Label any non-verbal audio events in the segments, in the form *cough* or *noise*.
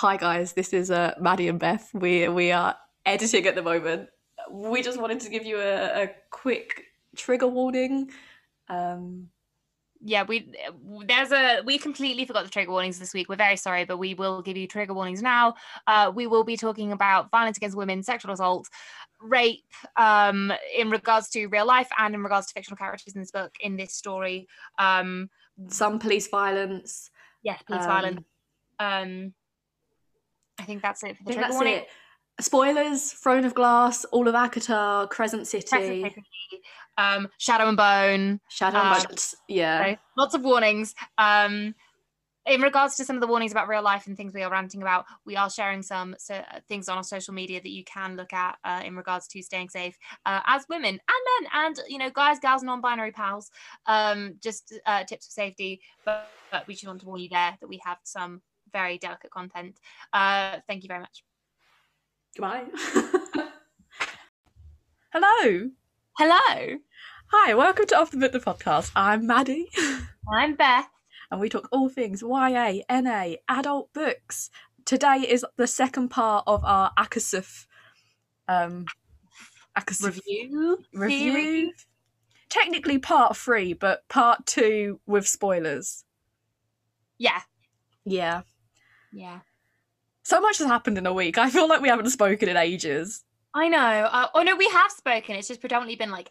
Hi guys, this is uh, Maddie and Beth. We we are editing at the moment. We just wanted to give you a, a quick trigger warning. Um, yeah, we there's a we completely forgot the trigger warnings this week. We're very sorry, but we will give you trigger warnings now. Uh, we will be talking about violence against women, sexual assault, rape, um, in regards to real life and in regards to fictional characters in this book, in this story. Um, some police violence. Yes, police um, violence. Um, I think that's it for the trigger warning. It. Spoilers: Throne of Glass, all of ACOTAR, Crescent City. Crescent City um, Shadow and Bone. Shadow and um, Bone. Yeah. Lots of warnings. Um, in regards to some of the warnings about real life and things we are ranting about, we are sharing some so, uh, things on our social media that you can look at uh, in regards to staying safe uh, as women and men and you know guys, gals, non-binary pals. Um, just uh, tips for safety, but, but, we just want to warn you there that we have some very delicate content. Uh, thank you very much. Goodbye. *laughs* Hello. Hello. Hi, welcome to Off the Book the podcast. I'm Maddie. *laughs* I'm Beth. And we talk all things YA, NA, adult books. Today is the second part of our ACOSF um ACOSF review. Review. Theory. Technically part three, but part two with spoilers. Yeah. Yeah. Yeah. So much has happened in a week. I feel like we haven't spoken in ages. I know. Uh, oh no, we have spoken. It's just predominantly been like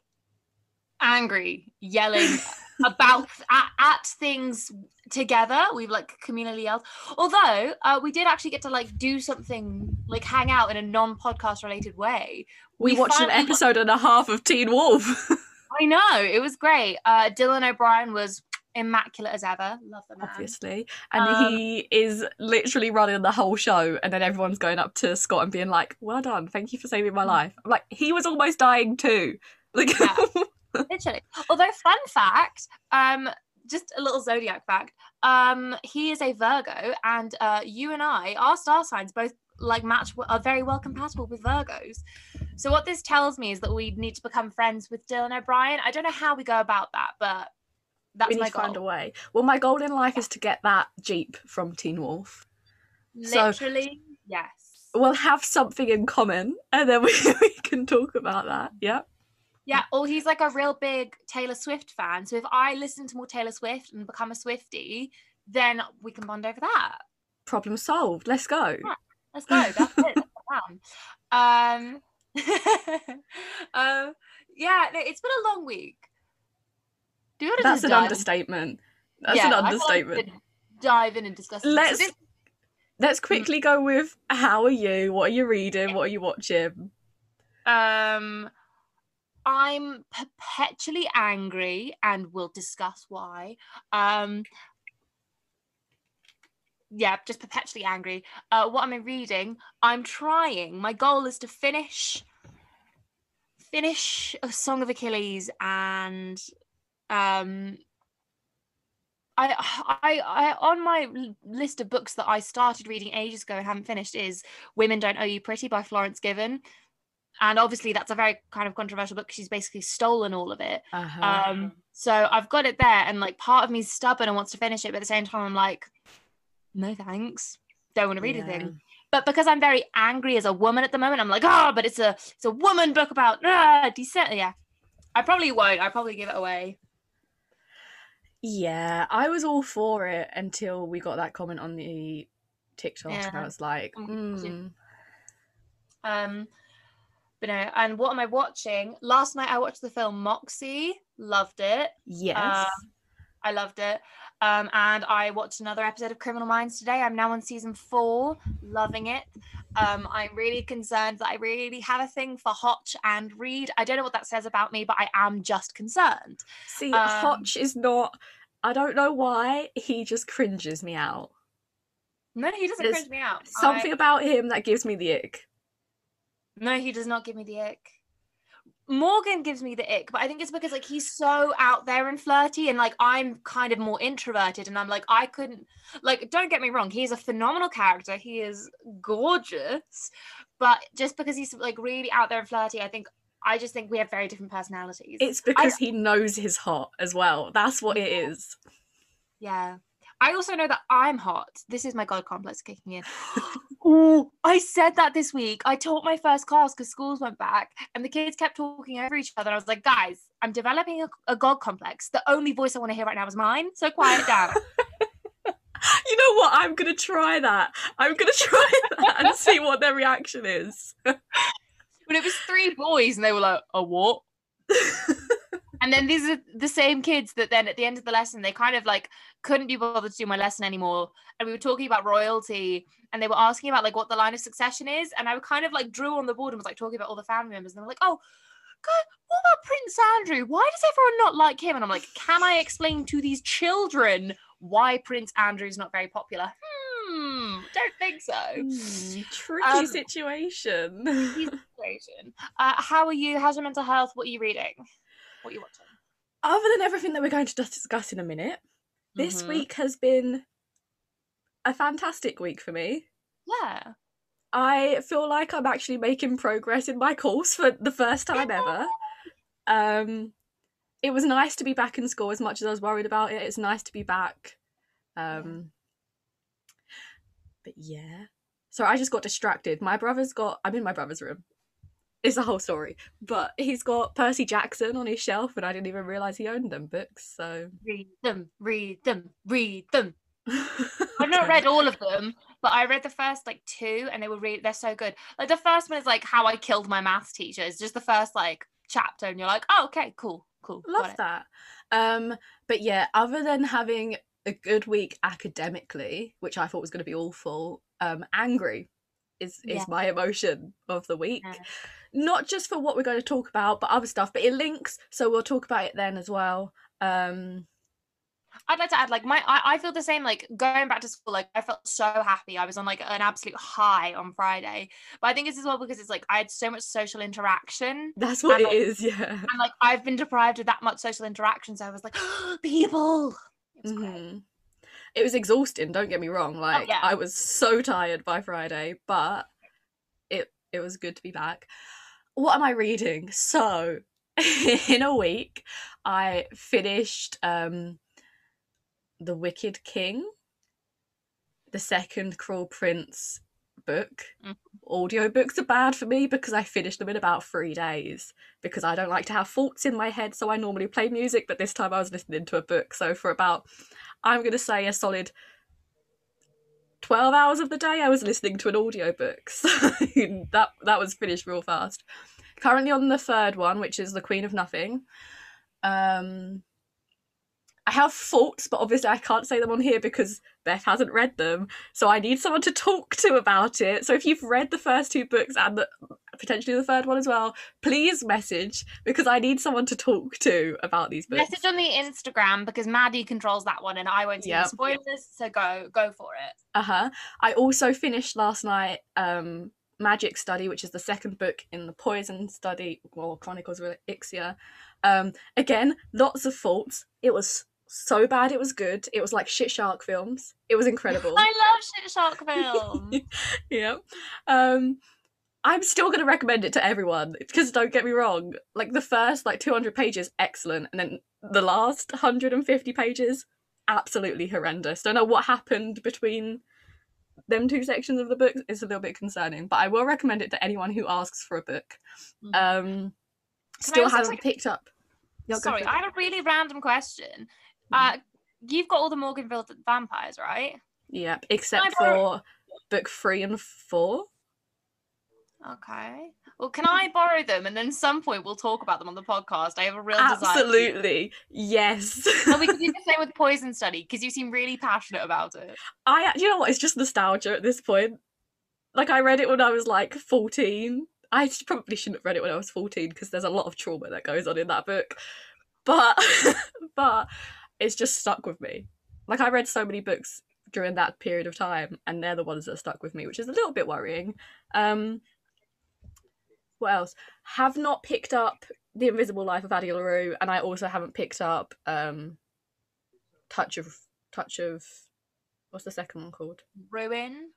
angry, yelling *laughs* about at, at, things together. We've like communally yelled. Although uh, we did actually get to like do something, like hang out in a non-podcast related way. We, we watched an episode and a half of Teen Wolf. *laughs* I know it was great. Uh, Dylan O'Brien was immaculate as ever. Love the man. Obviously. And um, he is literally running the whole show and then everyone's going up to Scott and being like, Well done, thank you for saving my mm. life. I'm like, he was almost dying too. *laughs* Like yeah, *laughs* literally. Although fun fact, um, just a little zodiac fact. Um, he is a Virgo, and uh, you and I, our star signs, both like match are very well compatible with Virgos. So what this tells me is that we need to become friends with Dylan O'Brien. I don't know how we go about that, but that's we need my to goal. find a way. Well, my goal in life is to get that Jeep from Teen Wolf. Literally, so, yes. We'll have something in common and then *laughs* we, we can talk about that. Yeah. Yeah, or he's like a real big Taylor Swift fan. So if I listen to more Taylor Swift and become a Swiftie, then we can bond over that. Problem solved. Let's go. Yeah, let's go. That's it. That's. *laughs* Um, um, *laughs* yeah, no, it's been a long week. That's an understatement. That's yeah, an understatement. dive in and discuss. Let's this... let's quickly go with how are you? What are you reading? What are you watching? Um, I'm perpetually angry, and we'll discuss why. Um, yeah, just perpetually angry. Uh, what am I reading? I'm trying. My goal is to finish finish a Song of Achilles and um I, I, I, on my list of books that I started reading ages ago and haven't finished is Women Don't Owe You Pretty by Florence Given. And obviously, that's a very kind of controversial book. She's basically stolen all of it. Uh-huh. Um, so I've got it there, and like part of me is stubborn and wants to finish it, but at the same time, I'm like, no thanks, don't want to read yeah. anything. But because I'm very angry as a woman at the moment, I'm like, oh, but it's a it's a woman book about ah, decent. Yeah, I probably won't. I probably give it away. Yeah, I was all for it until we got that comment on the TikTok, yeah. and I was like, mm. um, but no. And what am I watching? Last night I watched the film Moxie. Loved it. Yes, um, I loved it. Um, and I watched another episode of Criminal Minds today. I'm now on season four, loving it. Um, I'm really concerned that I really have a thing for Hotch and Reid. I don't know what that says about me, but I am just concerned. See, um, Hotch is not. I don't know why he just cringes me out. No, he doesn't There's cringe me out. Something I... about him that gives me the ick. No, he does not give me the ick. Morgan gives me the ick, but I think it's because like he's so out there and flirty, and like I'm kind of more introverted, and I'm like I couldn't like. Don't get me wrong, he's a phenomenal character. He is gorgeous, but just because he's like really out there and flirty, I think I just think we have very different personalities. It's because I, he knows his hot as well. That's what it is. Yeah. I also know that I'm hot. This is my god complex kicking in. *gasps* oh, I said that this week. I taught my first class because schools went back, and the kids kept talking over each other. I was like, guys, I'm developing a, a god complex. The only voice I want to hear right now is mine. So quiet down. *laughs* You know what? I'm gonna try that. I'm gonna *laughs* try that and see what their reaction is. *laughs* when it was three boys, and they were like, "A what?" And then these are the same kids that then at the end of the lesson they kind of like couldn't be bothered to do my lesson anymore. And we were talking about royalty and they were asking about like what the line of succession is. And i kind of like drew on the board and was like talking about all the family members. And they were like oh God, what about prince andrew? Why does everyone not like him? And i'm like can i explain to these children why prince andrew is not very popular? Hmm don't think so. Hmm, tricky Um, situation. situation. Uh, how are you? How's your mental health? What are you reading what are you watching Other than everything that we're going to discuss in a minute, this Mhm. week has been a fantastic week for me. yeah I feel like I'm actually making progress in my course for the first time ever. Um, it was nice to be back in school as much as I was worried about it. It's nice to be back. Um, but yeah. So I just got distracted. My brother's got, I'm in my brother's room. It's a whole story. But he's got Percy Jackson on his shelf, and I didn't even realise he owned them books. So read them read them read them *laughs* I've not read all of them, but I read the first like two, and they were really they're so good. Like the first one is like how I killed my math teacher. It's just the first like chapter, and you're like, oh okay, cool, cool. Love that. Um, but yeah, other than having a good week academically, which I thought was going to be awful, um, angry is is Yeah. my emotion of the week. Yeah. Not just for what we're going to talk about, but other stuff. But it links, so we'll talk about it then as well. Um, I'd like to add like my I, I feel the same. Like going back to school, like I felt so happy. I was on like an absolute high on Friday, but I think it's as well because it's like I had so much social interaction. that's what And, it like, is. Yeah. And like I've been deprived of that much social interaction, so I was like, *gasps* people. It was great. It was exhausting. Don't get me wrong. Like Oh, yeah. I was so tired by Friday, but it it was good to be back. What am I reading? So *laughs* in a week, I finished um The Wicked King, the second Cruel Prince book. Mhm. Audiobooks are bad for me because I finished them in about three days because I don't like to have thoughts in my head, so I normally play music, but this time I was listening to a book. So for about I'm gonna say a solid 12 hours of the day I was listening to an audiobook. *laughs* So that that was finished real fast. Currently on the third one, which is The Queen of Nothing. Um I have faults, but obviously I can't say them on here because Beth hasn't read them. So I need someone to talk to about it. So if you've read the first two books and the, potentially the third one as well, please message because I need someone to talk to about these books. Message on the Instagram because Maddie controls that one, and I won't see Yep. the spoilers. So go go for it. Uh-huh. I also finished last night um Magic Study, which is the second book in the Poison Study, well, Chronicles of Ixia. Um, again, lots of faults. It was so bad it was good. It was like shit shark films. It was incredible. *laughs* I love shit shark film. *laughs* yeah. Um I'm still going to recommend it to everyone because don't get me wrong, like the first like 200 pages excellent and then the last 150 pages absolutely horrendous. Don't know what happened between them two sections of the book is a little bit concerning, but I will recommend it to anyone who asks for a book. Mhm. Um still haven't take- picked up. Go Sorry. I have a really random question. Uh, you've got all the Morganville vampires, right? Yep, except for book 3 and 4. Okay. Well, can I borrow them and then some point we'll talk about them on the podcast? I have a real desire. Absolutely. Yes. And we can do the *laughs* same with Poison Study because you seem really passionate about it. I you know what? It's just nostalgia at this point. Like I read it when I was like fourteen. I probably shouldn't have read it when I was fourteen because there's a lot of trauma that goes on in that book. But *laughs* but it's just stuck with me. Like I read so many books during that period of time, and they're the ones that stuck with me, which is a little bit worrying. Um, what else? Have not picked up The Invisible Life of Addie LaRue, and I also haven't picked up um, Touch of Touch of what's the second one called? Ruin,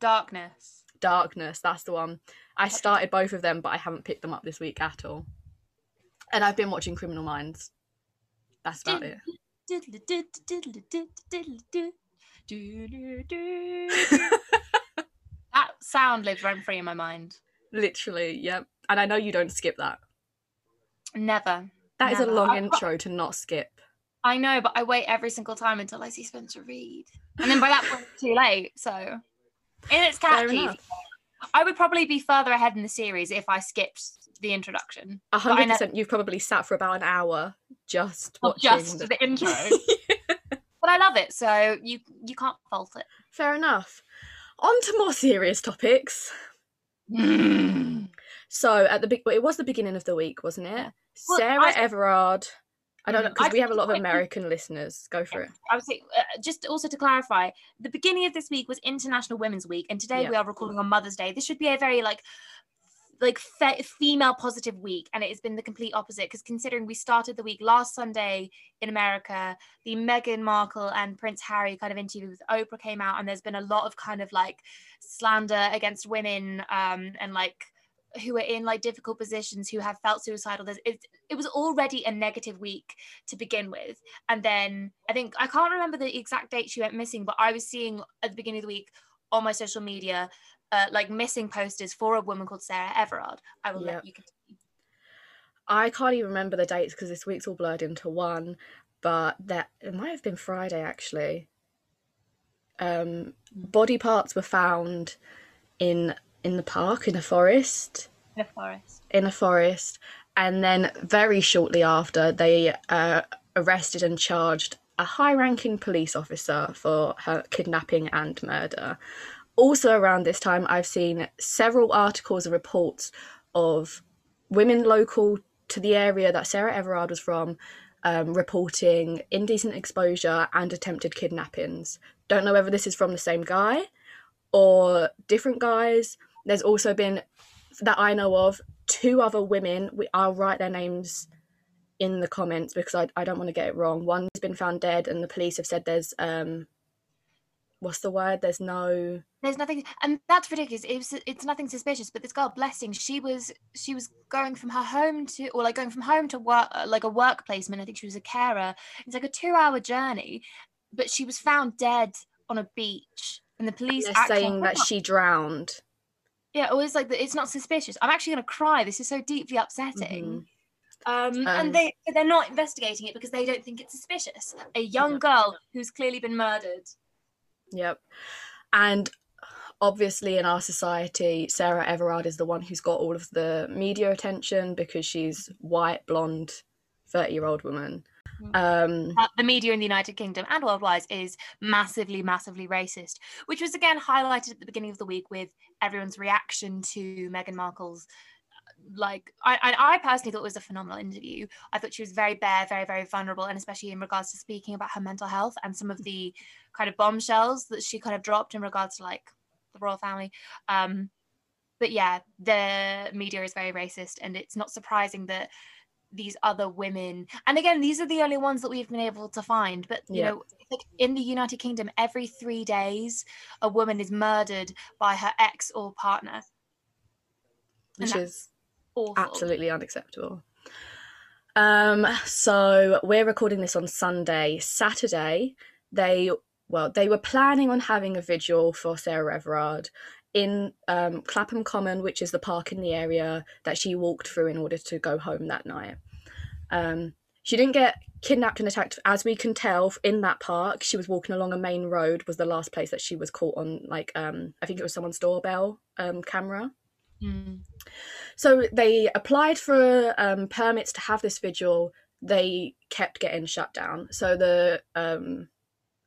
Darkness. Darkness, that's the one. I started both of them, but I haven't picked them up this week at all. And I've been watching Criminal Minds. That's about it. that sound lives rent free in my mind. Literally, yep. And I know you don't skip that. Never. That is a long I- intro to not skip. I know, but I wait every single time until I see Spencer Reid. And then by that point, it's too late. So, and it's catchy. I would probably be further ahead in the series if I skipped the introduction. A hundred percent. You've probably sat for about an hour just watching. just the- the intro. *laughs* but I love it, so you you can't fault it. Fair enough. On to more serious topics. So at the big, it was the beginning of the week, wasn't it? Yeah. Well, Sarah I- Everard. I don't know because we have a lot of American listeners. Go for it. I would say, uh, just also to clarify, the beginning of this week was International Women's Week, and today Yeah. we are recording on Mother's Day. This should be a very like, like fe- female positive week, and it has been the complete opposite. Because considering we started the week last Sunday in America, the Meghan Markle and Prince Harry kind of interview with Oprah came out, and there's been a lot of kind of like slander against women, um, and like who are in like difficult positions who have felt suicidal. There's, it, it was already a negative week to begin with and then I think I can't remember the exact date she went missing, but I was seeing at the beginning of the week on my social media uh, like missing posters for a woman called Sarah Everard. I will Yep. let you continue. I can't even remember the dates because this week's all blurred into one. But that it might have been Friday actually. Um, body parts were found in in the park in a forest. In a forest. in a forest, and then very shortly after, they uh, arrested and charged a high ranking police officer for her kidnapping and murder. Also, around this time, I've seen several articles and reports of women local to the area that Sarah Everard was from um, reporting indecent exposure and attempted kidnappings. Don't know whether this is from the same guy or different guys. There's also been that I know of two other women. We, I'll write their names in the comments because I, I don't want to get it wrong. One's been found dead, and the police have said there's um, what's the word? There's no There's nothing, and that's ridiculous. It's it's nothing suspicious. But this girl, blessing, she was she was going from her home to, or like going from home to work, uh, like a work placement. I think she was a carer. It's like a two-hour journey, but she was found dead on a beach, and the police they're saying that she drowned. Yeah, always like it's not suspicious. I'm actually gonna cry. This is so deeply upsetting. Um, Um, and they they're not investigating it because they don't think it's suspicious. A young girl who's clearly been murdered. Yep. And obviously, in our society, Sarah Everard is the one who's got all of the media attention because she's white, blonde, 30 year old woman. Um, Uh, the media in the United Kingdom and worldwide is massively, massively racist, which was again highlighted at the beginning of the week with everyone's reaction to Meghan Markle's. Like, I, I I personally thought it was a phenomenal interview. I thought she was very bare, very, very vulnerable, and especially in regards to speaking about her mental health and some of the kind of bombshells that she kind of dropped in regards to like the royal family. Um, but yeah, the media is very racist, and it's not surprising that these other women and again these are the only ones that we've been able to find but you Yeah. know like in the united kingdom every three days a woman is murdered by her ex or partner which is awful absolutely unacceptable. Um, so we're recording this on Sunday. Saturday, they well, they were planning on having a vigil for Sarah Everard in um, Clapham Common, which is the park in the area that she walked through in order to go home that night. Um, she didn't get kidnapped and attacked, as we can tell in that park. She was walking along a main road. Was the last place that she was caught on, like um, I think it was someone's doorbell um, camera. Mm. So they applied for um, permits to have this vigil. They kept getting shut down. So the um,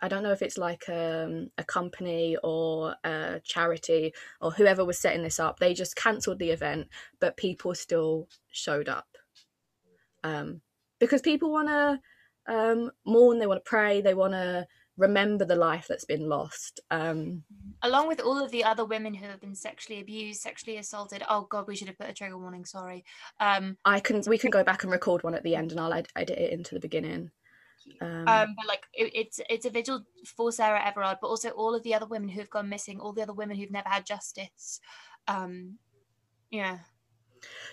I don't know if it's like um, a company or a charity or whoever was setting this up. They just cancelled the event, but people still showed up um, because people want to um, mourn. They want to pray. They want to remember the life that's been lost. Um, along with all of the other women who have been sexually abused sexually assaulted oh god we should have put a trigger warning sorry um I can we can go back and record one at the end, and I'll ed- edit it into the beginning. Um, um but like it, it's it's a vigil for sarah everard but also all of the other women who've gone missing all the other women who've never had justice um yeah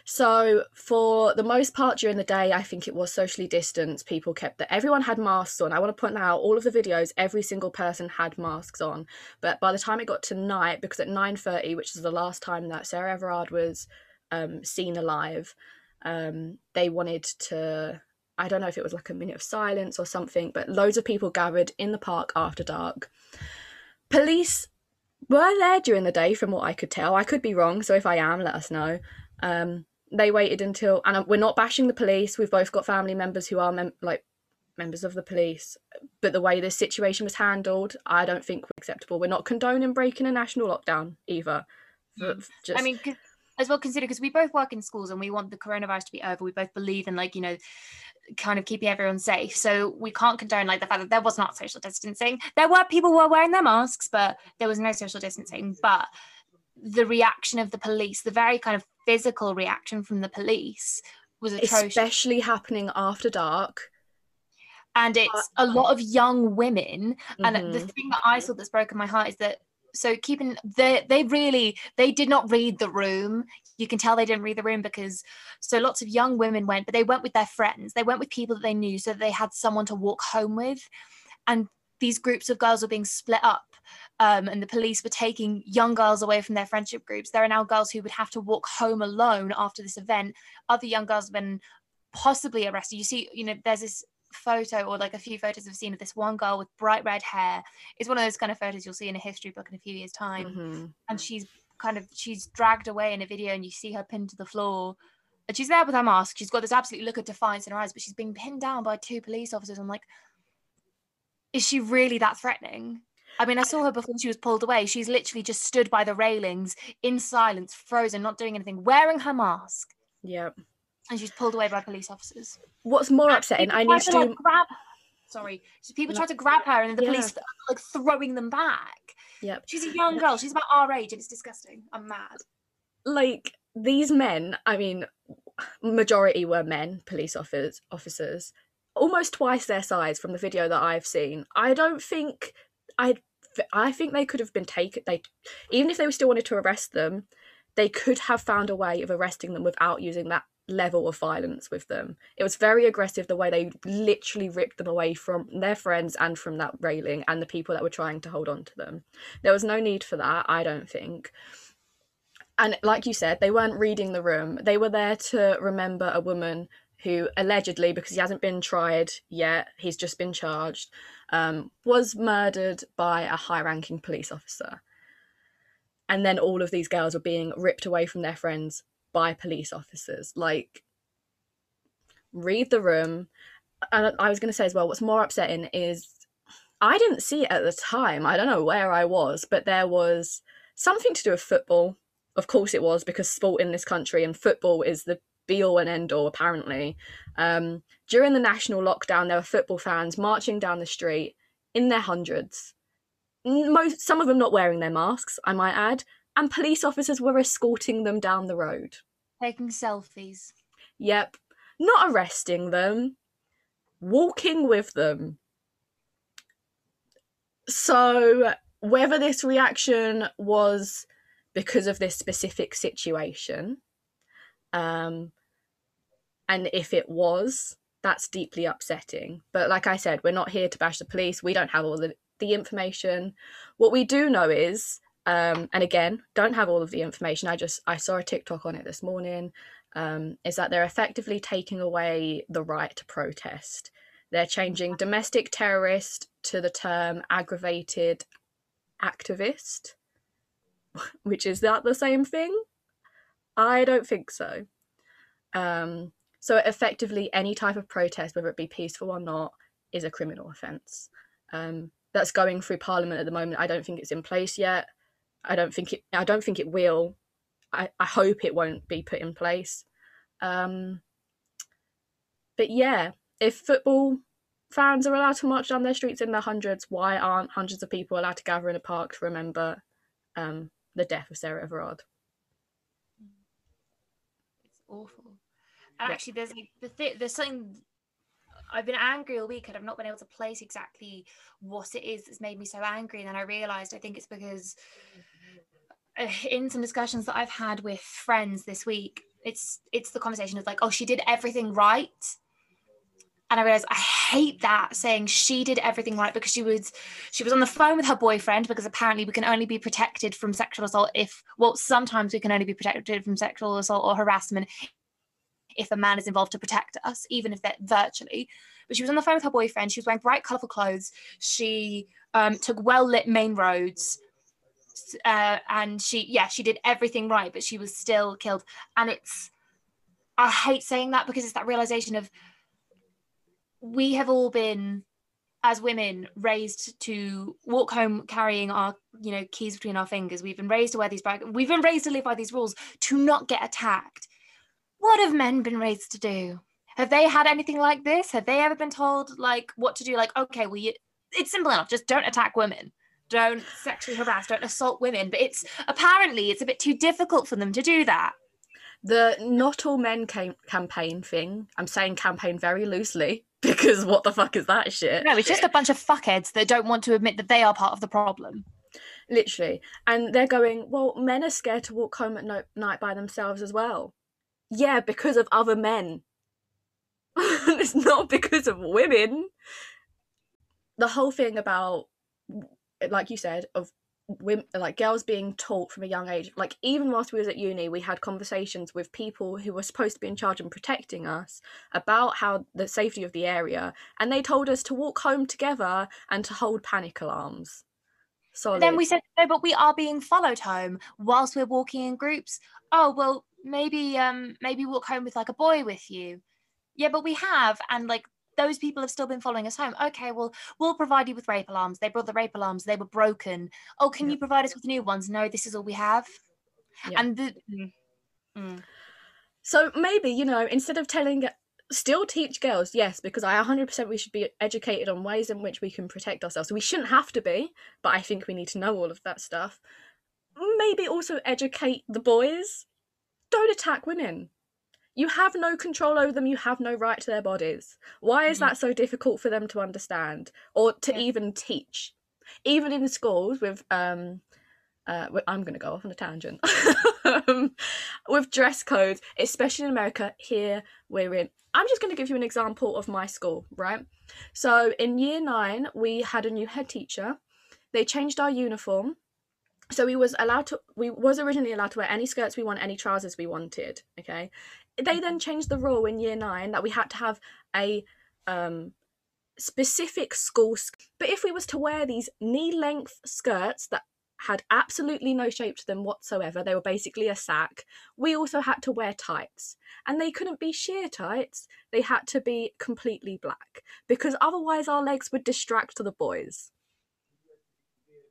So for the most part during the day, I think it was socially distanced. People kept that everyone had masks on. I want to point out all of the videos, every single person had masks on. But by the time it got to night, because at nine thirty, which is the last time that Sarah Everard was um, seen alive, um, they wanted to. I don't know if it was like a minute of silence or something, but loads of people gathered in the park after dark. Police were there during the day, from what I could tell. I could be wrong, so if I am, let us know. Um, they waited until, and we're not bashing the police. We've both got family members who are mem- like members of the police, but the way this situation was handled, I don't think were acceptable. We're not condoning breaking a national lockdown either. Just... I mean, as well consider because we both work in schools and we want the coronavirus to be over. We both believe in like you know kind of keeping everyone safe. So we can't condone like the fact that there was not social distancing. There were people who were wearing their masks, but there was no social distancing. But the reaction of the police, the very kind of physical reaction from the police was atrocious. Especially happening after dark. And it's a lot of young women. Mm-hmm. And the mm-hmm. thing that I saw that's broken my heart is that so keeping they they really they did not read the room. You can tell they didn't read the room because so lots of young women went but they went with their friends. They went with people that they knew so they had someone to walk home with. And these groups of girls were being split up um, and the police were taking young girls away from their friendship groups. There are now girls who would have to walk home alone after this event. Other young girls have been possibly arrested. You see you know there's this photo or like a few photos I've seen of this one girl with bright red hair. It's one of those kind of photos you'll see in a history book in a few years' time. Mm-hmm. And she's kind of she's dragged away in a video and you see her pinned to the floor. And she's there with her mask. She's got this absolute look of defiance in her eyes, but she's being pinned down by two police officers. I'm like, is she really that threatening? I mean, I saw her before she was pulled away. She's literally just stood by the railings in silence, frozen, not doing anything, wearing her mask. Yep and she's pulled away by police officers. What's more upsetting? I need to, to like, grab. Sorry, so people like, try to grab her, and then the yeah. police like throwing them back. Yep. She's a young girl. She's about our age, and it's disgusting. I'm mad. Like these men. I mean, majority were men, police officers. Officers, almost twice their size from the video that I've seen. I don't think I. I think they could have been taken. They, even if they still wanted to arrest them, they could have found a way of arresting them without using that level of violence with them. It was very aggressive the way they literally ripped them away from their friends and from that railing and the people that were trying to hold on to them. There was no need for that, I don't think. And like you said, they weren't reading the room. They were there to remember a woman who allegedly, because he hasn't been tried yet, he's just been charged, um, was murdered by a high ranking police officer. And then all of these girls were being ripped away from their friends by police officers. Like, read the room. And I was going to say as well, what's more upsetting is I didn't see it at the time. I don't know where I was, but there was something to do with football. Of course, it was because sport in this country and football is the be all and end all, apparently. Um, during the national lockdown, there were football fans marching down the street in their hundreds. Most, some of them not wearing their masks, I might add, and police officers were escorting them down the road. Taking selfies. Yep. Not arresting them, walking with them. So, whether this reaction was because of this specific situation, um, and if it was, that's deeply upsetting. But like I said, we're not here to bash the police. We don't have all the, the information. What we do know is um, and again, don't have all of the information. I just I saw a TikTok on it this morning. Um, is that they're effectively taking away the right to protest. They're changing domestic terrorist to the term aggravated activist, *laughs* which is that the same thing? I don't think so. Um, so effectively, any type of protest, whether it be peaceful or not, is a criminal offence. Um, that's going through Parliament at the moment. I don't think it's in place yet. I don't think it. I don't think it will. I, I hope it won't be put in place. Um, but yeah, if football fans are allowed to march down their streets in their hundreds, why aren't hundreds of people allowed to gather in a park to remember um, the death of Sarah Everard? It's awful. And yeah. actually, there's like the th- there's something I've been angry all week and I've not been able to place exactly what it is that's made me so angry. And then I realized I think it's because uh, *sighs* in some discussions that I've had with friends this week, it's it's the conversation of like oh she did everything right. And I realized I hate that saying she did everything right because she was she was on the phone with her boyfriend because apparently we can only be protected from sexual assault if well sometimes we can only be protected from sexual assault or harassment if a man is involved to protect us even if they're virtually. But she was on the phone with her boyfriend. She was wearing bright colorful clothes. She um, took well lit main roads uh, and she yeah she did everything right but she was still killed. And it's I hate saying that because it's that realization of we have all been as women raised to walk home carrying our you know keys between our fingers. We've been raised to wear these bag we've been raised to live by these rules to not get attacked. What have men been raised to do? Have they had anything like this? Have they ever been told like what to do? Like okay well you, it's simple enough just don't attack women don't sexually harass don't assault women but it's apparently it's a bit too difficult for them to do that the not all men cam- campaign thing i'm saying campaign very loosely *laughs* because what the fuck is that shit? No, it's just a bunch of fuckheads that don't want to admit that they are part of the problem. Literally. And they're going, well, men are scared to walk home at no- night by themselves as well. Yeah, because of other men. *laughs* it's not because of women. The whole thing about, like you said, of women like girls being taught from a young age like even whilst we was at uni we had conversations with people who were supposed to be in charge and protecting us about how the safety of the area and they told us to walk home together and to hold panic alarms. So then we said no but we are being followed home whilst we're walking in groups. Oh well maybe um maybe walk home with like a boy with you. Yeah but we have and like those people have still been following us home. Okay, well, we'll provide you with rape alarms. They brought the rape alarms, they were broken. Oh, can yeah. you provide us with new ones? No, this is all we have. Yeah. And the. Mm, mm. So maybe, you know, instead of telling still teach girls yes because i 100% we should be educated on ways in which we can protect ourselves so we shouldn't have to be but i think we need to know all of that stuff maybe also educate the boys don't attack women you have no control over them you have no right to their bodies why is mm-hmm. that so difficult for them to understand or to yeah. even teach even in schools with um uh, I'm going to go off on a tangent. *laughs* um, with dress codes, especially in America, here we're in. I'm just going to give you an example of my school, right? So in year nine, we had a new head teacher. They changed our uniform so we was allowed to we was originally allowed to wear any skirts we want any trousers we wanted okay they then changed the rule in year nine that we had to have a um, specific school. Skirt. But if we was to wear these knee-length skirts that had absolutely no shape to them whatsoever, they were basically a sack. We also had to wear tights, and they couldn't be sheer tights. They had to be completely black because otherwise our legs would distract the boys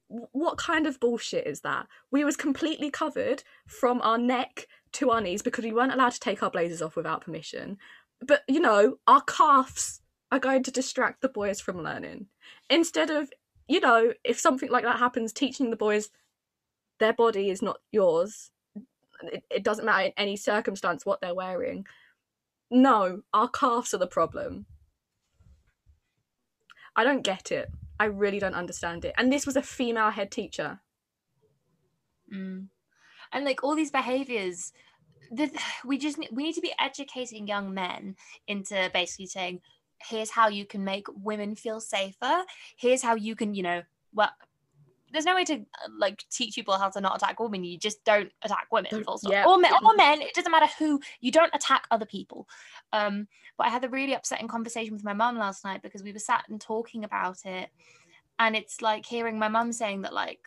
what kind of bullshit is that? We was completely covered from our neck to our knees because we weren't allowed to take our blazers off without permission. But you know, our calves are going to distract the boys from learning. Instead of, you know, if something like that happens, teaching the boys their body is not yours. It, it doesn't matter in any circumstance what they're wearing. No, our calves are the problem. I don't get it. I really don't understand it. And this was a female head teacher. Mm. And like all these behaviors, the, we just we need to be educating young men into basically saying, here's how you can make women feel safer. Here's how you can, you know, well, there's no way to like teach people how to not attack women. You just don't attack women, full stop. Yeah. Or men, or men. It doesn't matter who. You don't attack other people. Um, but I had a really upsetting conversation with my mum last night because we were sat and talking about it, and it's like hearing my mum saying that like,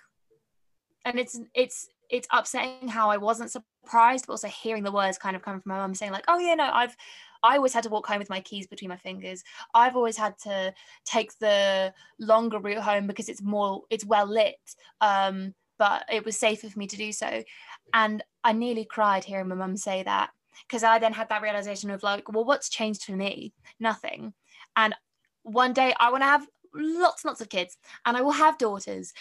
and it's it's it's upsetting how I wasn't surprised, but also hearing the words kind of come from my mum saying like, oh yeah, no, I've I always had to walk home with my keys between my fingers. I've always had to take the longer route home because it's more it's well lit. Um, but it was safer for me to do so. And I nearly cried hearing my mum say that because I then had that realization of like, well, what's changed for me? Nothing. And one day I want to have lots and lots of kids and I will have daughters.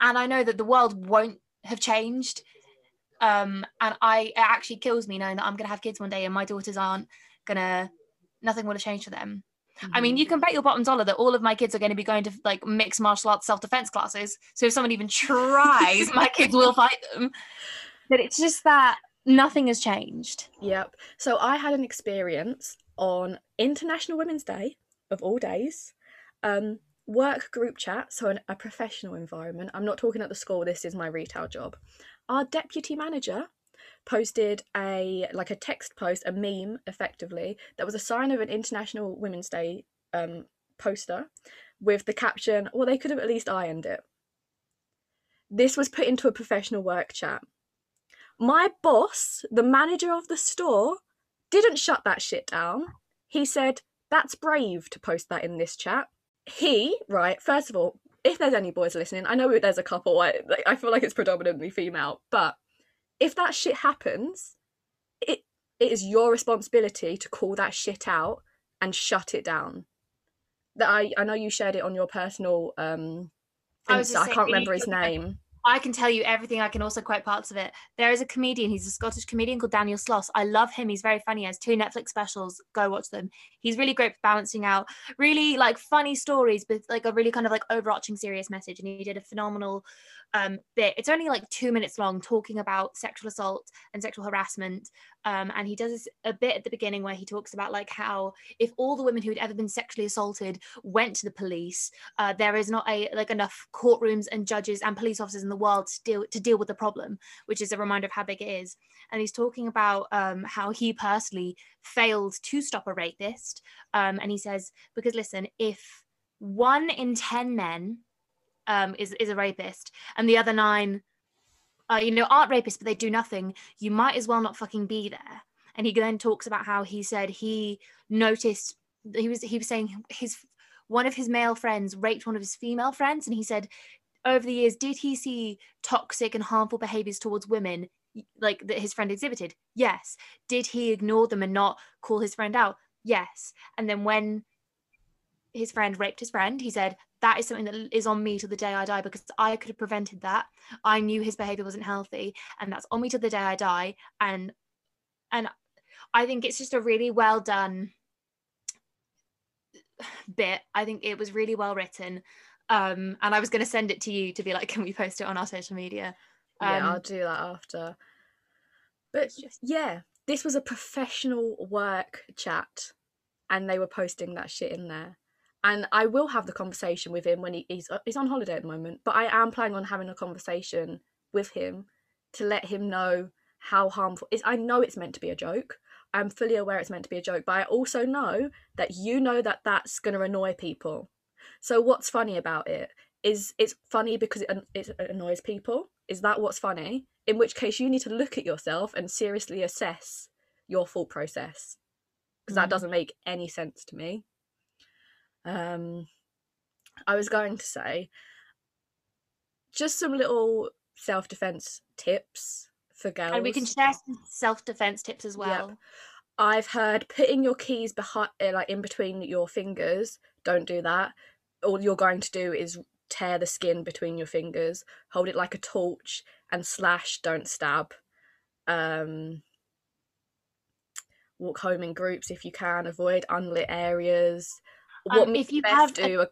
And I know that the world won't have changed. Um, and I it actually kills me knowing that I'm gonna have kids one day and my daughters aren't gonna nothing will have changed for them. Mm-hmm. I mean, you can bet your bottom dollar that all of my kids are going to be going to like mixed martial arts self defense classes. So if someone even tries, my kids will fight them. But it's just that nothing has changed. Yep. So I had an experience on International Women's Day of all days. Um, work group chat, so an, a professional environment. I'm not talking at the school. This is my retail job. Our deputy manager posted a like a text post, a meme, effectively that was a sign of an International Women's Day um, poster with the caption, "Well, they could have at least ironed it." This was put into a professional work chat. My boss, the manager of the store, didn't shut that shit down. He said, That's brave to post that in this chat. He, right, first of all, if there's any boys listening, I know there's a couple, I, I feel like it's predominantly female, but if that shit happens, it, it is your responsibility to call that shit out and shut it down. That I, I know you shared it on your personal um I, Insta, I can't remember his name. I can tell you everything. I can also quote parts of it. There is a comedian. He's a Scottish comedian called Daniel Sloss. I love him. He's very funny. He has two Netflix specials. Go watch them. He's really great for balancing out really like funny stories, but like a really kind of like overarching serious message. And he did a phenomenal um, bit. It's only like two minutes long, talking about sexual assault and sexual harassment. Um, and he does a bit at the beginning where he talks about like how if all the women who had ever been sexually assaulted went to the police, uh, there is not a like enough courtrooms and judges and police officers in the world to deal to deal with the problem, which is a reminder of how big it is. And he's talking about um, how he personally failed to stop a rapist. Um, and he says because listen, if one in ten men um, is is a rapist, and the other nine, uh, you know, aren't rapists, but they do nothing. You might as well not fucking be there. And he then talks about how he said he noticed he was he was saying his one of his male friends raped one of his female friends, and he said over the years did he see toxic and harmful behaviors towards women like that his friend exhibited? Yes. Did he ignore them and not call his friend out? Yes. And then when his friend raped his friend he said that is something that is on me to the day I die because I could have prevented that. I knew his behavior wasn't healthy, and that's on me to the day I die. And and I think it's just a really well done bit. I think it was really well written. Um, and I was going to send it to you to be like, *laughs* can we post it on our social media? Um, yeah, I'll do that after. But just... yeah, this was a professional work chat, and they were posting that shit in there and I will have the conversation with him when he, he's uh, he's on holiday at the moment. But I am planning on having a conversation with him to let him know how harmful is. I know it's meant to be a joke. I'm fully aware it's meant to be a joke, but I also know that you know that that's going to annoy people. So what's funny about it is it's funny because it, it annoys people. Is that what's funny? In which case you need to look at yourself and seriously assess your thought process because mm. that doesn't make any sense to me. Um, I was going to say just some little self defense tips for girls. And we can share some self defense tips as well. Yep. I've heard putting your keys behind, eh, like in between your fingers. Don't do that. All you're going to do is tear the skin between your fingers. Hold it like a torch and slash. Don't stab. Um, walk home in groups if you can. Avoid unlit areas what um, if you have do a,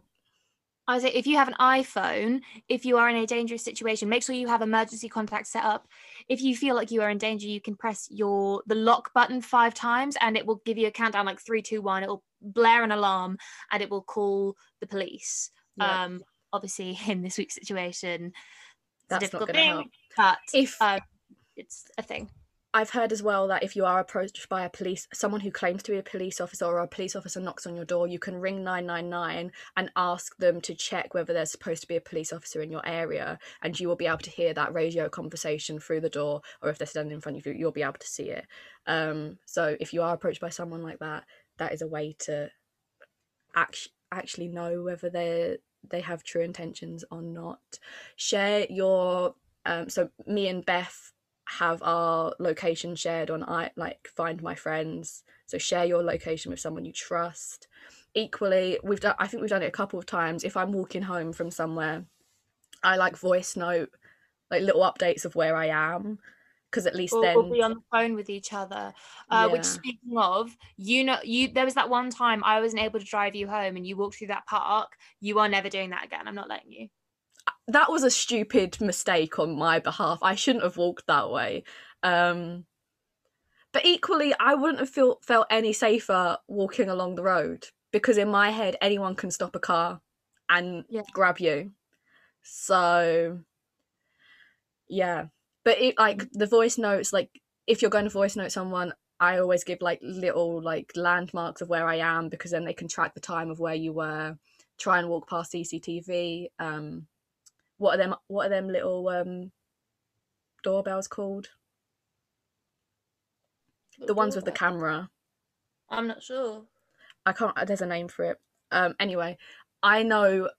I say if you have an iPhone, if you are in a dangerous situation, make sure you have emergency contact set up. If you feel like you are in danger, you can press your the lock button five times and it will give you a countdown like three, two, one. It will blare an alarm and it will call the police. Yeah. Um obviously *laughs* in this week's situation, it's That's a difficult thing, help. but if uh, it's a thing. I've heard as well that if you are approached by a police, someone who claims to be a police officer or a police officer knocks on your door, you can ring 999 and ask them to check whether there's supposed to be a police officer in your area. And you will be able to hear that radio conversation through the door, or if they're standing in front of you, you'll be able to see it. Um, so if you are approached by someone like that, that is a way to act- actually know whether they they have true intentions or not. Share your um, so me and Beth have our location shared on i like find my friends. So share your location with someone you trust. Equally we've done i think we've done it a couple of times. If i'm walking home from somewhere i like voice note like little updates of where i am because at least or then we'll be on the phone with each other. Uh, yeah. which speaking of you know you there was that one time i wasn't able to drive you home and you walked through that park. You are never doing that again i'm not letting you that was a stupid mistake on my behalf. I shouldn't have walked that way. Um, But equally, I wouldn't have feel, felt any safer walking along the road because in my head, anyone can stop a car and Yeah. grab you. So, yeah. But it like the voice notes, like if you're going to voice note someone, I always give like little like landmarks of where I am because then they can track the time of where you were. Try and walk past CCTV. Um, what are them? What are them little um doorbells called? The ones with the camera. I'm not sure. I can't. There's a name for it. Um. Anyway, I know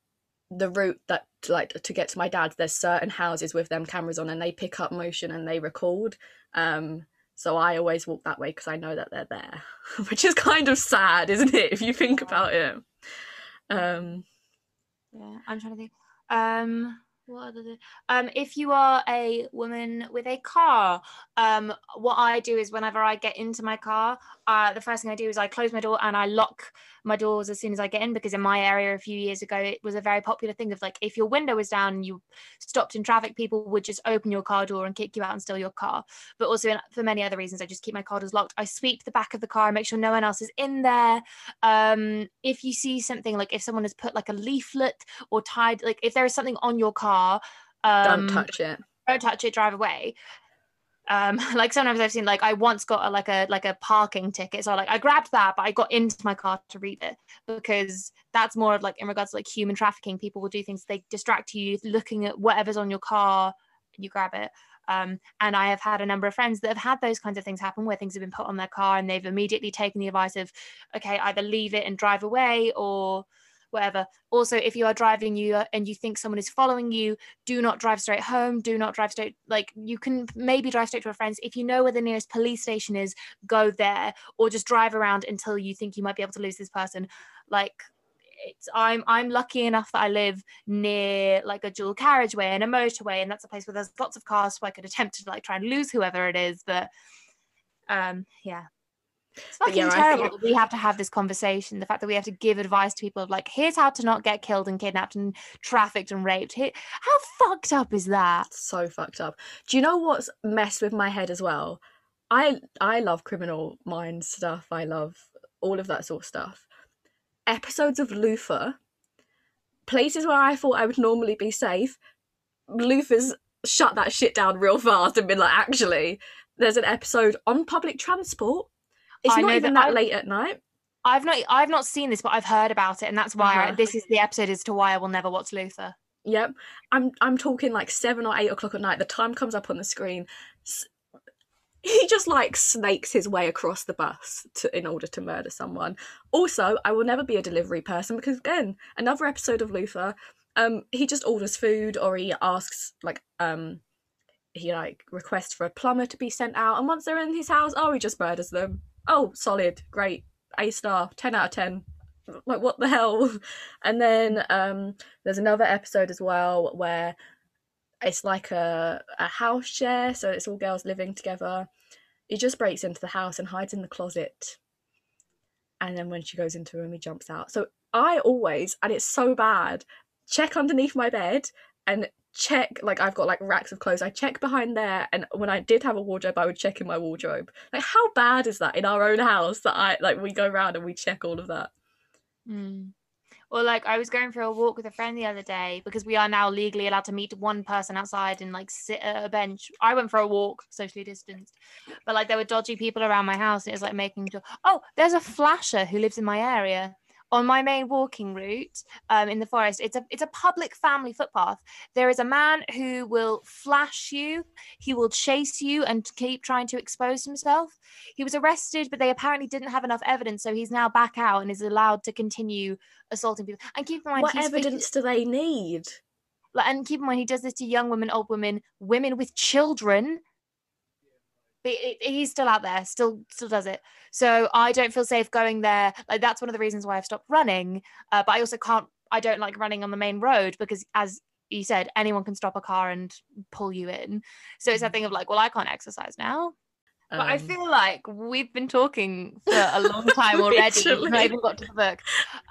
the route that like to get to my dad's. There's certain houses with them cameras on, and they pick up motion and they record. Um. So I always walk that way because I know that they're there, *laughs* which is kind of sad, isn't it? If you think about it. Um. Yeah, I'm trying to think. Um, what other? Um, if you are a woman with a car, um, what I do is whenever I get into my car, uh, the first thing I do is I close my door and I lock my doors as soon as I get in because in my area a few years ago it was a very popular thing of like if your window was down and you stopped in traffic, people would just open your car door and kick you out and steal your car. But also in, for many other reasons, I just keep my car doors locked. I sweep the back of the car and make sure no one else is in there. Um, if you see something like if someone has put like a leaflet or tied like if there is something on your car um Don't touch it. don't touch it drive away um *laughs* like sometimes i've seen like i once got a, like a like a parking ticket. So like i grabbed that but i got into my car to read it because that's more of like in regards to like human trafficking. People will do things they distract you looking at whatever's on your car you grab it. Um, and I have had a number of friends that have had those kinds of things happen where things have been put on their car and they've immediately taken the advice of, okay, either leave it and drive away or whatever. Also, if you are driving you and you think someone is following you, do not drive straight home. Do not drive straight. Like you can maybe drive straight to a friend's. If you know where the nearest police station is, go there or just drive around until you think you might be able to lose this person. Like it's I'm I'm lucky enough that I live near like a dual carriageway and a motorway, and that's a place where there's lots of cars, so I could attempt to like try and lose whoever it is. But um, yeah. It's fucking yeah, terrible we have to have this conversation. The fact that we have to give advice to people of like, here's how to not get killed and kidnapped and trafficked and raped. Here, how fucked up is that? so fucked up. Do you know what's messed with my head as well? I I love criminal mind stuff. I love all of that sort of stuff. Episodes of Luther, places where I thought I would normally be safe, Luther's shut that shit down real fast and been like, actually, there's an episode on public transport. It's I not know even that that late at night. I've not I've not seen this, but I've heard about it, and that's why Uh-huh. this is the episode as to why I will never watch Luther. Yep. I'm I'm talking like seven or eight o'clock at night. The time comes up on the screen. S- He just like snakes his way across the bus to in order to murder someone. Also, I will never be a delivery person because again, another episode of Luther, um, he just orders food or he asks like um he like requests for a plumber to be sent out and once they're in his house, oh he just murders them. Oh, solid, great, A star, ten out of ten. Like what the hell? *laughs* And then um there's another episode as well where it's like a, a house share, so it's all girls living together. He just breaks into the house and hides in the closet. And then when she goes into room, he jumps out. So I always, and it's so bad, check underneath my bed and check, like I've got like racks of clothes. I check behind there. And when I did have a wardrobe, I would check in my wardrobe. Like, how bad is that in our own house that I, like, we go around and we check all of that? Mm. Or like I was going for a walk with a friend the other day because we are now legally allowed to meet one person outside and like sit at a bench. I went for a walk, socially distanced, but like there were dodgy people around my house. And it was like making sure. Oh, there's a flasher who lives in my area. On my main walking route um, in the forest, it's a it's a public family footpath. There is a man who will flash you. He will chase you and keep trying to expose himself. He was arrested, but they apparently didn't have enough evidence, so he's now back out and is allowed to continue assaulting people. And keep in mind, What evidence do they need? and keep in mind, he does this to young women, old women, women with children. But he's still out there, still still does it. So I don't feel safe going there. Like that's one of the reasons why I've stopped running. Uh, but I also can't. I don't like running on the main road because, as you said, anyone can stop a car and pull you in. So it's that thing of like, well, I can't exercise now. But I Um, feel like we've been talking for a long *laughs* time already. We've not even got to the book.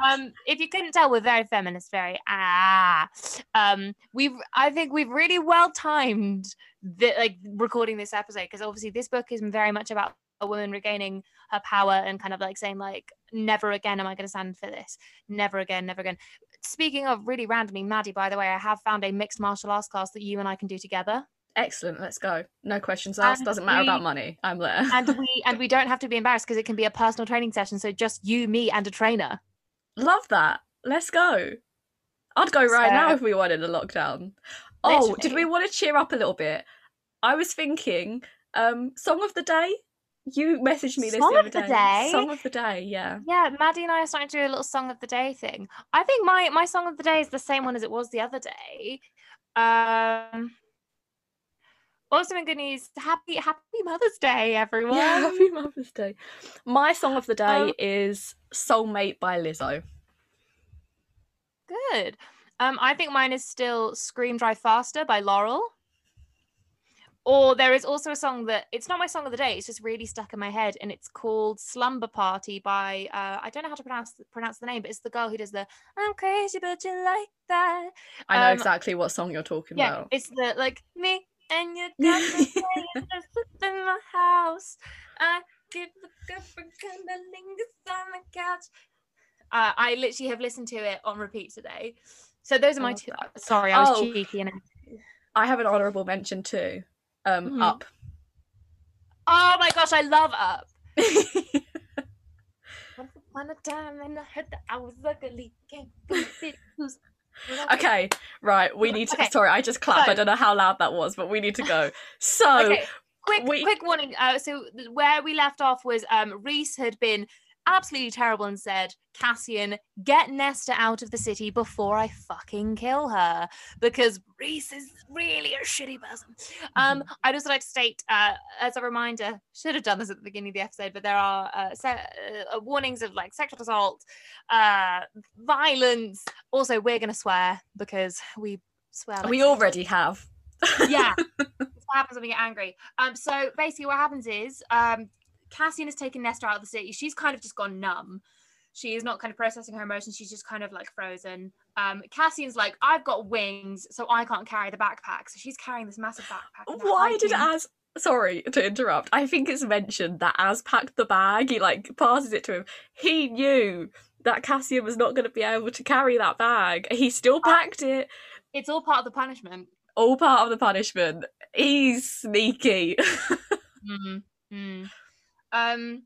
Um, if you couldn't tell, we're very feminist, very ah. Um, we've I think we've really well timed the like recording this episode because obviously this book is very much about a woman regaining her power and kind of like saying like never again am i going to stand for this never again never again speaking of really randomly maddie by the way i have found a mixed martial arts class that you and i can do together Excellent. Let's go. No questions asked. And Doesn't matter we- about money. I'm there. and we *laughs* and we don't have to be embarrassed because it can be a personal training session so just you me and a trainer Love that. Let's go. I'd go right now if we wanted a lockdown. Oh, did we want to cheer up a little bit? I was thinking, um, song of the day. You messaged me this Song the other of the day. day? Song of the day. Yeah. yeah maddie and i are starting to do a little song of the day thing i think my my song of the day is the same one as it was the other day um also in good news happy happy mother's day everyone Yeah. Happy Mother's Day. My song of the day Um, is "Soulmate" by Lizzo. good um i think mine is still scream drive faster by laurel or there is also a song that it's not my song of the day it's just really stuck in my head and it's called slumber party by uh i don't know how to pronounce pronounce the name but it's the girl who does the i'm crazy but you like that I know Um, exactly what song you're talking yeah about. it's the like me and your *laughs* got it's just in my house i give the good for cunnilingus on the couch uh, i literally have listened to it on repeat today so those are my love two sorry i was Oh. cheeky and I have an honourable mention too. Um, Mhm. Up. oh my gosh i love up *laughs* Once upon a time and I heard that I was ugly. Can't who's- *laughs* okay, right. We need to. Okay, Sorry, I just clapped. I don't know how loud that was, but we need to go. So, okay quick we- quick warning uh so where we left off was um rhys had been absolutely terrible and said cassian get nesta out of the city before i fucking kill her because rhys is really a shitty person. Um i'd also like to state uh as a reminder should have done this at the beginning of the episode but there are uh, se- uh warnings of like sexual assault uh violence. Also we're gonna swear because we swear like we already have. yeah. *laughs* What happens when we get angry. Um so basically what happens is um cassian has taken nesta out of the city she's kind of just gone numb she is not kind of processing her emotions she's just kind of like frozen um cassian's like i've got wings so i can't carry the backpack so she's carrying this massive backpack Why did. Az? Sorry to interrupt. I think it's mentioned that Az packed the bag. He like passes it to him. He knew that Cassian was not going to be able to carry that bag. He still packed it. it's all part of the punishment All part of the punishment. He's sneaky. *laughs* Mm, mm. Um,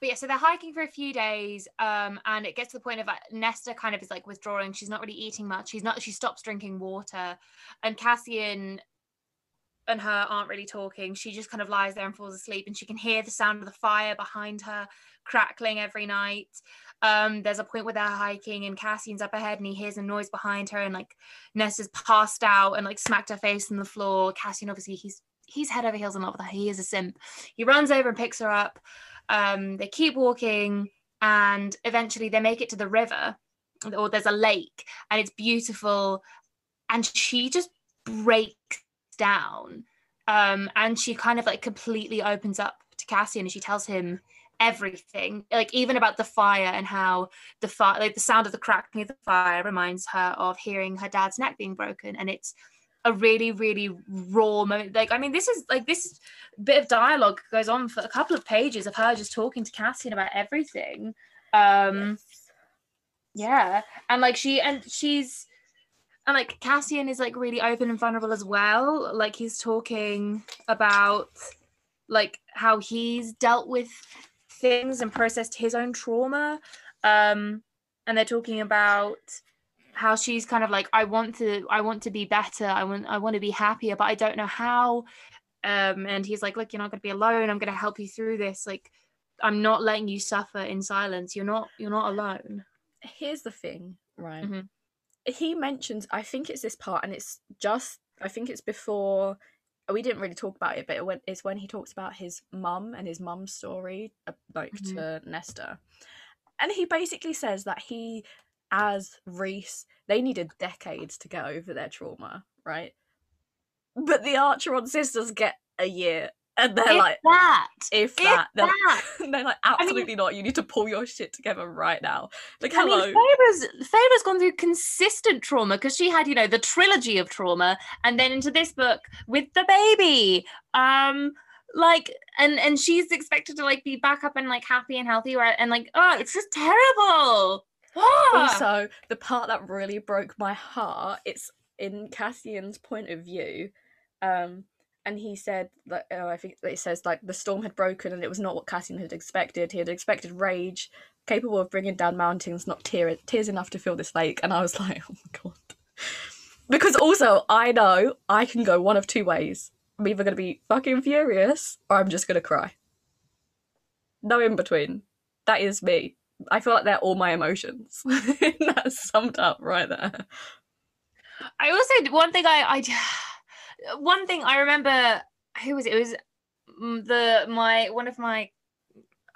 but yeah, so they're hiking for a few days, um, and it gets to the point of uh, Nesta kind of is like withdrawing. She's not really eating much. She's not. She stops drinking water, and Cassian and her aren't really talking. She just kind of lies there and falls asleep, and she can hear the sound of the fire behind her crackling every night. Um, there's a point where they're hiking, and Cassian's up ahead, and he hears a noise behind her, and like Nesta's passed out and like smacked her face on the floor. Cassian, obviously, he's he's head over heels in love with her. He is a simp. He runs over and picks her up. Um, they keep walking, and eventually they make it to the river, or there's a lake, and it's beautiful. And she just breaks down, um, and she kind of like completely opens up to Cassian, and she tells him everything, like even about the fire and how the fire, like the sound of the crackling of the fire, reminds her of hearing her dad's neck being broken, and it's a really really raw moment. Like i mean this is like this bit of dialogue goes on for a couple of pages of her just talking to cassian about everything. Um yeah. And like she and she's and like cassian is like really open and vulnerable as well. Like he's talking about like how he's dealt with things and processed his own trauma. Um and they're talking about how she's kind of like i want to i want to be better i want i want to be happier but i don't know how um and he's like look you're not going to be alone i'm going to help you through this like i'm not letting you suffer in silence you're not you're not alone Here's the thing, right? Mhm. He mentions, I think it's this part, and it's just, I think it's before. We didn't really talk about it, but it when, it's when he talks about his mum and his mum's story, uh, like Mhm. to Nesta, and he basically says that he, as Rhys, they needed decades to get over their trauma, right? But the Archeron sisters get a year, and they're If like, that if if that, they're, that *laughs* they're like, mean- absolutely not. You need to pull your shit together right now. Like, I hello. mean, Feyre's gone through consistent trauma because she had, you know, the trilogy of trauma, and then into this book with the baby. Um, like and and she's expected to like be back up and like happy and healthy right and like oh it's just terrible! Also, the part that really broke my heart, it's in Cassian's point of view. Um, and he said that oh, I think it says like the storm had broken and it was not what Cassian had expected. He had expected rage, capable of bringing down mountains, not tear- tears enough to fill this lake. And I was *laughs* like, oh my god. Because also, I know I can go one of two ways. I'm either going to be fucking furious or I'm just going to cry. No in between. That is me. I feel like they're all my emotions. *laughs* That's summed up right there. I also one thing I I *sighs* one thing I remember who was it? It was mm, the my one of my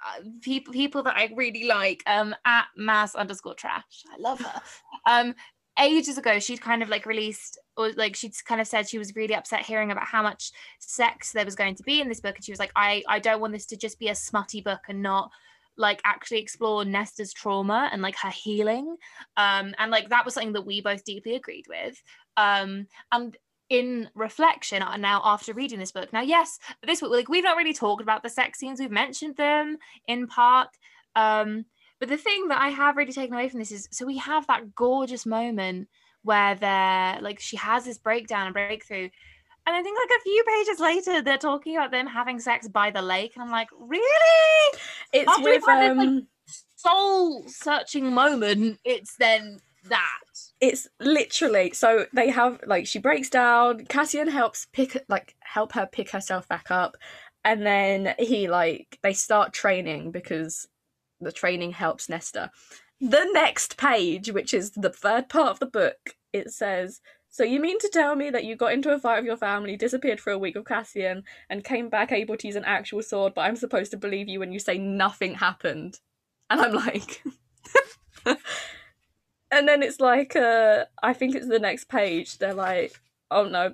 uh, people people that I really like um at mass underscore trash. I love her. *laughs* Um ages ago she'd kind of like released or like she'd kind of said she was really upset hearing about how much sex there was going to be in this book and she was like I I don't want this to just be a smutty book and not like actually explore Nesta's trauma and like her healing. Um, and like that was something that we both deeply agreed with. Um, and in reflection uh, now after reading this book, now yes, this book like we've not really talked about the sex scenes. We've mentioned them in part. Um, but the thing that I have really taken away from this is so we have that gorgeous moment where they're like she has this breakdown and breakthrough and I think like a few pages later, they're talking about them having sex by the lake, and I'm like, really? It's After with um, like, soul searching moment. It's then that. It's literally so they have like she breaks down. Cassian helps pick like help her pick herself back up, and then he like they start training because the training helps Nesta. The next page, which is the third part of the book, it says so you mean to tell me that you got into a fight with your family, disappeared for a week with Cassian, and came back able to use an actual sword, but I'm supposed to believe you when you say nothing happened? And I'm like *laughs* And then it's like uh I think it's the next page, they're like, Oh no.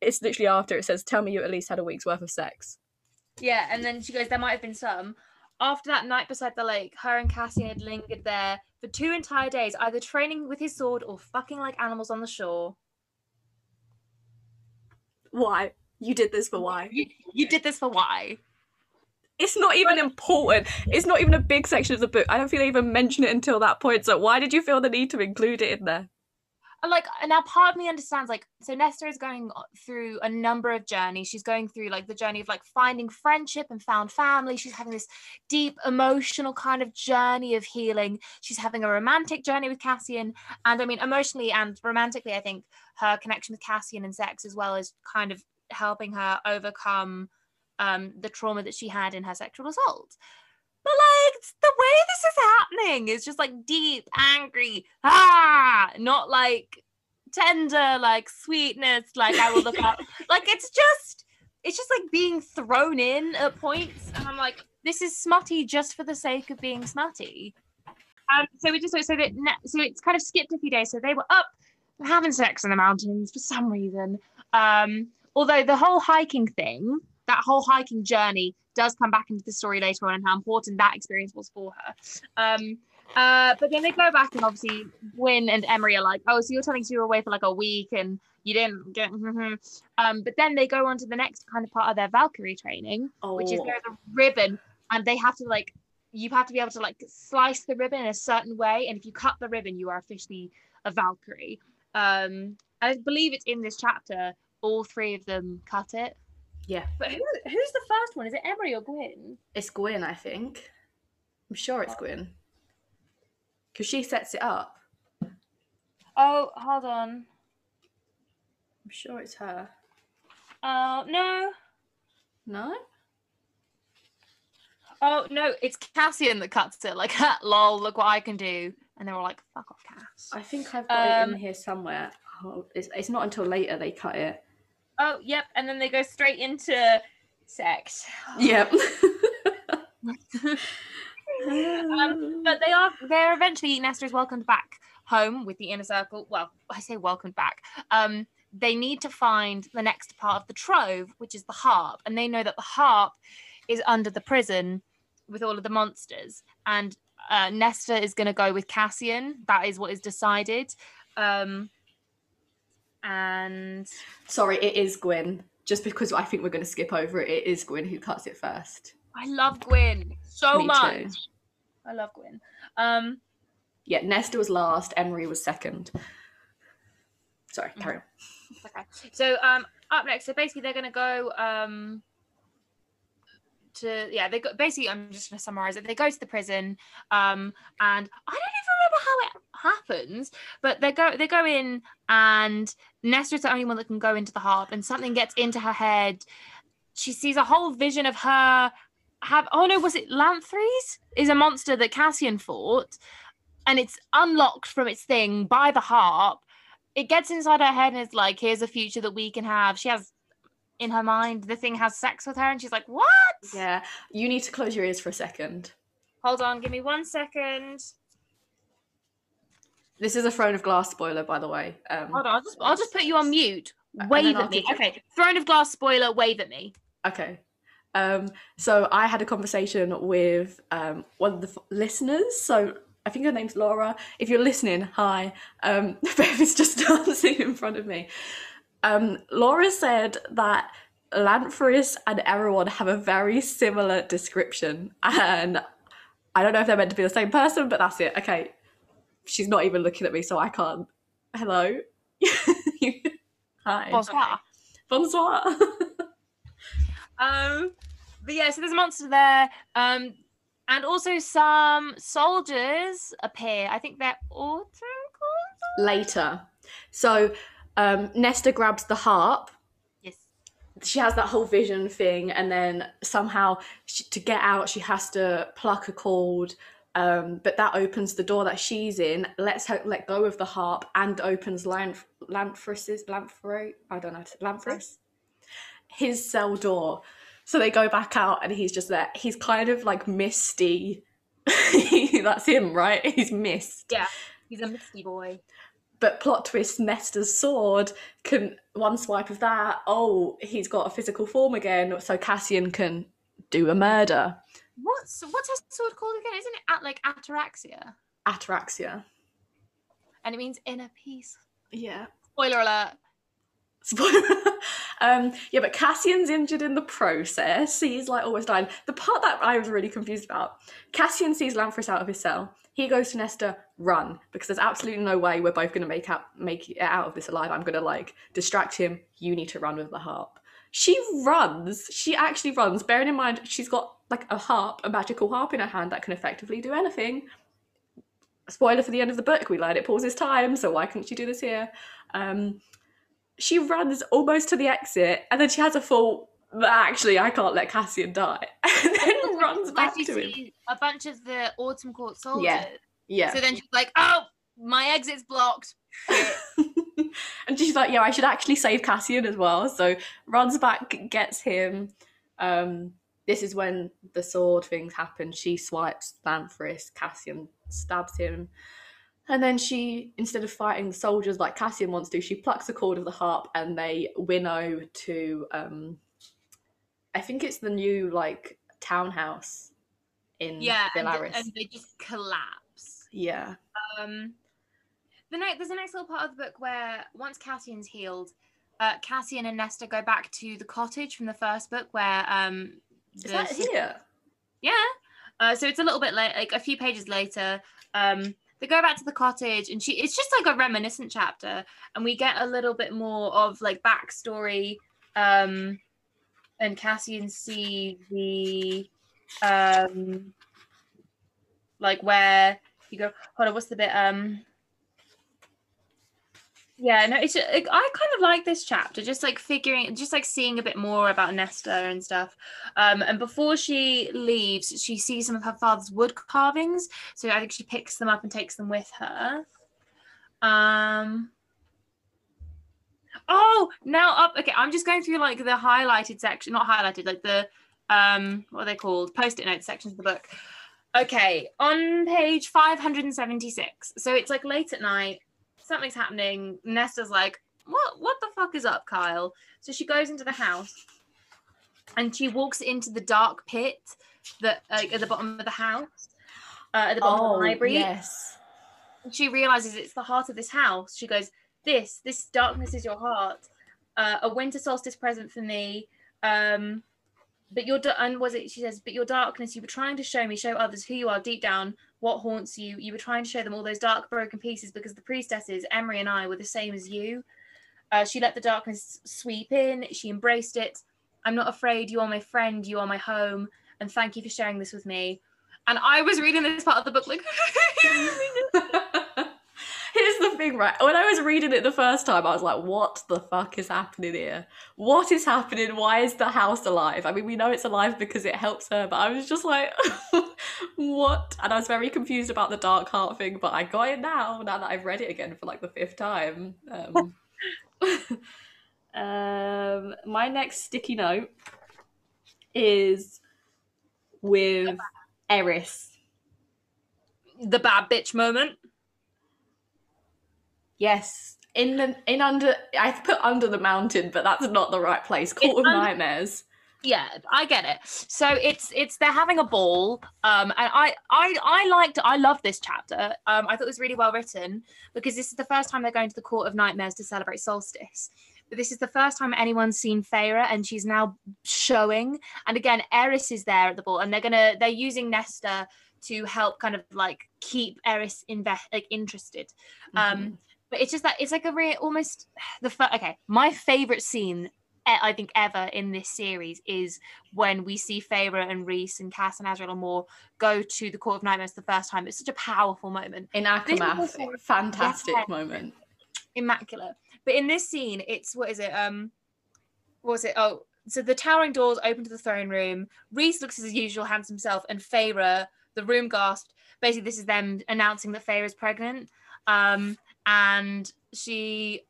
It's literally after it says, Tell me you at least had a week's worth of sex. Yeah, and then she goes, There might have been some. After that night beside the lake, her and Cassian had lingered there for two entire days, either training with his sword or fucking like animals on the shore. Why? You did this for why? You, you did this for why? It's not even important. It's not even a big section of the book. I don't feel they even mention it until that point. So why did you feel the need to include it in there? Like now part of me understands like so Nesta is going through a number of journeys. She's going through like the journey of like finding friendship and found family. She's having this deep emotional kind of journey of healing. She's having a romantic journey with Cassian. And I mean emotionally and romantically I think her connection with Cassian and sex as well as kind of helping her overcome um the trauma that she had in her sexual assault but like the way this is happening is just like deep, angry, ah, not like tender, like sweetness, like I will look up. *laughs* like it's just it's just like being thrown in at points. And I'm like, this is smutty just for the sake of being smutty. Um, so we just so that so it's kind of skipped a few days. So they were up having sex in the mountains for some reason. Um, although the whole hiking thing, that whole hiking journey does come back into the story later on and how important that experience was for her. Um, uh, but then they go back and obviously Gwyn and Emerie are like, oh, so you're telling us you were away for like a week and you didn't get. *laughs* um, but then they go on to the next kind of part of their Valkyrie training, oh. which is oh. there's a ribbon and they have to like, you have to be able to like slice the ribbon in a certain way. And if you cut the ribbon, you are officially a Valkyrie. Um, I believe it's in this chapter, all three of them cut it. Yeah. But who, who's the first one? Is it Emerie or Gwyn? It's Gwyn, I think. I'm sure it's Gwyn. Because she sets it up. Oh, hold on. I'm sure it's her. Oh, uh, no. No? Oh, no, it's Cassian that cuts it. Like, lol, look what I can do. And they were like, fuck off, Cass. I think I've got um, it in um, here somewhere. Oh, it's, it's not until later they cut it. Oh, yep. And then they go straight into sex. Yep. *sighs* um, but they are they're eventually Nesta is welcomed back home with the inner circle. Well, I say welcomed back. Um, they need to find the next part of the trove, which is the harp, and they know that the harp is under the prison with all of the monsters. And uh, Nesta is going to go with Cassian. That is what is decided. Um, and sorry, it is Gwyn. just because I think we're going to skip over it, it is Gwyn who cuts it first. I love Gwyn so Me much. too. I love Gwyn. Um, Yeah, Nesta was last, Emerie was second. Sorry, carry on. okay. So um, up next, so basically they're gonna go um to yeah they go basically I'm just gonna summarize it. They go to the prison um and I don't even remember how it happens, but they go they go in and Nesta's the only one that can go into the harp and something gets into her head. She sees a whole vision of her have oh no was it Lanthres is a monster that Cassian fought and it's unlocked from its thing by the harp it gets inside her head and it's like, here's a future that we can have. She has in her mind the thing has sex with her, and she's like, What? Yeah, you need to close your ears for a second. Hold on, give me one second. This is a Throne of Glass spoiler, by the way. Um, Hold on, I'll just I'll just put you on mute. Wave at me. Okay. Throne of Glass spoiler, wave at me. Okay. Um, so I had a conversation with um, one of the f- listeners. So I think her name's Laura. If you're listening, hi. Um, *laughs* Bev is just *laughs* dancing in front of me. Um, Laura said that Lanthris and Erawan have a very similar description. And I don't know if they're meant to be the same person, but that's it. Okay. She's not even looking at me, so I can't. Hello. *laughs* hi. Bonsoir. Bonsoir. *laughs* Um, but yeah, so there's a monster there. Um, and also some soldiers appear. I think they're auto later. So um, Nesta grabs the harp. Yes. She has that whole vision thing, and then somehow she, to get out, she has to pluck a cord. Um, but that opens the door that she's in, lets her let go of the harp, and opens Lanth- Lanthris's Lanthro. I don't know Lanthris, his cell door. So they go back out, and he's just there. He's kind of like misty. *laughs* That's him, right? He's mist. Yeah. He's a misty boy. But plot twist, Nesta's sword can one swipe of that. Oh, he's got a physical form again, so Cassian can do a murder. What's what's her sword called again? Isn't it at like ataraxia? Ataraxia. And it means inner peace. Yeah. Spoiler alert. Spoiler. um, yeah, but Cassian's injured in the process. He's like almost dying. The part that I was really confused about, Cassian sees Lanthris out of his cell. He goes to Nesta, run, because there's absolutely no way we're both gonna make out make it out of this alive. I'm gonna like distract him. You need to run with the harp. She runs. She actually runs. Bearing in mind she's got like a harp, a magical harp in her hand that can effectively do anything. Spoiler for the end of the book, we learn it pauses time, so why couldn't she do this here? Um, she runs almost to the exit and then she has a full "But actually i can't let cassian die *laughs* and then runs back to him. a bunch of the autumn court soldiers. Yeah. yeah So then she's like, "Oh, my exit's blocked." *laughs* And she's like yeah i should actually save cassian as well. So runs back gets him. Um this is when the sword things happen. She swipes Lanthris, cassian stabs him. And then she instead of fighting the soldiers like cassian wants to she plucks a cord of the harp and they winnow to um i think it's the new like townhouse in yeah, and, Velaris. and they just collapse. yeah Um, the next there's a next little part of the book where once Cassian's healed, uh, Cassian and Nesta go back to the cottage from the first book where um is that here Yeah. Uh, so it's a little bit late, like a few pages later. Um, they go back to the cottage, and she it's just like a reminiscent chapter, and we get a little bit more of like backstory. Um, and Cassian see the um, like where you go. Hold on, what's the bit? Um, yeah, no, it's I kind of like this chapter, just like figuring, just like seeing a bit more about Nesta and stuff. Um, and before she leaves, she sees some of her father's wood carvings. So I think she picks them up and takes them with her. Um. Oh, now up. Okay, I'm just going through like the highlighted section, not highlighted, like the um, what are they called? Post-it note sections of the book. Okay, on page 576. So it's like late at night. Something's happening. Nesta's like, "What? What the fuck is up, Kyle?" So she goes into the house and she walks into the dark pit that like at the bottom of the house, uh, at the bottom of the library. Oh, yes she realizes it's the heart of this house. She goes, "This, this darkness is your heart." uh, a winter solstice present for me. Um, but your and was it? She says, but your darkness. You were trying to show me, show others who you are deep down, what haunts you. You were trying to show them all those dark, broken pieces because the priestesses, Emerie and I, were the same as you. Uh, she let the darkness sweep in. She embraced it. I'm not afraid. You are my friend. You are my home. And thank you for sharing this with me. And I was reading this part of the book like. *laughs* *laughs* Here's the thing, right? When I was reading it the first time, I was like, what the fuck is happening here? What is happening? Why is the house alive? I mean, we know it's alive because it helps her, but I was just like, *laughs* what? And I was very confused about the dark heart thing, but I got it now, now that I've read it again for like the fifth time. Um, *laughs* um, my next sticky note is with Eris. the bad bitch moment. Yes, in the in under I've put under the mountain, but that's not the right place. Court of under- Nightmares. Yeah, I get it. So it's it's they're having a ball, um, and I I I liked I love this chapter. Um, I thought it was really well written because this is the first time they're going to the Court of Nightmares to celebrate solstice. But this is the first time anyone's seen Feyre, and she's now showing. And again, Eris is there at the ball, and they're gonna they're using Nesta to help kind of like keep Eris invest like interested. Um, Mhm. But it's just that it's like a real almost *sighs* the fir- okay my favorite scene I think ever in this series is when we see Feyre and Rhys and Cass and Azriel and Mor go to the Court of Nightmares the first time. It's such a powerful moment, in This is ACOMAF, also- fantastic Yeah. moment. immaculate. But in this scene, it's what is it? Um, what was it? Oh, so the towering doors open to the throne room. Rhys looks as usual, handsome self, and Feyre, the room gasped. Basically, this is them announcing that Feyre is pregnant. Um, and she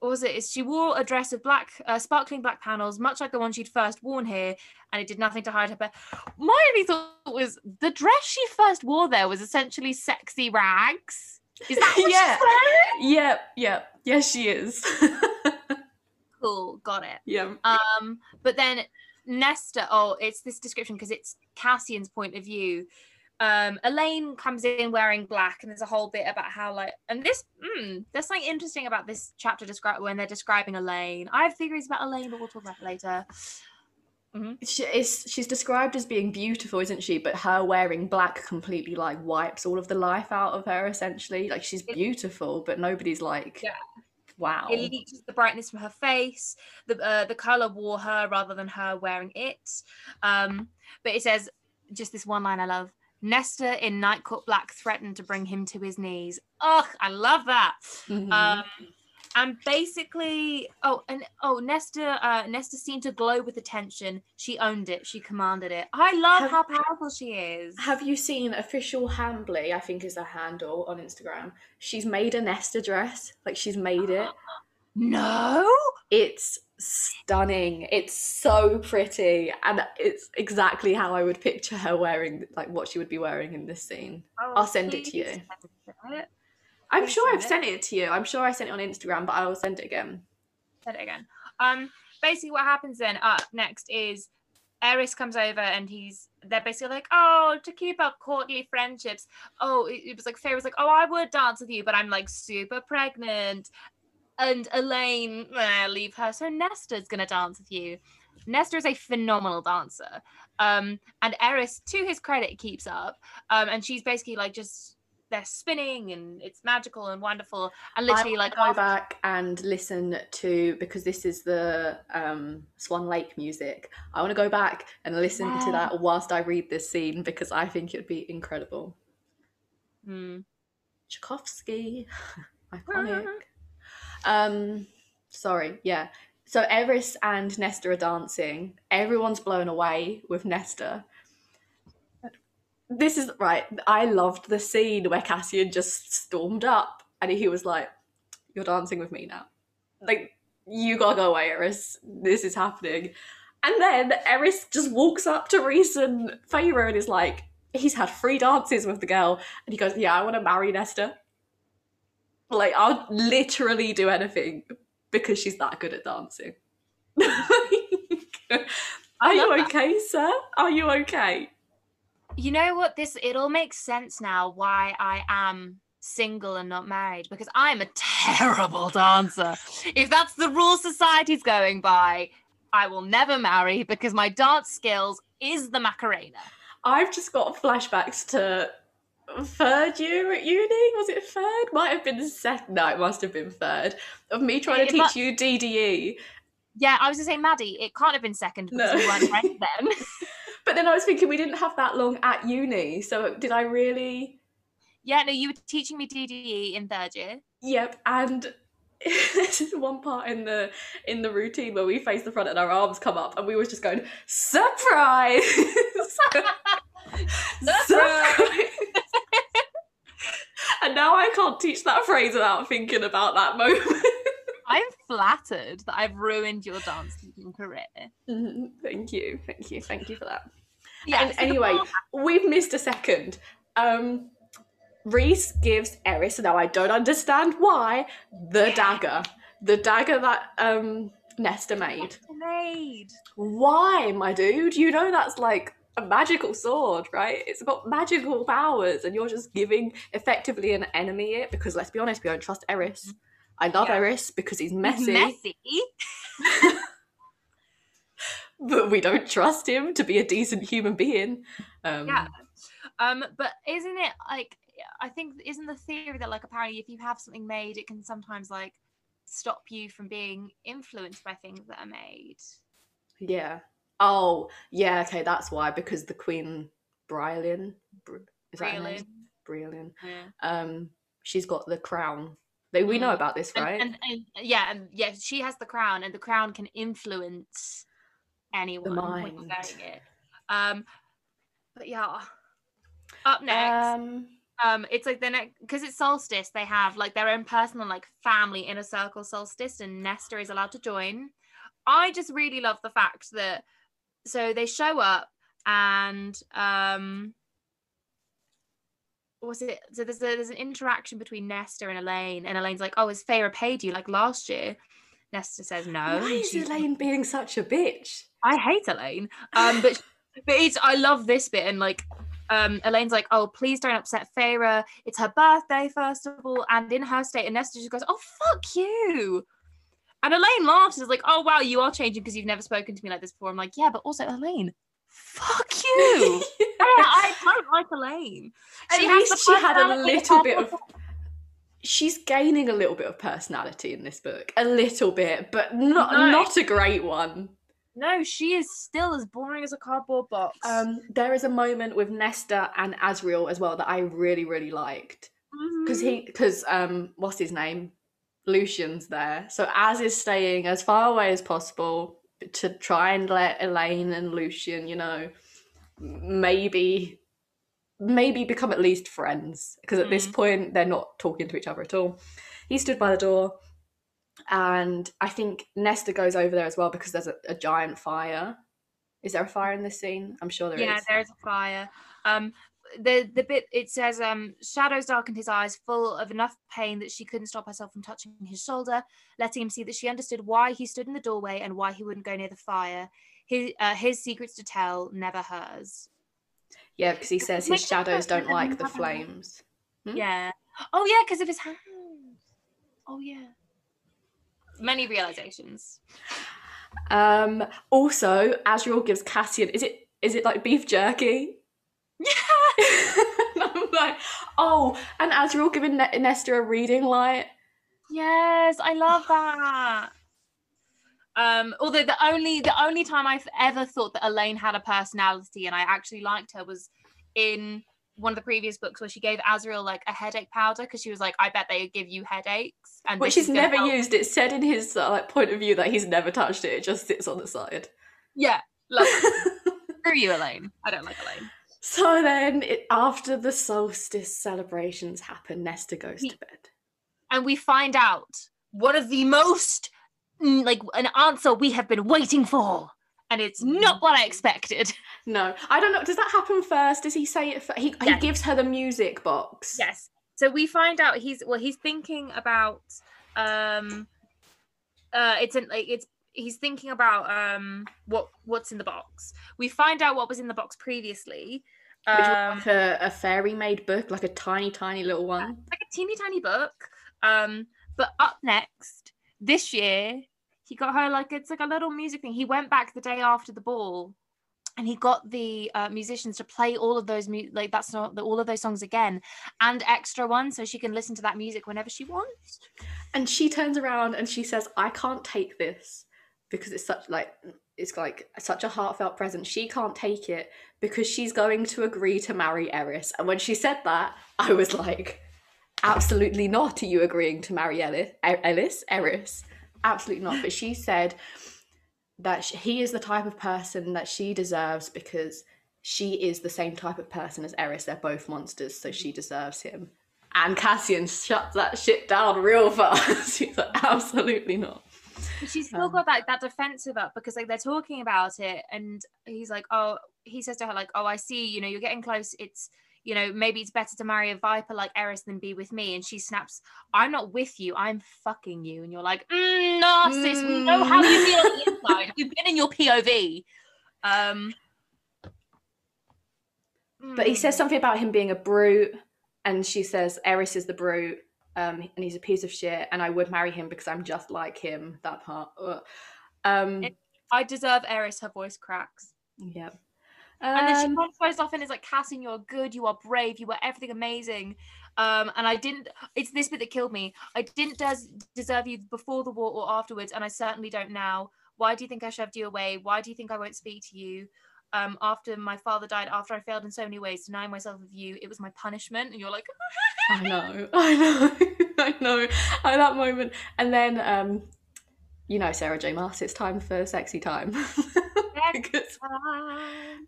what was it? Is she wore a dress of black, uh, sparkling black panels, much like the one she'd first worn here, and it did nothing to hide her. But my only thought was the dress she first wore there was essentially sexy rags. Is that what *laughs* Yeah. she's wearing? Yep, yep. Yes, she is. *laughs* Cool, got it. yeah. Um, but then Nesta, oh, it's this description because it's Cassian's point of view. Um, Elain comes in wearing black, and there's a whole bit about how like, and this, mm, there's something interesting about this chapter describe when they're describing Elain. I have theories about Elain, but we'll talk about it later. She is, she's described as being beautiful, isn't she? But her wearing black completely like wipes all of the life out of her. Essentially, like she's beautiful, but nobody's like, Yeah. wow. It leaches the brightness from her face. The uh, the color wore her rather than her wearing it. Um, but it says just this one line I love. Nesta in nightcoat black threatened to bring him to his knees. Ugh, I love that. Mhm. Um, and basically, oh, and oh, Nesta, uh, Nesta seemed to glow with attention. She owned it. She commanded it. I love Have- how powerful she is. Have you seen official Hambly? I think is her handle on Instagram. She's made a Nesta dress. Like she's made it. *gasps* no, It's stunning. It's so pretty, and it's exactly how I would picture her wearing, like what she would be wearing in this scene. I'll send it to you. it. I'm sure send I've it. sent it to you. I'm sure I sent it on Instagram, but I will send it again. Send it again. Um, basically, what happens then up next is Eris comes over and he's they're basically like, oh, to keep up courtly friendships. Oh, it, it was like Faye was like, oh, I would dance with you, but I'm like super pregnant. And Elain, eh, leave her. So Nesta's gonna dance with you. Nesta is a phenomenal dancer. Um, and Eris, to his credit, keeps up. Um, and she's basically like just they're spinning and it's magical and wonderful. And literally, like go after- back and listen to because this is the um, Swan Lake music. I want to go back and listen to that whilst I read this scene because I think it would be incredible. Hmm. Tchaikovsky, *laughs* iconic. Um, sorry, yeah. So Eris and Nesta are dancing. Everyone's blown away with Nesta. This is right. I loved the scene where Cassian just stormed up and he was like, "You're dancing with me now. Like, you gotta go away, Eris. This is happening." And then Eris just walks up to Rhys and Feyre and is like, he's had three dances with the girl. And he goes, Yeah, I want to marry Nesta. Like, I'll literally do anything because she's that good at dancing. *laughs* Are you love that. okay, sir? Are you okay? You know what? This it all makes sense now why I am single and not married because I'm a terrible dancer. If that's the rule society's going by, I will never marry because my dance skills is the Macarena. I've just got flashbacks to third year at uni. Was it third? Might have been second. No, it must have been third. Of me trying to teach mu- you DDE. Yeah, I was gonna say Maddie, it can't have been second because No. we weren't friends *laughs* then. But then I was thinking we didn't have that long at uni. So did I really? yeah, no, you were teaching me DDE in third year. Yep. And *laughs* this is one part in the in the routine where we face the front and our arms come up, and we was just going surprise. *laughs* Surprise! And now I can't teach that phrase without thinking about that moment. *laughs* I'm flattered that I've ruined your dance teaching career. Mhm, thank you, thank you, thank you for that. Yeah. and anyway, we've missed a second. Um, Rhys gives Eris, now I don't understand why, the dagger. The dagger that um, Nesta made. made. Why, my dude? You know that's like a magical sword, right? It's got magical powers, and you're just giving effectively an enemy it because let's be honest, we don't trust Eris. I love Yeah. Eris because he's messy, Messy. *laughs* but we don't trust him to be a decent human being. Um, Yeah. Um, but isn't it like I think isn't the theory that like apparently if you have something made, it can sometimes like stop you from being influenced by things that are made. Yeah. Oh, yeah. Okay, that's why because the Queen Briallyn, is that her name? Briallyn. Yeah. Um, she's got the crown. They, we know Mm. about this, right? and, and yeah, and yeah, she has the crown, and the crown can influence anyone when mind. wearing it. Um, but yeah. Up next, um, um it's like the next because it's solstice they have like their own personal like family inner circle solstice and nesta is allowed to join i just really love the fact that so they show up and um was it so there's a, there's an interaction between nesta and elain and elain's like oh has Feyre paid you like last year nesta says no why is Elain being such a bitch? I hate Elain. Um, but but it's I love this bit and like um Elain's like, oh please don't upset Feyre. It's her birthday first of all, and in her state, and Nesta just goes, oh fuck you. And Elain laughs and is like, oh wow, you are changing because you've never spoken to me like this before. I'm like, yeah, but also Elain, fuck *laughs* you. I, I don't like Elain. At She least she had a little bit of. She's gaining a little bit of personality in this book, a little bit, but not No. not a great one. No, she is still as boring as a cardboard box. Um, there is a moment with Nesta and Azriel as well that I really really liked because Mhm. he because um what's his name Lucien's there, so Az is staying as far away as possible to try and let Elain and Lucien, you know, maybe maybe become at least friends because at this Mm. point they're not talking to each other at all. He stood by the door, and I think Nesta goes over there as well because there's a, a giant fire. Is there a fire in this scene? I'm sure there is. yeah, there's a fire. Um, the the bit it says um shadows darkened his eyes, full of enough pain that she couldn't stop herself from touching his shoulder, letting him see that she understood why he stood in the doorway and why he wouldn't go near the fire. His uh, his secrets to tell, never hers. Yeah, because he says his shadows don't like the flames. Hmm? Yeah. Oh yeah, because of his hands. Oh yeah. Many realizations. Um, also, Azriel gives Cassian. Is it is it like beef jerky? Yeah. *laughs* And I'm like, oh, and Azriel giving ne- Nesta a reading light. Yes, I love that. Um, although the only the only time I've ever thought that Elain had a personality and I actually liked her was in one of the previous books where she gave Azriel like a headache powder because she was like, I bet they give you headaches, and Which he's never help." used. It said in his uh, like point of view that he's never touched it. It just sits on the side. Yeah, it. *laughs* Screw you, Elain. I don't like Elain. So then, it, after the solstice celebrations happen, Nesta goes to bed. And we find out one of the most mm, like an answer we have been waiting for, and it's not what I expected. No, I don't know. Does that happen first? Does he say it? He he gives her the music box. Yes. So we find out he's well, he's thinking about um uh it's an like it's he's thinking about um what what's in the box. We find out what was in the box previously. Um, like a, a fairy made book, like a tiny, tiny little one. like a teeny tiny book. Um, but up next this year, he got her like it's like a little music thing. He went back the day after the ball, and he got the uh, musicians to play all of those mu- like that's not all of those songs again, and extra ones, so she can listen to that music whenever she wants. And she turns around and she says, I can't take this because it's such like it's like such a heartfelt present. She can't take it because she's going to agree to marry Eris. And when she said that, I was like, absolutely not. Are you agreeing to marry Ellis? Ellis? Eris? Absolutely not. But she said that sh- he is the type of person that she deserves because she is the same type of person as Eris. They're both monsters, so she deserves him. And Cassian shuts that shit down real *laughs* fast. He's like, absolutely not. But she's still Um, got that that defensive up because like they're talking about it, and he's like, oh, he says to her like, oh, I see, you know, you're getting close. It's you know, maybe it's better to marry a viper like Eris than be with me. And she snaps, I'm not with you, I'm fucking you. And you're like, mm, no, sis, we know how you feel on the inside. We've been in your POV. Um, But he says mm. something about him being a brute, and she says Eris is the brute, um, and he's a piece of shit, and I would marry him because I'm just like him. That part. Um, I deserve Eris, her voice cracks. yeah. And then she Um, contemplates off and is like, Cassian, you're good, you are brave, you were everything amazing. Um, and I didn't, it's this bit that killed me. I didn't des- deserve you before the war or afterwards, and I certainly don't now. Why do you think I shoved you away? Why do you think I won't speak to you? Um, after my father died, after I failed in so many ways, denying myself of you, it was my punishment. And you're like, I know, *laughs* I know, *laughs* I know. At that moment, and then um, you know, Sarah J. Maas, it's time for sexy time. *laughs* because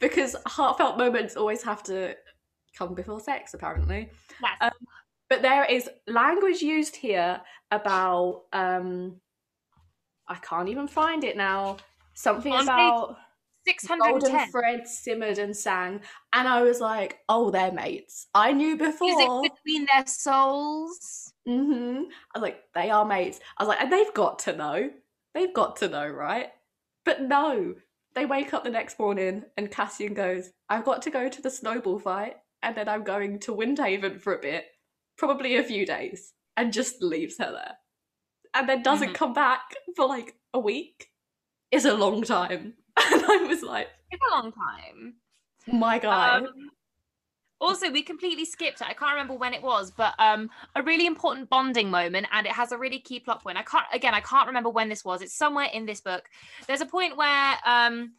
because heartfelt moments always have to come before sex, apparently. Yes. Um, But there is language used here about um, I can't even find it now. Something about 610. golden Fred simmered and sang, and I was like, "Oh, they're mates." I knew before. Music between their souls. hmm I was like, they are mates. I was like, and they've got to know. They've got to know, right? But no. They wake up the next morning and Cassian goes, I've got to go to the snowball fight and then I'm going to Windhaven for a bit, probably a few days, and just leaves her there. And then doesn't Mhm. come back for like a week. Is a long time. *laughs* And I was like, It's a long time. my God. Um, also, we completely skipped it. I can't remember when it was, but um, a really important bonding moment, and it has a really key plot point. I can't again, I can't remember when this was. It's somewhere in this book. There's a point where um,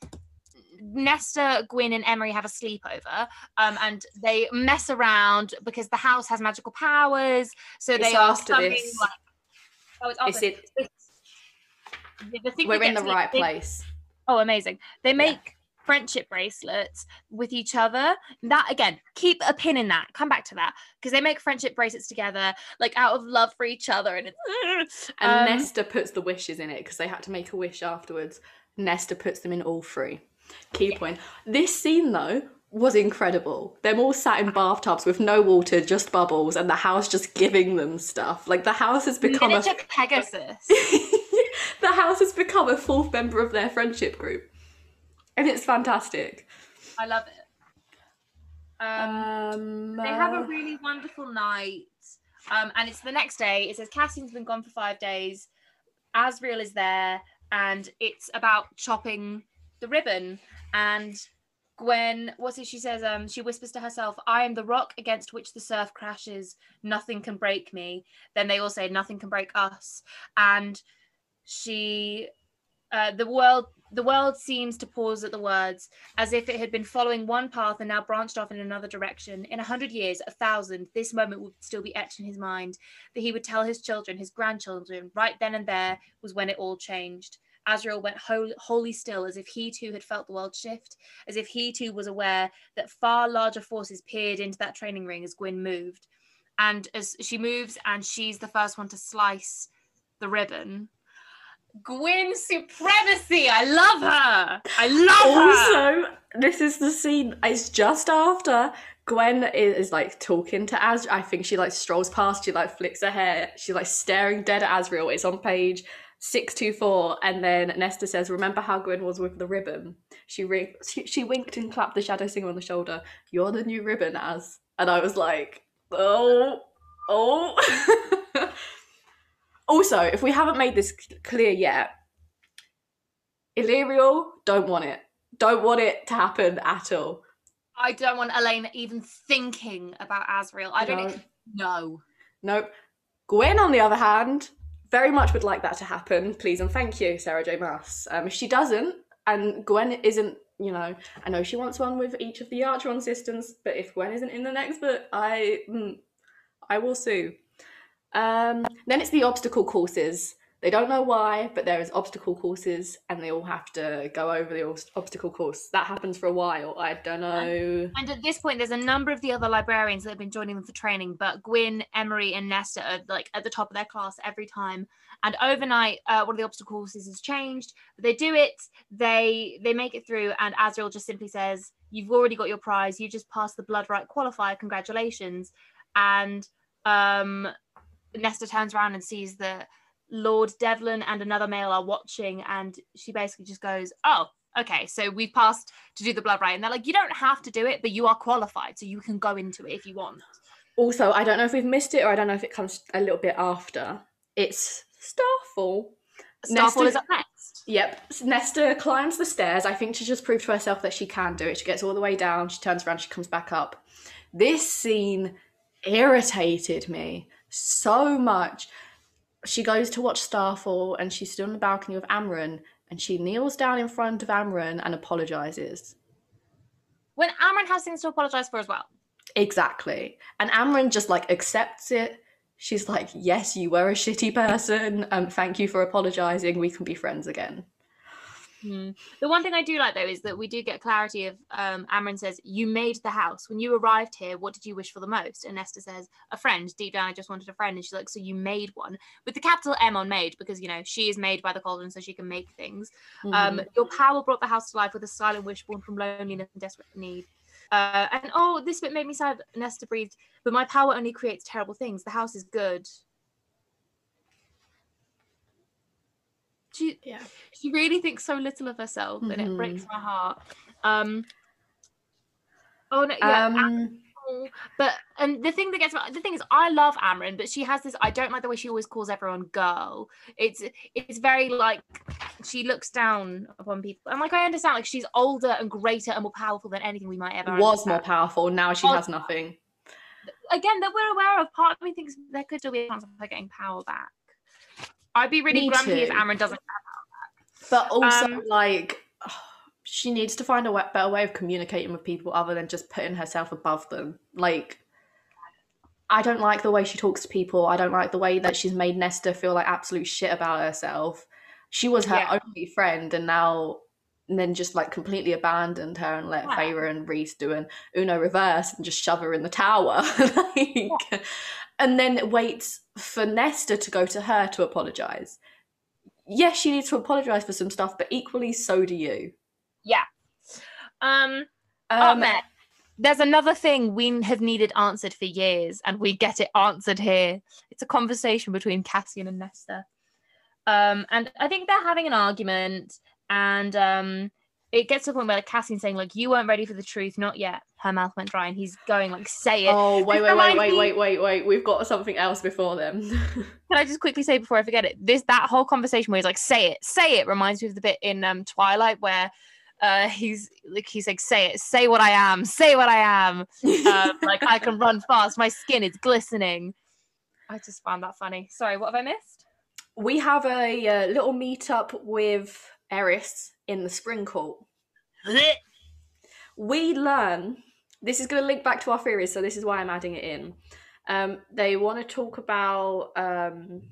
Nesta, Gwyn, and Emerie have a sleepover, um, and they mess around because the house has magical powers. So It's they are summoning, this. like, oh, it's Is after. it It's- the- the thing we're in the right place. Oh, amazing. They make friendship bracelets with each other. That again, keep a pin in that. Come back to that. Because they make friendship bracelets together, like out of love for each other. And it's And um, Nesta puts the wishes in it because they had to make a wish afterwards. Nesta puts them in all three. Key point. This scene though was incredible. Them all sat in bathtubs with no water, just bubbles, and the house just giving them stuff. Like the house has become a miniature Pegasus. *laughs* the house has become a fourth member of their friendship group. And it's fantastic. I love it. Um, Um, they have a uh, really wonderful night. Um, and it's the next day. It says Cassian's been gone for five days. Azriel is there, and it's about chopping the ribbon. And Gwen, what's it? She says, um, she whispers to herself, I am the rock against which the surf crashes. Nothing can break me. Then they all say, Nothing can break us. And she uh, the world the world seems to pause at the words as if it had been following one path and now branched off in another direction. In a hundred years, a thousand, this moment would still be etched in his mind that he would tell his children, his grandchildren, right then and there was when it all changed. Azriel went wholly still, as if he too had felt the world shift, as if he too was aware that far larger forces peered into that training ring as Gwyn moved. And as she moves, and she's the first one to slice the ribbon. Gwyn supremacy! I love her! I love her! Also, this is the scene. It's just after Gwen is, is like talking to Az. I think she like strolls past. She like flicks her hair. She's like staring dead at Azriel. It's on page 624 and then Nesta says remember how Gwyn was with the ribbon she, she she winked and clapped the shadow singer on the shoulder you're the new ribbon as and I was like oh oh *laughs* also if we haven't made this clear yet Elriel don't want it don't want it to happen at all I don't want Elain even thinking about Azriel. I don't No. know. Nope. Gwen, on the other hand, very much would like that to happen. Please and thank you, Sarah J. Maas. Um, if she doesn't, and Gwen isn't, you know, I know she wants one with each of the Archeron sisters, but if Gwen isn't in the next book, I, mm, I will sue. Um, then it's the obstacle courses. They don't know why, but there is obstacle courses, and they all have to go over the obstacle course. That happens for a while. I don't know. And at this point, there's a number of the other librarians that have been joining them for training, but Gwyn, Emerie, and Nesta are like at the top of their class every time. And overnight, uh, one of the obstacle courses has changed. But they do it. They they make it through, and Azriel just simply says, "You've already got your prize. You just passed the blood rite qualifier. Congratulations!" And um, Nesta turns around and sees that Lord Devlin and another male are watching, and she basically just goes, "Oh." Okay, so we've passed to do the blood rite, and they're like, you don't have to do it, but you are qualified, so you can go into it if you want. Also, I don't know if we've missed it or I don't know if it comes a little bit after. It's Starfall. Starfall Nesta- is up next. Yep. Nesta climbs the stairs, I think to just prove to herself that she can do it. She gets all the way down, she turns around, she comes back up. This scene irritated me so much. She goes to watch Starfall and she's stood on the balcony with Amren and she kneels down in front of Amren and apologizes. When Amren has things to apologize for as well. Exactly. And Amren just like accepts it. She's like, "Yes, you were a shitty person. Um, thank you for apologizing. We can be friends again." The one thing I do like though is that we do get clarity of um, Amren says, You made the house. When you arrived here, what did you wish for the most? And Nesta says, A friend. Deep down, I just wanted a friend. And she's like, So you made one with the capital M on made because, you know, she is made by the cauldron so she can make things. Um, Mhm. your power brought the house to life with a silent wish born from loneliness and desperate need. Uh, and oh, this bit made me sad. Nesta breathed, but my power only creates terrible things. The house is good. She, yeah. she really thinks so little of herself, and it breaks my heart. Um. Oh no, yeah. Um, but and the thing that gets me- the thing is I love Amren, but she has this I don't like the way she always calls everyone girl. It's it's very like she looks down upon people. And like I understand like she's older and greater and more powerful than anything we might ever was more powerful. Now she Was- has nothing. Again, that we're aware of. Part of me thinks there could still be a chance of her getting power back. I'd be really Me grumpy if too. Doesn't. But also, Um, like, *sighs* she needs to find a better way of communicating with people other than just putting herself above them. Like, I don't like the way she talks to people. I don't like the way that she's made Nesta feel like absolute shit about herself. She was her Yeah. only friend, and now and then just like completely abandoned her and let Yeah. Feyre and Rhys do an Uno reverse and just shove her in the tower. *laughs* like, and then waits for Nesta to go to her to apologize. Yes, she needs to apologize for some stuff, but equally so do you. Um, up Um, next, there's another thing we have needed answered for years, and we get it answered here. It's a conversation between Cassian and Nesta. Um, and I think they're having an argument, and um, it gets to the point where like, Cassian's saying, like, you weren't ready for the truth, not yet. Her mouth went dry, and he's going, like, say it. oh wait, wait, wait, wait, wait, wait, wait. We've got something else before them. *laughs* Can I just quickly say before I forget it? This that whole conversation where he's like, "Say it, say it," reminds me of the bit in um, Twilight where uh, he's like, he's like, "Say it, say what I am, say what I am." *laughs* Um, like I can run fast, my skin is glistening. I just found that funny. Sorry, what have I missed? we have a uh, little meetup with Eris in the spring court. we learn this is going to link back to our theories so this is why i'm adding it in. Um, they want to talk about um,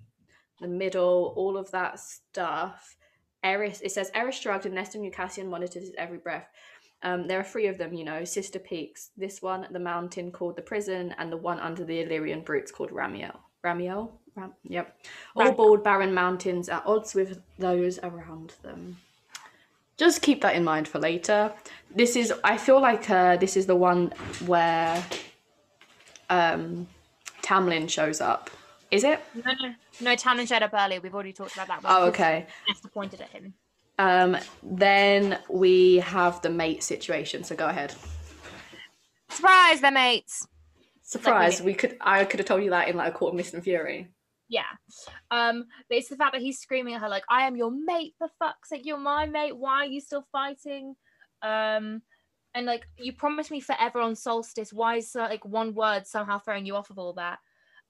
the middle all of that stuff. Eris it says eris shrugged and nesta and Cassian monitored his every breath. Um, there are three of them you know sister peaks this one the mountain called the prison and the one under the illyrian brutes called ramiel. Ramiel Ram- yep all bald barren mountains at odds with those around them just keep that in mind for later this is i feel like uh, this is the one where um tamlin shows up Is it? No, no, no. Tamlin showed up earlier. We've already talked about that. Oh, okay. Nesta pointed at him. Um, then we have the mate situation. So go ahead. Surprise, they're mates. Surprise! Like we could. I could have told you that in like a court of mist and fury. Yeah. Um, but it's the fact that he's screaming at her like, I am your mate, for fuck's sake, you're my mate. Why are you still fighting? Um, and like you promised me forever on solstice. Why is uh, like one word somehow throwing you off of all that?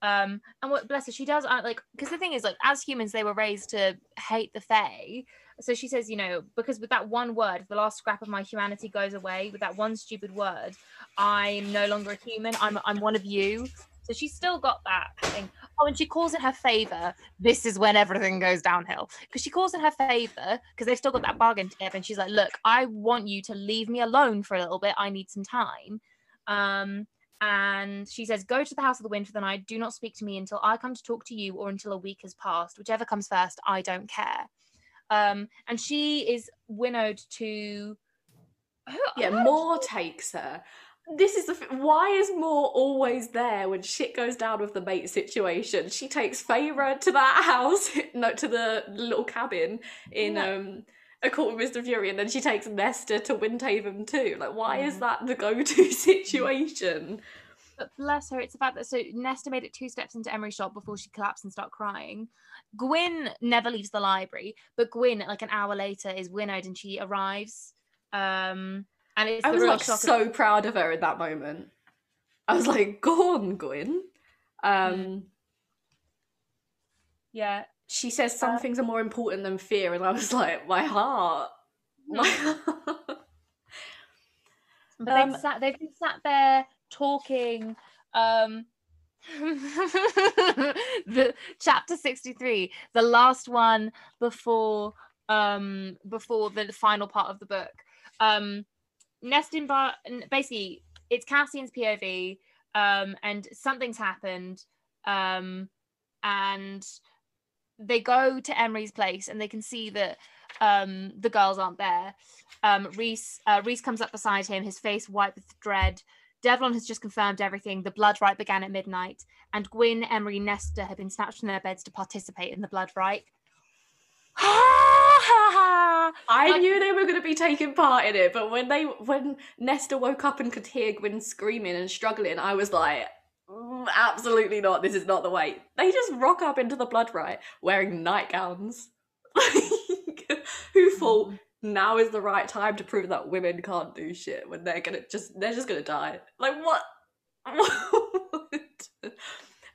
Um, and what bless her, she does uh, like because the thing is like as humans they were raised to hate the Fae. So she says, you know, because with that one word, the last scrap of my humanity goes away, with that one stupid word, I'm no longer a human. I'm I'm one of you. So she's still got that thing. Oh, and she calls in her favor. This is when everything goes downhill because she calls in her favor because they've still got that bargain together. And she's like, "Look, I want you to leave me alone for a little bit. I need some time." Um, and she says, "Go to the house of the wind for the night. Do not speak to me until I come to talk to you, or until a week has passed. Whichever comes first, I don't care." Um, and she is winnowed to. Yeah, Mor takes her. This is the f- why is Mor always there when shit goes down with the mate situation? She takes Feyre to that house, *laughs* no, to the little cabin in Yeah. um a court with Mr. Fury, and then she takes Nesta to Windhaven too. Like, why is Mhm. that the go-to *laughs* situation? But bless her, it's fact that so Nesta made it two steps into Emerie's shop before she collapsed and started crying. Gwyn never leaves the library, but Gwyn, like an hour later, is winnowed and she arrives. Um, and it's I was like shock. of- so proud of her in that moment. I was like, *laughs* "Go on, Gwyn." Um, Mm. yeah, she says some Uh, things are more important than fear, and I was *laughs* like, "My heart, my heart." *laughs* but Um, they've sat, they've been sat there talking. Um, the chapter 63 the last one before um before the final part of the book um Nestin Bar basically it's Cassian's POV um and something's happened um and they go to Emerie's place and they can see that um the girls aren't there um Rhys uh, Rhys comes up beside him his face white with dread Devlin has just confirmed everything. The blood rite began at midnight, and Gwyn, Emerie, Nesta had been snatched from their beds to participate in the blood rite. *gasps* *laughs* *laughs* I Like- knew they were going to be taking part in it, but when they when Nesta woke up and could hear Gwyn screaming and struggling, I was like, "Mm, absolutely not. This is not the way. They just rock up into the blood rite wearing nightgowns. *laughs* Who thought now is the right time to prove that women can't do shit when they're gonna just they're just gonna die? Like what? *laughs* What?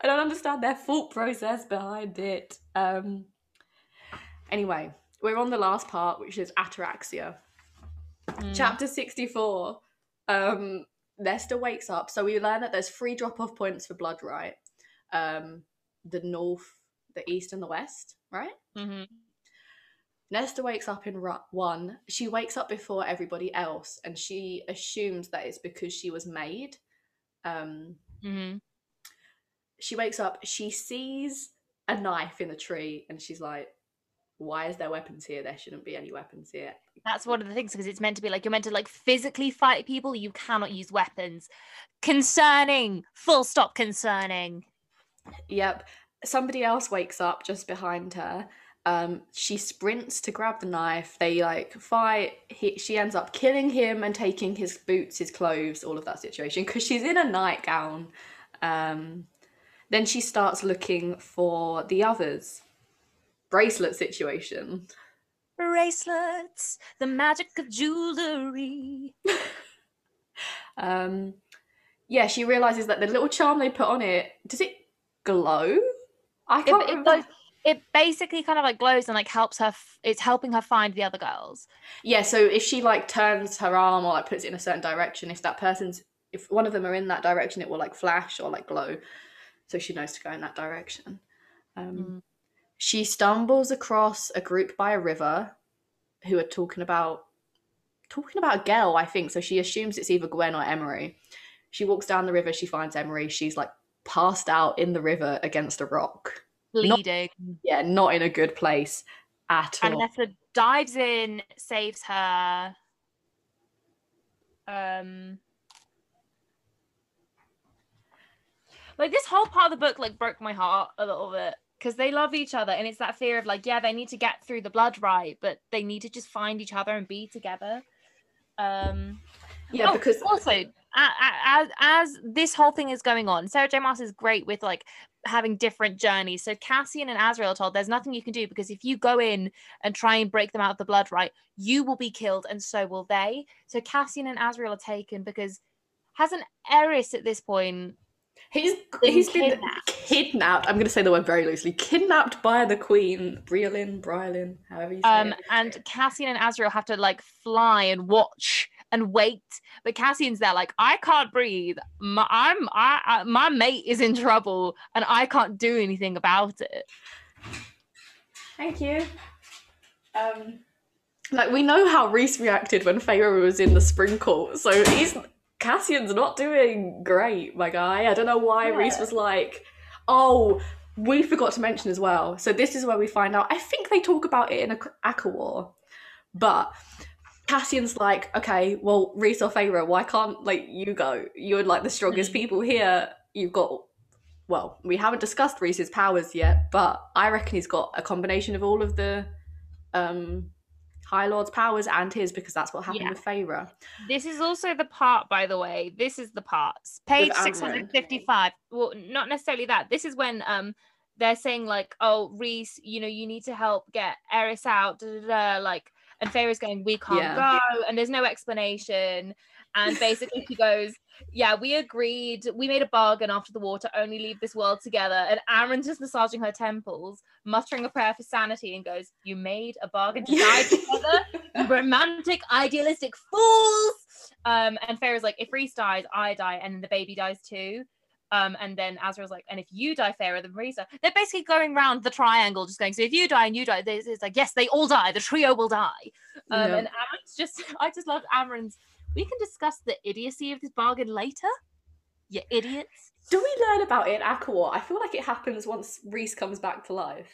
I don't understand their thought process behind it. Um. Anyway, we're on the last part, which is ataraxia. Mm. Chapter 64. Um, Nesta wakes up. So we learn that there's three drop off points for blood, right? Um, the north, the east, and the west, right? Mm-hmm. Nesta wakes up in one. She wakes up before everybody else, and she assumes that it's because she was made. Um, mm-hmm. she wakes up. She sees a knife in the tree, and she's like, "Why is there weapons here? There shouldn't be any weapons here." That's one of the things because it's meant to be like you're meant to like physically fight people. You cannot use weapons. Concerning. Full stop. Concerning. Yep. Somebody else wakes up just behind her. Um, she sprints to grab the knife. They like fight. He, she ends up killing him and taking his boots, his clothes, all of that situation because she's in a nightgown. Um, then she starts looking for the others. Bracelet situation. Bracelets. The magic of jewelry. *laughs* Um, yeah, she realizes that the little charm they put on it does it glow? I It, can't it, remember. goes- it basically kind of like glows and like helps her. F- it's helping her find the other girls. Yeah, so if she like turns her arm or like puts it in a certain direction, if that person's if one of them are in that direction, it will like flash or like glow. So she knows to go in that direction. Um, Mm. She stumbles across a group by a river who are talking about talking about a girl, I think. So she assumes it's either Gwen or Emerie. She walks down the river, she finds Emerie, she's like passed out in the river against a rock. Not- Bleeding. Yeah, not in a good place at all. And Nesta dives in, saves her. Um, like this whole part of the book like broke my heart a little bit because they love each other and it's that fear of like yeah they need to get through the blood rite but they need to just find each other and be together. Um yeah oh, because also as as this whole thing is going on sarah j. Maas is great with like having different journeys. So cassian and azriel told there's nothing you can do because if you go in and try and break them out of the blood rite you will be killed and so will they. So cassian and azriel are taken because hasn't eris at this point He's been he's been kidnapped. kidnapped. I'm going to say the word very loosely. Kidnapped by the queen, Briolin, Brylin, however you say um it. and cassian and Azriel have to like fly and watch and wait but cassian's there like i can't breathe my i'm I, I my mate is in trouble and i can't do anything about it Thank you. Um, like we know how Rhys reacted when Feyre was in the sprinkle, so he's Cassian's not doing great, my guy. I don't know why Yeah. Rhys was like, "Oh, we forgot to mention as well." So this is where we find out. I think they talk about it in a ACOWAR, but Cassian's like, "Okay, well, Rhys or Feyre, why can't like you go? You're like the strongest Mm. people here. You've got." Well, we haven't discussed Rhys's powers yet, but I reckon he's got a combination of all of the um High Lord's powers and his because that's what happened Yeah. with Feyre. this is also the part by the way this is the part page 655 well not necessarily that this is when um they're saying like oh rhys you know you need to help get eris out da, da, da, like and Feyre's going we can't Yeah. go and there's no explanation and basically she goes yeah we agreed. We made a bargain after the war to only leave this world together. And Aaron's just massaging her temples muttering a prayer for sanity and goes you made a bargain to die *laughs* together you romantic idealistic fools. Um and Feyre's like if Rhys dies I die and then the baby dies too. Um and then Azriel's like and if you die Feyre then Rhys. They're basically going round the triangle just going so if you die and you die it's like yes they all die. The trio will die. Um Yeah. and Amren's just *laughs* I just love Amren's we can discuss the idiocy of this bargain later you idiots Do we learn about it in ACOWAR? I feel like it happens once Rhys comes back to life.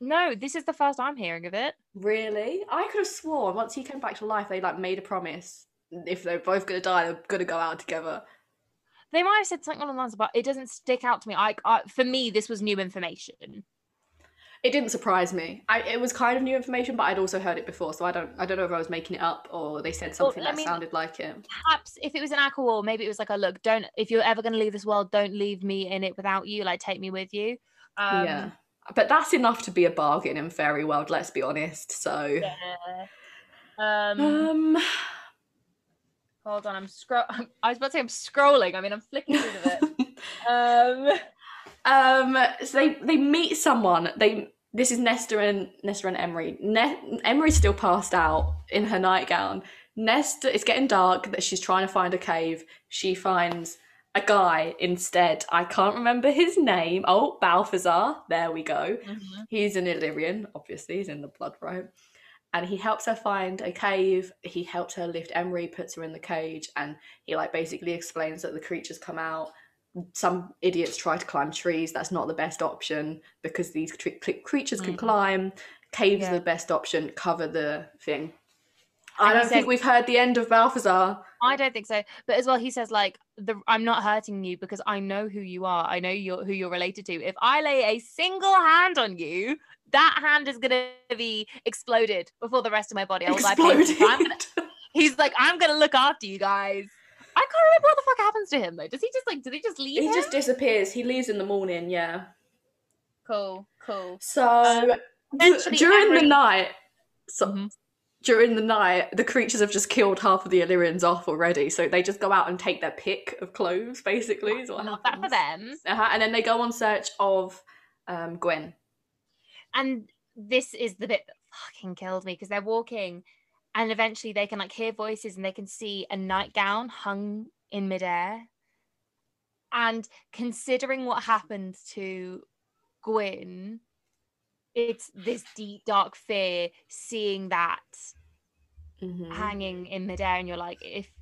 no this is the first I'm hearing of it Really? I could have sworn once he came back to life, they like made a promise. If they're both gonna die, they're gonna go out together. they might have said something along the lines but it doesn't stick out to me I, I for me this was new information It didn't surprise me. I, it was kind of new information, but I'd also heard it before, so I don't. I don't know if I was making it up or they said something I that mean- sounded like it. perhaps if it was an ACOWAR, maybe it was like a look, don't if you're ever gonna leave this world, don't leave me in it without you. Like take me with you. Um yeah, but that's enough to be a bargain in fairy world. Let's be honest. So, yeah. Um um, hold on, I'm scroll *laughs* I was about to say I'm scrolling. I mean I'm flicking through it. *laughs* Um Um, so they they meet someone. They this is Nesta and Nesta and Emerie. Ne- Emerie's still passed out in her nightgown. Nesta, it's getting dark. That she's trying to find a cave. She finds a guy instead. I can't remember his name. Oh, Balthazar. There we go. He's an Illyrian. Obviously, he's in the blood rite. And he helps her find a cave. He helps her lift Emerie, puts her in the cage, and he like basically explains that the creatures come out some idiots try to climb trees. That's not the best option because these tre- cre- creatures can Mhm. climb. Caves Yeah. are the best option. Cover the thing. And I don't think we've heard the end of Balthazar. I don't think so. But as well, he says like the I'm not hurting you because I know who you are. I know you're who you're related to. If I lay a single hand on you, that hand is gonna be exploded before the rest of my body. I will. Exploded. *laughs* He's like, I'm gonna look after you guys. I can't remember what the fuck happens to him though. Does he just like? Do they just leave he him? just disappears. He leaves in the morning. Yeah. Cool, cool. So Um, d- during the Emerie- night, so Mhm. during the night, the creatures have just killed half of the Illyrians off already. So they just go out and take their pick of clothes. Basically, is what Love that for them. Uh-huh. And then they go on search of um, Gwen. And this is the bit that fucking killed me because they're walking and eventually they can like hear voices and they can see a nightgown hung in midair. And considering what happened to Gwyn, it's this deep, dark fear seeing that Mhm. hanging in midair, and you're like, if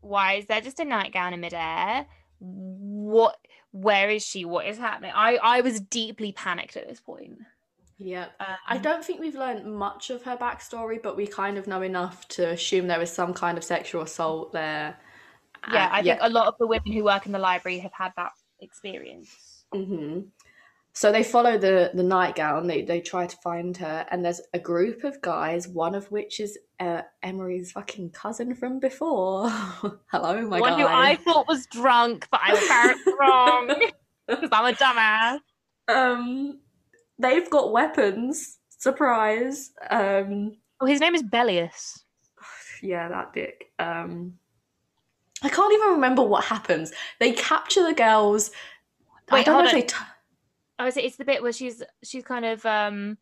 why is there just a nightgown in midair? What where is she? What is happening? I I was deeply panicked at this point. Yeah. I Um, don't think we've learned much of her backstory, but we kind of know enough to assume there was some kind of sexual assault there. yeah, Uh, I think a lot of the women who work in the library have had that experience. hmm So they follow the the nightgown. They they try to find her, and there's a group of guys. One of which is uh, Emerie's fucking cousin from before. *laughs* Hello, my God. One guy. who I thought was drunk, but I was apparently wrong *laughs* *laughs* because I'm a dumbass. um, they've got weapons. Surprise. Um, Oh, his name is Bellius. yeah, that dick. Um, I can't even remember what happens. They capture the girls. I don't know if they. T- Oh, is it, it's the bit where she's she's kind of um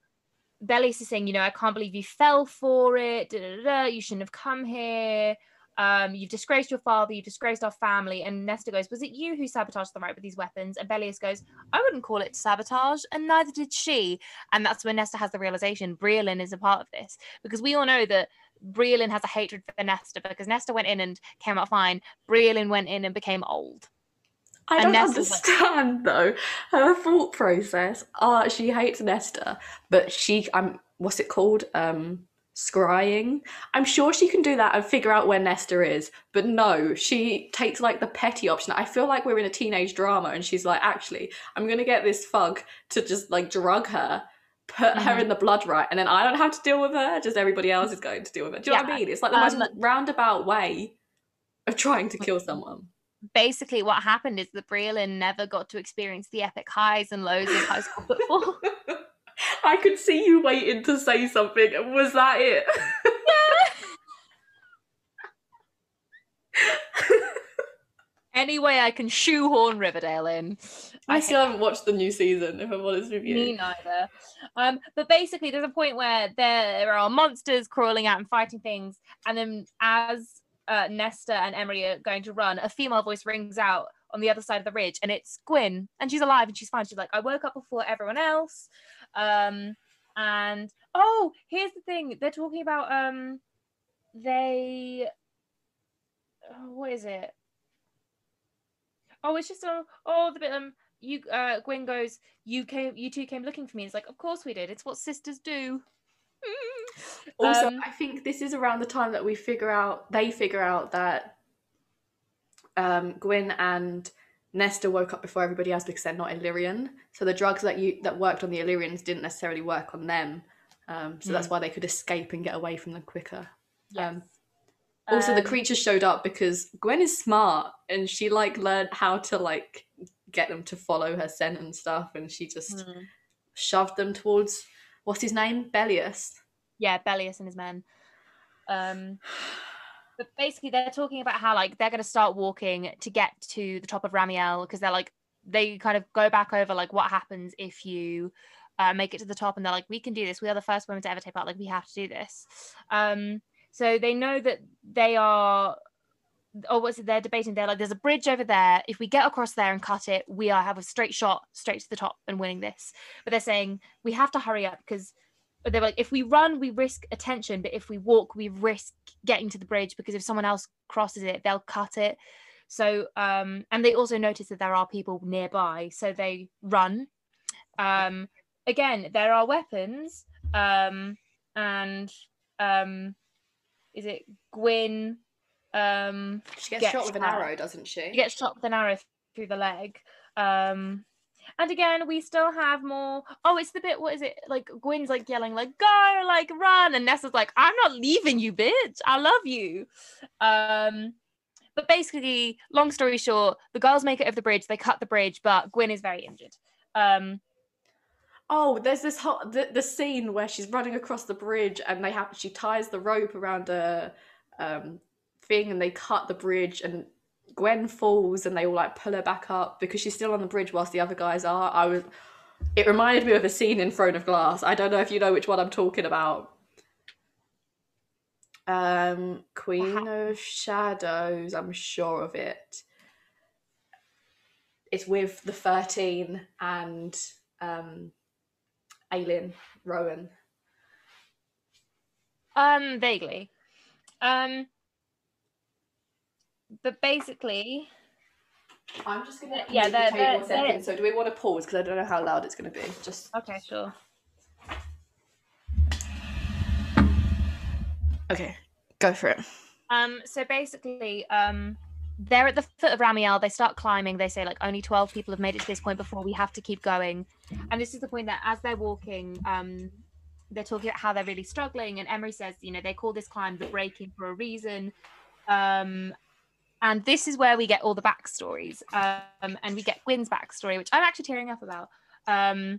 Bellius is saying, you know, I can't believe you fell for it. Da, da, da, you shouldn't have come here. Um, you've disgraced your father. You've disgraced our family. And Nesta goes, "Was it you who sabotaged the rite with these weapons?" And Bellius goes, "I wouldn't call it sabotage, and neither did she." And that's when Nesta has the realization Briallyn is a part of this because we all know that Briallyn has a hatred for Nesta because Nesta went in and came out fine. Briallyn went in and became old. I And don't Nesta- understand though her thought process. Ah, she hates Nesta, but she I'm what's it called? Um scrying. I'm sure she can do that and figure out where Nesta is, but no, she takes like the petty option. I feel like we're in a teenage drama and she's like, actually, I'm gonna get this fug to just like drug her, put her Mhm. in the blood rite, and then I don't have to deal with her, just everybody else is going to deal with her. Do you know what I mean? It's like the most Um, roundabout way of trying to kill someone. basically what happened is that Briallyn never got to experience the epic highs and lows of high school football. *laughs* I could see you waiting to say something. Was that it? *laughs* Any way I can shoehorn Riverdale in. I still haven't watched the new season, if I'm honest with you. Me neither. Um, but basically, there's a point where there are monsters crawling out and fighting things, and then as uh, Nesta and Emerie are going to run, a female voice rings out on the other side of the ridge, and it's Gwyn, and she's alive and she's fine. She's like, I woke up before everyone else, um, and oh, here's the thing: they're talking about um, they, oh, what is it? Oh, it's just a oh the bit um you uh Gwyn goes, You came you two came looking for me. It's like, of course we did. It's what sisters do. *laughs* Also, Um, I think this is around the time that we figure out, they figure out that um, Gwyn and Nesta woke up before everybody else because they're not Illyrian. So the drugs that you that worked on the Illyrians didn't necessarily work on them. Um, so that's why they could escape and get away from them quicker. Um, Also, the Um, creatures showed up because Gwen is smart and she like learned how to like get them to follow her scent and stuff, and she just mm, shoved them towards what's his name, Bellius. yeah, Bellius and his men. Um *sighs* *sighs* *sighs* but basically they're talking about how like they're gonna start walking to get to the top of Ramiel because they're like they kind of go back over like what happens if you uh, make it to the top and they're like we can do this. We are the first women to ever take part. Like we have to do this. Um so they know that they are Or what's it? They're debating. They're like there's a bridge over there. If we get across there and cut it we are have a straight shot straight to the top and winning this. But they're saying we have to hurry up because they're like if we run we risk attention but if we walk we risk getting to the bridge because if someone else crosses it they'll cut it. So um and they also notice that there are people nearby so they run. Um again there are weapons um and um is it gwyn um She gets Gets shot with an arrow, doesn't she? she gets shot with an arrow through the leg. Um and again we still have more. Oh it's the bit what is it? Like gwyn's like yelling like go like run. And nessa's like i'm not leaving you bitch. I love you. Um but basically long story short the girls make it over the bridge. They cut the bridge but gwyn is very injured. Um Oh, there's this whole the, the scene where she's running across the bridge and they have she ties the rope around a um thing and they cut the bridge and Gwen falls and they all like pull her back up because she's still on the bridge whilst the other guys are. I was it reminded me of a scene in Throne of Glass. I don't know if you know which one I'm talking about. Um Queen of Shadows, I'm sure of it. It's with the 13 and um Aelin Rowan. um vaguely um but basically I'm just gonna Yeah, they're- table they're- second. they're- So do we want to pause because I don't know how loud it's gonna be. Just okay sure okay, go for it. Um, so basically, um, they're at the foot of Ramiel. They start climbing. They say like only twelve people have made it to this point before. We have to keep going. And this is the point that as they're walking, um, they're talking about how they're really struggling. And Emerie says, you know, they call this climb the breaking for a reason. Um, and this is where we get all the backstories. Um, and we get Gwyn's backstory, which I'm actually tearing up about. Um,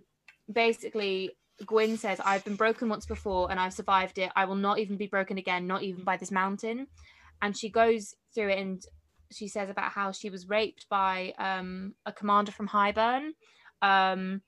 basically, Gwyn says, I've been broken once before and I've survived it. I will not even be broken again, not even by this mountain. And she goes through it and she says about how she was raped by um, a commander from Hybern. Um,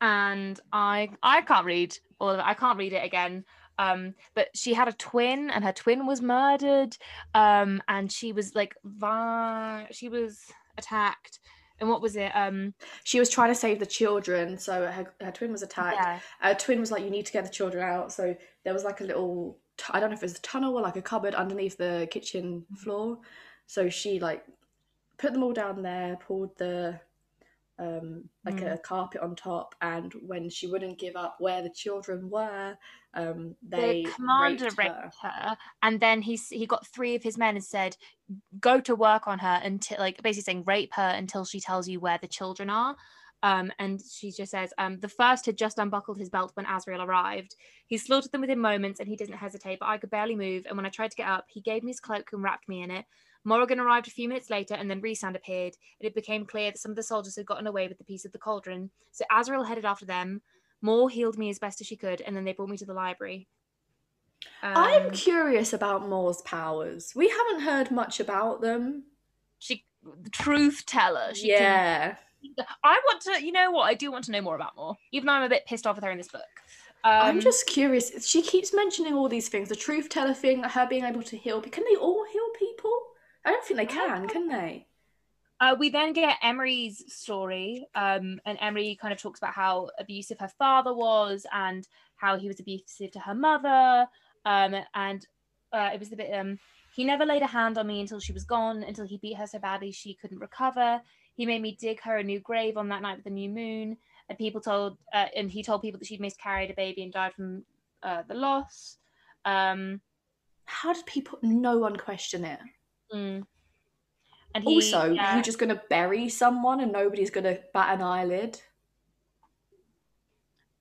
and I I can't read all of it. I can't read it again. Um, but she had a twin and her twin was murdered. Um, and she was like va- she was attacked and what was it? Um, she was trying to save the children, so her, her twin was attacked. Yeah. Her twin was like, "You need to get the children out." So there was like a little, I don't know if it was a tunnel or like a cupboard underneath the kitchen mm-hmm. floor. So she like put them all down there, pulled the um, like mm. a carpet on top, and when she wouldn't give up where the children were, um, they the commander raped, raped her. her. and then he he got three of his men and said, "Go to work on her until like basically saying rape her until she tells you where the children are." Um, and she just says, um, the first had just unbuckled his belt when Azriel arrived. He slaughtered them within moments and he didn't hesitate, but I could barely move. And when I tried to get up, he gave me his cloak and wrapped me in it. Morrigan arrived a few minutes later, and then Rhysand appeared, and it became clear that some of the soldiers had gotten away with the piece of the cauldron. So Azriel headed after them. Mor healed me as best as she could, and then they brought me to the library. Um, I'm curious about Mor's powers. We haven't heard much about them. She, the truth teller. She yeah. Can, I want to. You know what? I do want to know more about Mor, even though I'm a bit pissed off with her in this book. Um, I'm just curious. She keeps mentioning all these things: the truth teller thing, her being able to heal. Can they all heal people? I don't think they can, can they? Uh, we then get Emerie's story, um, and Emerie kind of talks about how abusive her father was and how he was abusive to her mother. Um, and uh, it was a bit. Um, he never laid a hand on me until she was gone, until he beat her so badly she couldn't recover. He made me dig her a new grave on that night with the new moon. And people told, uh, and he told people that she'd miscarried a baby and died from uh, the loss. Um, How did people? No one question it. Mm. And he, also, yeah. you're just going to bury someone and nobody's going to bat an eyelid.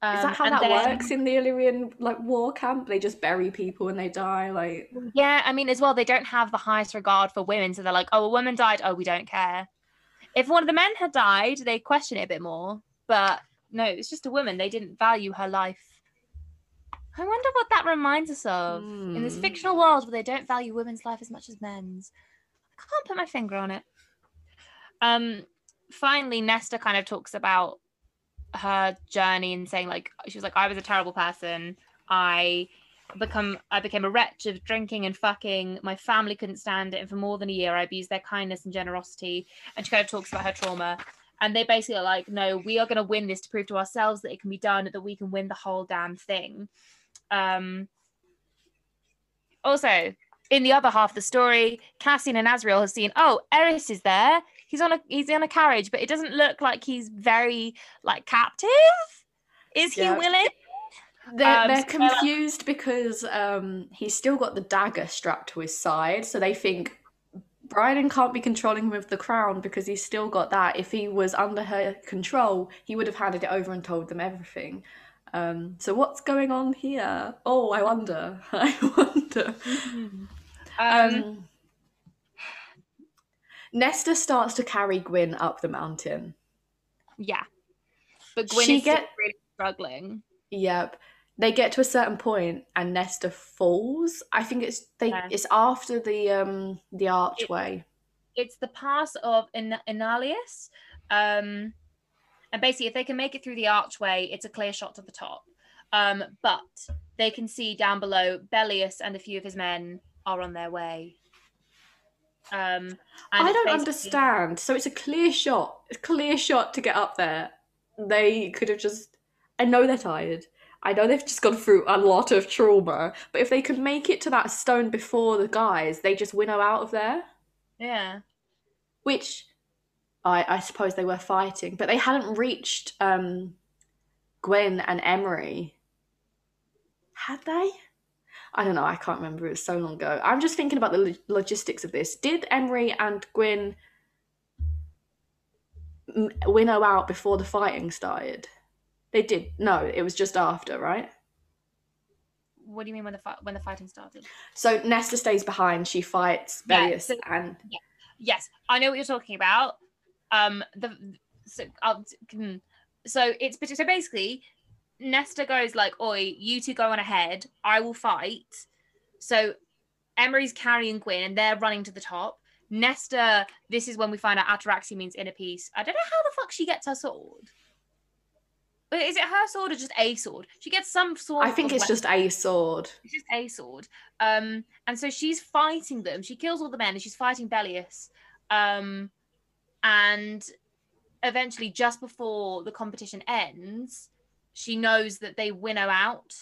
Um, Is that um, how that then, works in the Illyrian like war camp? They just bury people and they die. Like, yeah, I mean, as well, they don't have the highest regard for women, so they're like, "Oh, a woman died. Oh, we don't care." If one of the men had died, they question it a bit more. But no, it's just a woman. They didn't value her life. I wonder what that reminds us of mm. in this hmm. fictional world where they don't value women's life as much as men's. I can't put my finger on it. Um, finally, Nesta kind of talks about her journey and saying like she was like I was a terrible person. I become I became a wretch of drinking and fucking. My family couldn't stand it, and for more than a year, I abused their kindness and generosity. And she kind of talks about her trauma. And they basically are like, no, we are going to win this to prove to ourselves that it can be done, that we can win the whole damn thing. Um, also, in the other half of the story, Cassian and Azriel have seen, oh, Eris is there. He's on a he's in a carriage, but it doesn't look like he's very like captive. Is he yeah. willing? They're, um, they're confused because um, he's still got the dagger strapped to his side, so they think Brian can't be controlling him with the crown because he's still got that. If he was under her control, he would have handed it over and told them everything. Um, so what's going on here? Oh, I wonder. *laughs* I wonder. Mm-hmm. Um, um, Nesta starts to carry Gwyn up the mountain. Yeah, but Gwyn she is get, really struggling. Yep. They get to a certain point and Nesta falls. I think it's they. Yeah. It's after the um the archway. It, it's the pass of In- Inalius. Um, and basically, if they can make it through the archway, it's a clear shot to the top. Um, but they can see down below Bellius and a few of his men are on their way. Um, I don't understand. So it's a clear shot. It's a clear shot to get up there. They could have just. I know they're tired. I know they've just gone through a lot of trauma, but if they could make it to that stone before the guys, they just winnow out of there. Yeah. Which I, I suppose they were fighting, but they hadn't reached um, Gwyn and Emerie. Had they? I don't know. I can't remember. It was so long ago. I'm just thinking about the lo- logistics of this. Did Emerie and Gwyn m- winnow out before the fighting started? They did. No, it was just after, right? What do you mean when the fi- when the fighting started? So Nesta stays behind. She fights Yeah, so- and Yes, I know what you're talking about. Um, the so I'll, hmm. so it's so basically, Nesta goes like, "Oi, you two go on ahead. I will fight." So Emerie's carrying Gwyn, and they're running to the top. Nesta, this is when we find out Ataraxia means inner peace. I don't know how the fuck she gets her sword. Is it her sword or just a sword? She gets some sword. I think it's weapon. just a sword. It's just a sword. Um, and so she's fighting them. She kills all the men and she's fighting Bellius. Um, and eventually, just before the competition ends, she knows that they winnow out.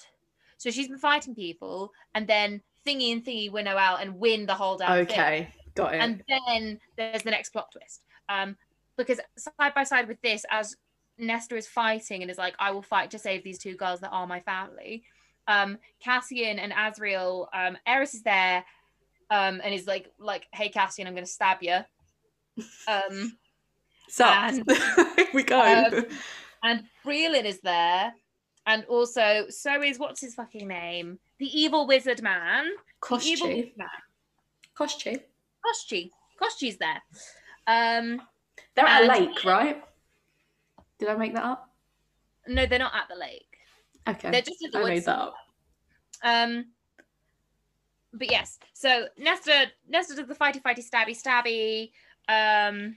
So she's been fighting people, and then Thingy and Thingy winnow out and win the whole damn thing. Okay, got it. And then there's the next plot twist. Um, because side by side with this, as Nesta is fighting and is like, I will fight to save these two girls that are my family. Um, Cassian and Azriel, um, Eris is there, um, and is like, like, hey Cassian, I'm gonna stab you. Um, so and- *laughs* we go. um, and Briallyn is there, and also so is what's his fucking name? The evil wizard man. Koschei. Koschei. Koschei. Koschei's there. Um, They're at a lake, right? Did I make that up? no, they're not at the lake. Okay. They're just at the I woods. made that up. Um, but yes, so Nesta Nesta does the fighty fighty stabby stabby. Um,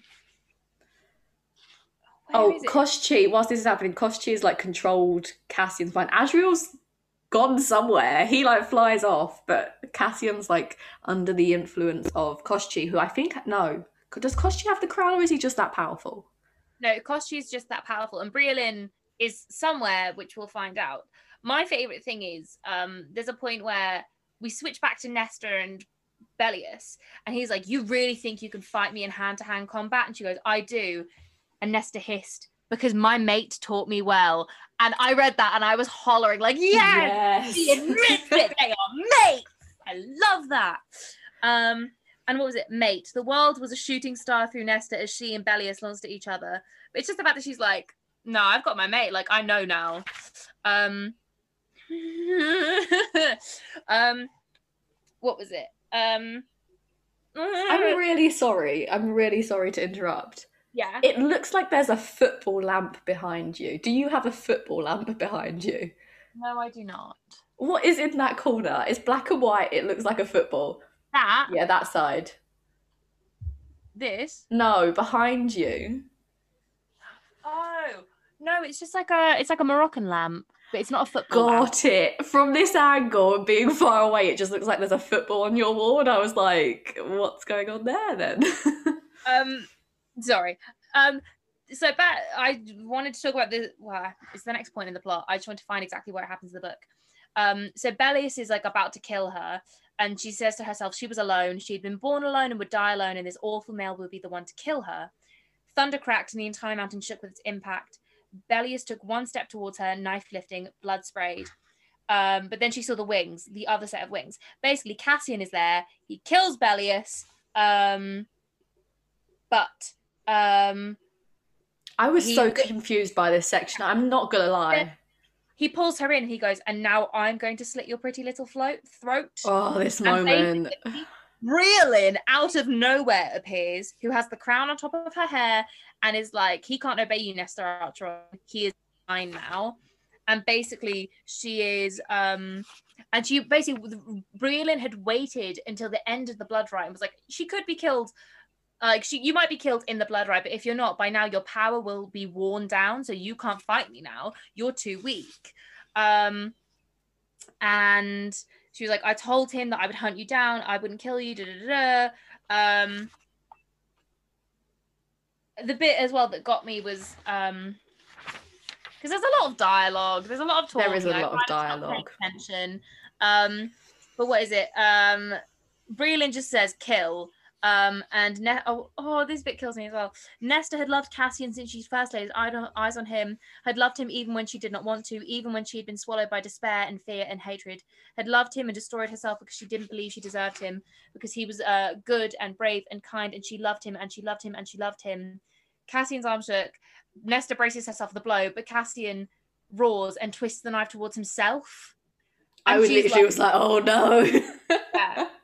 Oh, is whilst this is happening, Koschei is like controlled Cassian's mind. Azriel's gone somewhere. He like flies off, but Cassian's like under the influence of Koschei, who I think no. Does Koschei have the crown or is he just that powerful? no, Koschei's just that powerful, and Briallyn is somewhere, which we'll find out. My favorite thing is um, there's a point where we switch back to Nesta and Bellius, and he's like, "You really think you can fight me in hand to hand combat?" And she goes, "I do." And Nesta hissed because my mate taught me well, and I read that and I was hollering like, "Yes!" She admits it. They are mates. I love that. Um, and what was it? Mate. The world was a shooting star through Nesta as she and Bellius launched at each other. But it's just the fact that she's like, no, I've got my mate. Like I know now. Um, *laughs* um, what was it? Um, I'm *laughs* really sorry. I'm really sorry to interrupt. yeah. It looks like there's a football lamp behind you. Do you have a football lamp behind you? No, I do not. What is in that corner? It's black and white. It looks like a football. That Yeah, that side. this. No, behind you. Oh no, it's just like a it's like a Moroccan lamp, but it's not a football. lamp. Got it. From this angle and being far away, it just looks like there's a football on your wall. And I was like, what's going on there then? *laughs* um sorry um so but i wanted to talk about the well it's the next point in the plot i just want to find exactly where it happens in the book um so bellius is like about to kill her and she says to herself she was alone she'd been born alone and would die alone and this awful male would be the one to kill her thunder cracked and the entire mountain shook with its impact bellius took one step towards her knife lifting blood sprayed um, but then she saw the wings, the other set of wings. Basically, Cassian is there. He kills Bellius. Um, but um, I was He- so confused by this section. I'm not gonna lie. he pulls her in. He goes, and now I'm going to slit your pretty little float throat. Oh, this And moment. basically, Briallyn out of nowhere appears, who has the crown on top of her hair and is like, he can't obey you, Nesta Archeron. He is mine now. And basically, she is, um, and she basically, Briallyn had waited until the end of the blood rite and was like, she could be killed. Like she, you might be killed in the blood rite, but if you're not, by now your power will be worn down, so you can't fight me now. You're too weak. Um, and she was like, I told him that I would hunt you down, I wouldn't kill you. Da, da, da. Um, the bit as well that got me was um, because there's a lot of dialogue. There's a lot of talking. There is a lot of kind stopped paying dialogue. Attention. Um, but what is it? Um, Briallyn just says kill. Um, and ne- oh, oh, this bit kills me as well. Nesta had loved Cassian since she first laid eyes on him, had loved him even when she did not want to, even when she had been swallowed by despair and fear and hatred, had loved him and destroyed herself because she didn't believe she deserved him, because he was uh, good and brave and kind, and she loved him and she loved him and she loved him. Cassian's arm shook. Nesta braces herself for the blow, but Cassian roars and twists the knife towards himself. I was literally like, was like, oh no. yeah. *laughs*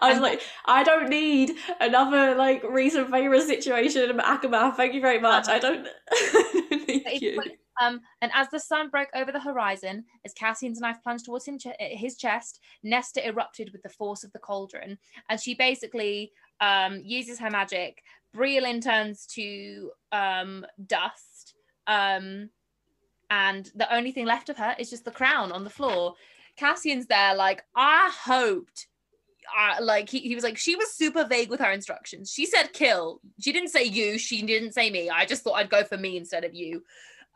I was like, I don't need another like recent Feyre situation in ACOMAF. Thank you very much. I don't, I *laughs* don't need you. Um, and as the sun broke over the horizon, as Cassian's knife plunged towards him, his chest, Nesta erupted with the force of the cauldron, and she basically um, uses her magic. Briallyn turns to um, dust, um, and the only thing left of her is just the crown on the floor. Cassian's there, like I hoped uh, like he, he was like she was super vague with her instructions. She said kill. She didn't say you. She didn't say me. I just thought i'd go for me instead of you.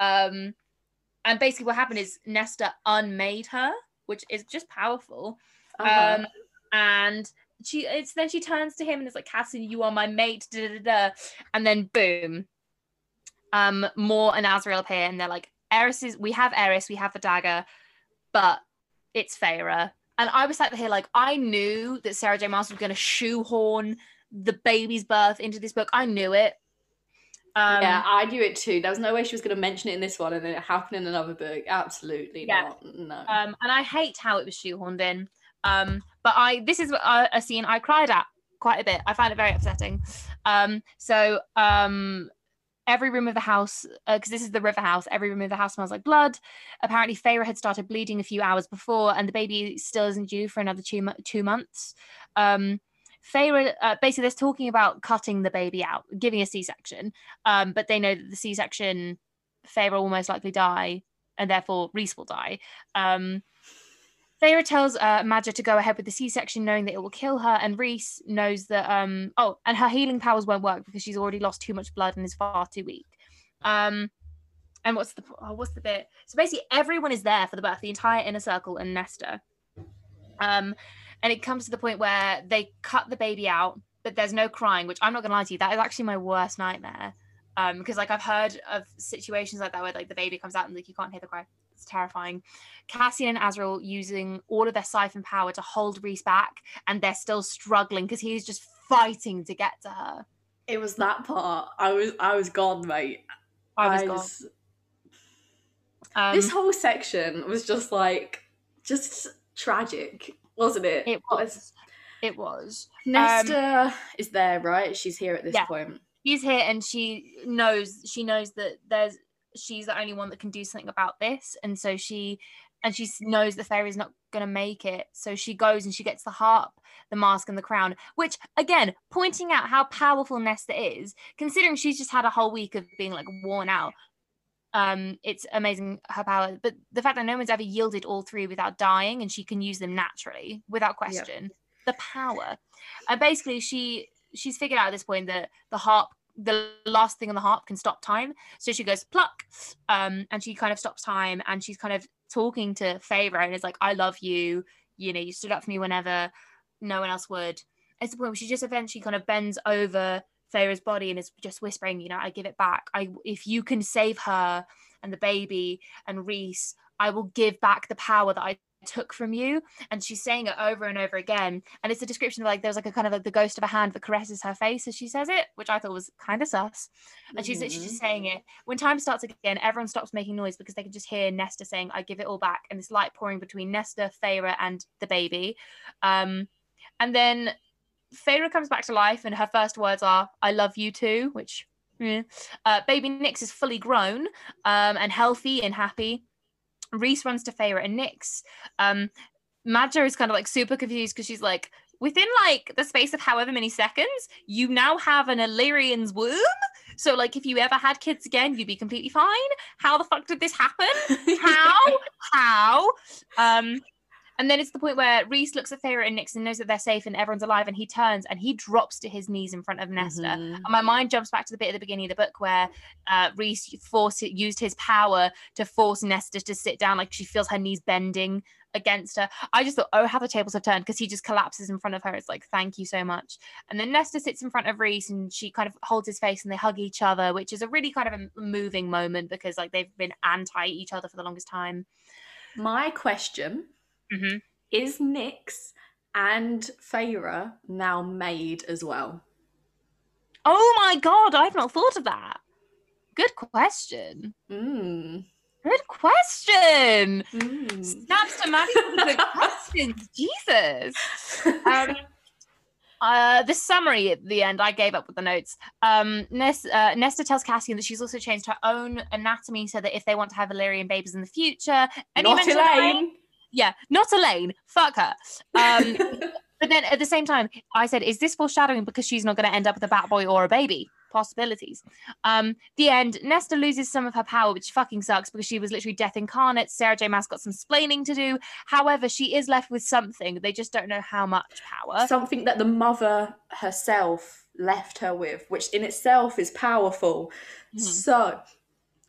Um and basically what happened is nesta unmade her which is just powerful. Uh-huh. um and she it's then she turns to him and is like cassie you are my mate da, da, da. and then boom. Um Mor and Azriel appear and they're like eris is we have eris we have the dagger but it's Feyre and I was sat here like I knew that Sarah J. Maas was going to shoehorn the baby's birth into this book. I knew it. Um, yeah, I knew it too. There was no way she was going to mention it in this one, and then it happened in another book. Absolutely yeah. not. No. Um, and I hate how it was shoehorned in. Um, but I this is a, a scene I cried at quite a bit. I find it very upsetting. Um, so um, every room of the house, because uh, this is the river house, every room of the house smells like blood. Apparently, Feyre had started bleeding a few hours before, and the baby still isn't due for another two, two months. Um, Feyre, uh, basically, they're talking about cutting the baby out, giving a C section, um, but they know that the C section, Feyre will most likely die, and therefore Rhys will die. Um, Feyre tells uh, to go ahead with the C-section, knowing that it will kill her, and Rhys knows that. Um, oh, and her healing powers won't work because she's already lost too much blood and is far too weak. Um, and what's the oh, what's the bit? So basically, everyone is there for the birth, the entire inner circle and Nesta. Um, and it comes to the point where they cut the baby out, but there's no crying, which I'm not gonna lie to you, that is actually my worst nightmare. Um, because like I've heard of situations like that where like the baby comes out and like you can't hear the cry. It's terrifying. Cassian and Azriel using all of their siphon power to hold Rhys back, and they're still struggling because he's just fighting to get to her. It was that part. I was I was gone, mate. I was, I was... gone. Um, this whole section was just like just tragic, wasn't it? It was. It was. Nesta um, is there, right? She's here at this yeah. point. She's here, and she knows. She knows that there's she's the only one that can do something about this. And so she and she knows the Feyre's not going to make it. So she goes and she gets the harp the mask and the crown which again pointing out how powerful nesta is considering she's just had a whole week of being like worn out um it's amazing her power. But the fact that no one's ever yielded all three without dying and she can use them naturally without question. Yep. the power. And basically she she's figured out at this point that the harp the last thing on the harp can stop time. So she goes pluck, um, and she kind of stops time, and she's kind of talking to Feyre and is like, "I love you. You know, you stood up for me whenever no one else would." It's the point where she just eventually kind of bends over Feyre's body and is just whispering, "You know, I give it back. I if you can save her and the baby and Rhys, I will give back the power that I took from you and she's saying it over and over again. And it's a description of like there's like a kind of like the ghost of a hand that caresses her face as she says it which i thought was kind of sus. And she's mm-hmm. she's just saying it. When time starts again everyone stops making noise because they can just hear nesta saying i give it all back and this light pouring between nesta Feyre and the baby. Um and then Feyre comes back to life and her first words are i love you too which yeah. uh, baby Nyx is fully grown um, and healthy and happy Rhys runs to Feyre and Nyx. Um, Madja is kind of like super confused because she's like, within like the space of however many seconds, you now have an Illyrian's womb. So like if you ever had kids again, you'd be completely fine. How the fuck did this happen? *laughs* How? How? Um and then it's the point where Rhys looks at Feyre and Nixon knows that they're safe and everyone's alive, and he turns and he drops to his knees in front of Nesta. Mm-hmm. And my mind jumps back to the bit at the beginning of the book where uh, Rhys forced used his power to force Nesta to sit down, like she feels her knees bending against her. I just thought, oh, how the tables have turned because he just collapses in front of her. It's like, thank you so much. And then Nesta sits in front of Rhys and she kind of holds his face and they hug each other, which is a really kind of a moving moment because like they've been anti each other for the longest time. My question Mhm. is Nyx and Feyre now made as well? Oh my god, I've not thought of that. Good question. Mm. Good question. Mm. Snaps to Maddie with the good *laughs* questions. Jesus. *laughs* Um, uh, this summary at the end, I gave up with the notes. Um, Nest, uh, Nesta tells Cassian that she's also changed her own anatomy so that if they want to have Illyrian babies in the future, any Not mention of Elain- Elain. Yeah, not Elain, fuck her. Um, *laughs* but then at the same time, I said, is this foreshadowing because she's not going to end up with a bat boy or a baby? Possibilities. Um, the end. Nesta loses some of her power, which fucking sucks because she was literally death incarnate. Sarah J. Maas got some splaining to do. However, she is left with something. They just don't know how much power. Something that the mother herself left her with, which in itself is powerful. Mhm. So,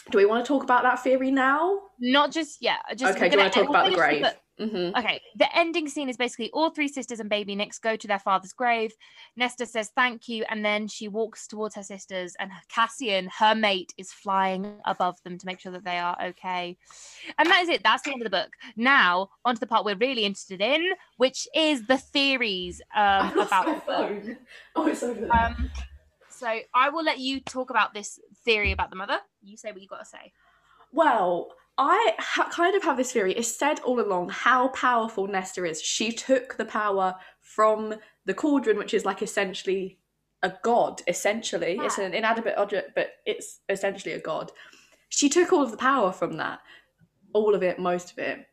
do we want to talk about that theory now? Not just yeah. Just okay, do you want to talk about the grave? the- hmm Okay, the ending scene is basically all three sisters and baby Nyx go to their father's grave. Nesta says thank you, and then she walks towards her sisters, and Cassian, her mate, is flying above them to make sure that they are okay. And that is it. That's the end of the book. Now, on to the part we're really interested in, which is the theories um, *laughs* about the book. Oh, it's over there. Um, so I will let you talk about this theory about the mother. You say what you got to say. Well, I ha- kind of have this theory. It's said all along how powerful Nesta is. She took the power from the cauldron, which is like essentially a god, essentially. It's an inanimate object, but it's essentially a god. She took all of the power from that. All of it, most of it.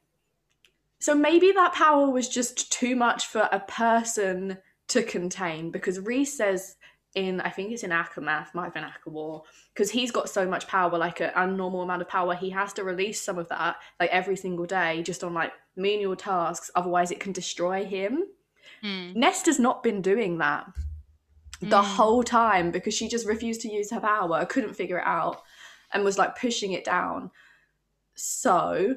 So maybe that power was just too much for a person to contain because Rhys says in, I think it's in ACOMAF, might have been ACOWAR, because he's got so much power, like an abnormal amount of power, he has to release some of that, like every single day, just on like menial tasks. Otherwise, it can destroy him. Hmm. Nesta's not been doing that the Mm. whole time because she just refused to use her power, couldn't figure it out, and was like pushing it down. So,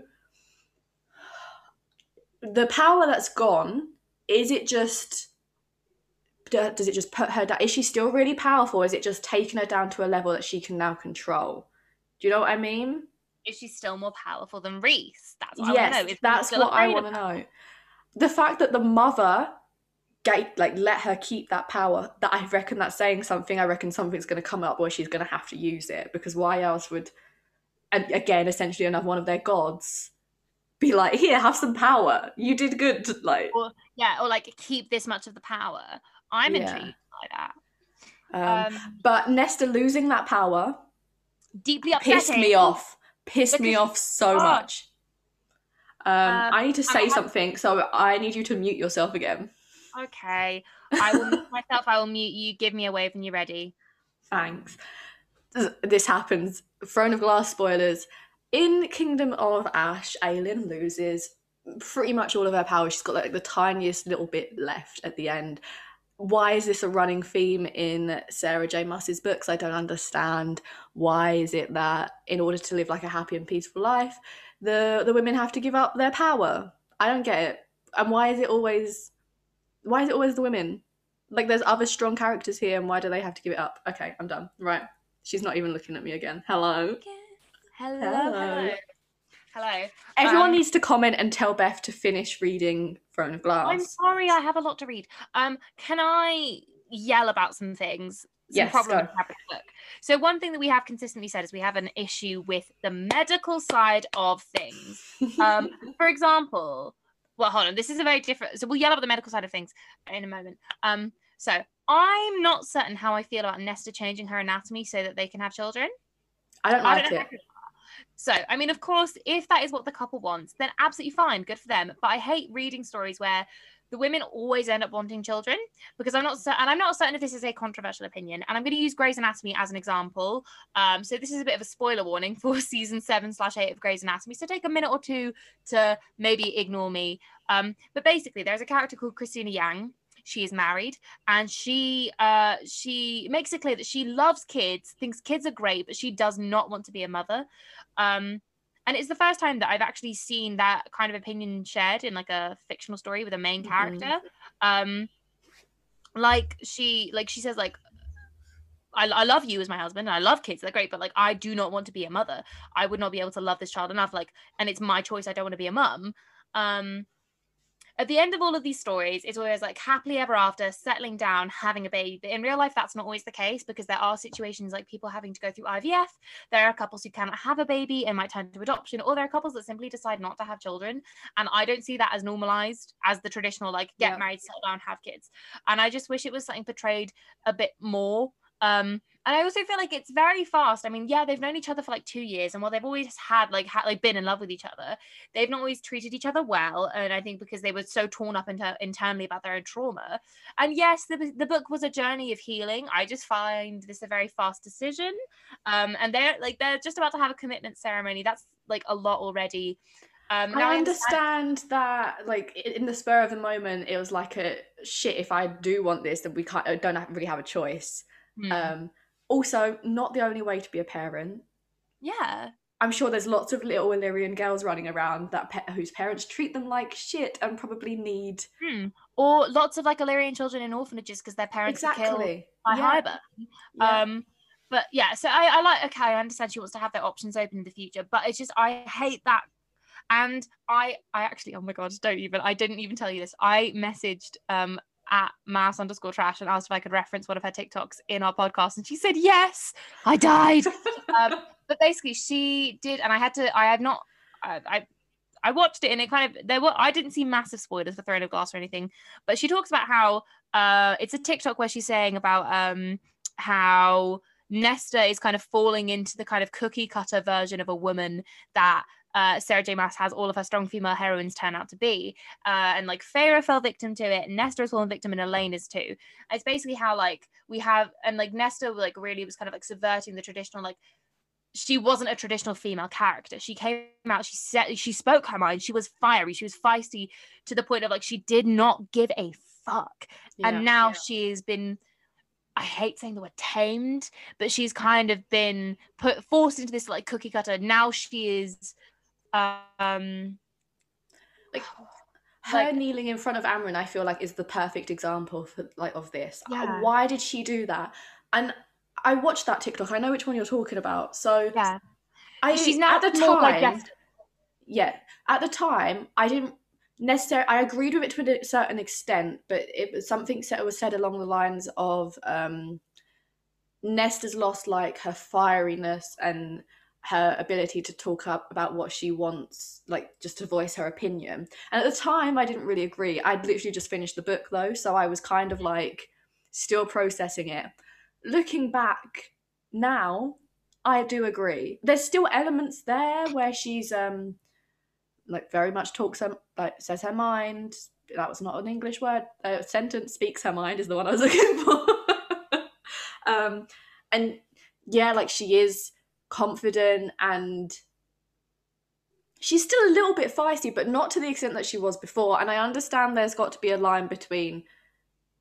the power that's gone, is it just. Do- Does it just put her down? Is she still really powerful? Is it just taking her down to a level that she can now control? Do you know what I mean? Is she still more powerful than Rhys? That's what I want to know. yes, Is that's what I want to know. The fact that the mother like let her keep that power, that I reckon that's saying something. I reckon something's going to come up where she's going to have to use it because why else would, and again, essentially another one of their gods, be like, here, have some power. You did good. Like, Yeah, or like keep this much of the power. I'm Yeah. intrigued by that. um, Um, but Nesta losing that power deeply upsetting. pissed me off. Pissed me off so Oh. much. Um, Um, I need to I say have- something, so I need you to mute yourself again. Okay, I will mute myself. I will mute you. Give me a wave when you're ready. Thanks. This- This happens. Throne of Glass spoilers. In Kingdom of Ash, Aelin loses pretty much all of her power. She's got like the tiniest little bit left at the end. Why is this a running theme in Sarah J. Maas's books? I don't understand. Why is it that in order to live like a happy and peaceful life, the the women have to give up their power? I don't get it. And why is it always why is it always the women? Like there's other strong characters here and why do they have to give it up? Okay, I'm done. Right. She's not even looking at me again. Hello. Hello, Hello. hello, hello. Everyone Um, needs to comment and tell Beth to finish reading Throne of Glass. I'm sorry, I have a lot to read. Um, can I yell about some things? Some Yes, problems go. with the book. So one thing that we have consistently said is we have an issue with the medical side of things. Um, *laughs* for example, well, hold on. This is a very different. So we'll yell about the medical side of things in a moment. Um, so I'm not certain how I feel about Nesta changing her anatomy so that they can have children. I don't I like don't know it. So, I mean, of course, if that is what the couple wants, then absolutely fine, good for them. But I hate reading stories where the women always end up wanting children because I'm not certain, and I'm not certain if this is a controversial opinion. And I'm going to use Grey's Anatomy as an example. Um, so this is a bit of a spoiler warning for *laughs* season seven slash eight of Grey's Anatomy. So take a minute or two to maybe ignore me. Um, but basically, there's a character called Cristina Yang. She is married, and she uh, she makes it clear that she loves kids, thinks kids are great, but she does not want to be a mother. Um, and it's the first time that I've actually seen that kind of opinion shared in like a fictional story with a main Mhm. character. Um, like she like she says like I, I love you as my husband and I love kids they're great but like I do not want to be a mother I would not be able to love this child enough like and it's my choice I don't want to be a mum um at the end of all of these stories it's always like happily ever after settling down having a baby. But in real life that's not always the case because there are situations like people having to go through IVF there are couples who cannot have a baby and might turn to adoption or there are couples that simply decide not to have children. And I don't see that as normalized as the traditional like get Yeah. married settle down have kids. And I just wish it was something portrayed a bit more um and i also feel like it's very fast i mean yeah they've known each other for like two years and while they've always had like had like been in love with each other they've not always treated each other well and i think because they were so torn up inter- internally about their own trauma and yes the, the book was a journey of healing i just find this a very fast decision um and they're like they're just about to have a commitment ceremony that's like a lot already um I understand that, like in the spur of the moment, it was like a shit. If I do want this, then we can't. I don't really have a choice. Hmm. Um, also, not the only way to be a parent. yeah I'm sure there's lots of little Illyrian girls running around that pe- whose parents treat them like shit and probably need Hmm. or lots of like Illyrian children in orphanages because their parents are killed by yeah. Hybern. yeah. Um, but yeah, so I, I like okay, I understand she wants to have their options open in the future, but it's just I hate that. And I I actually oh my god, don't even I didn't even tell you this. I messaged um at mass underscore trash and asked if I could reference one of her TikToks in our podcast, and she said yes. I died. *laughs* um, but basically, she did, and I had to. I have not. I, I I watched it, and it kind of there were. I didn't see massive spoilers for Throne of Glass or anything, but she talks about how uh, it's a TikTok where she's saying about um how Nesta is kind of falling into the kind of cookie cutter version of a woman that uh, Sarah J. Maas has all of her strong female heroines turn out to be. Uh, and like Feyre fell victim to it, Nesta has fallen victim, and Elain is too. It's basically how like we have, and like Nesta like really was kind of like subverting the traditional like she wasn't a traditional female character. She came out, she said she spoke her mind, she was fiery, she was feisty to the point of like she did not give a fuck. Yeah. And now Yeah. she's been I hate saying the word tamed, but she's kind of been put forced into this like cookie cutter. Now she is um Like, *sighs* her like- kneeling in front of Amren, I feel like is the perfect example for like of this. Uh, Yeah. Why did she do that? And I watched that TikTok. I know which one you're talking about. So yeah. I she's now at the time, digested. yeah, at the time, I didn't necessarily. I agreed with it to a certain extent, but it was something said was said along the lines of um, Nesta's lost like her fieriness and her ability to talk up about what she wants, like just to voice her opinion. And at the time, I didn't really agree. I'd literally just finished the book though, so I was kind of like still processing it. Looking back now, I do agree. There's still elements there where she's um like very much talks her like says her mind. That was not an English word. A sentence speaks her mind is the one I was *laughs* looking for. *laughs* um and yeah, like she is confident and she's still a little bit feisty, but not to the extent that she was before. And I understand there's got to be a line between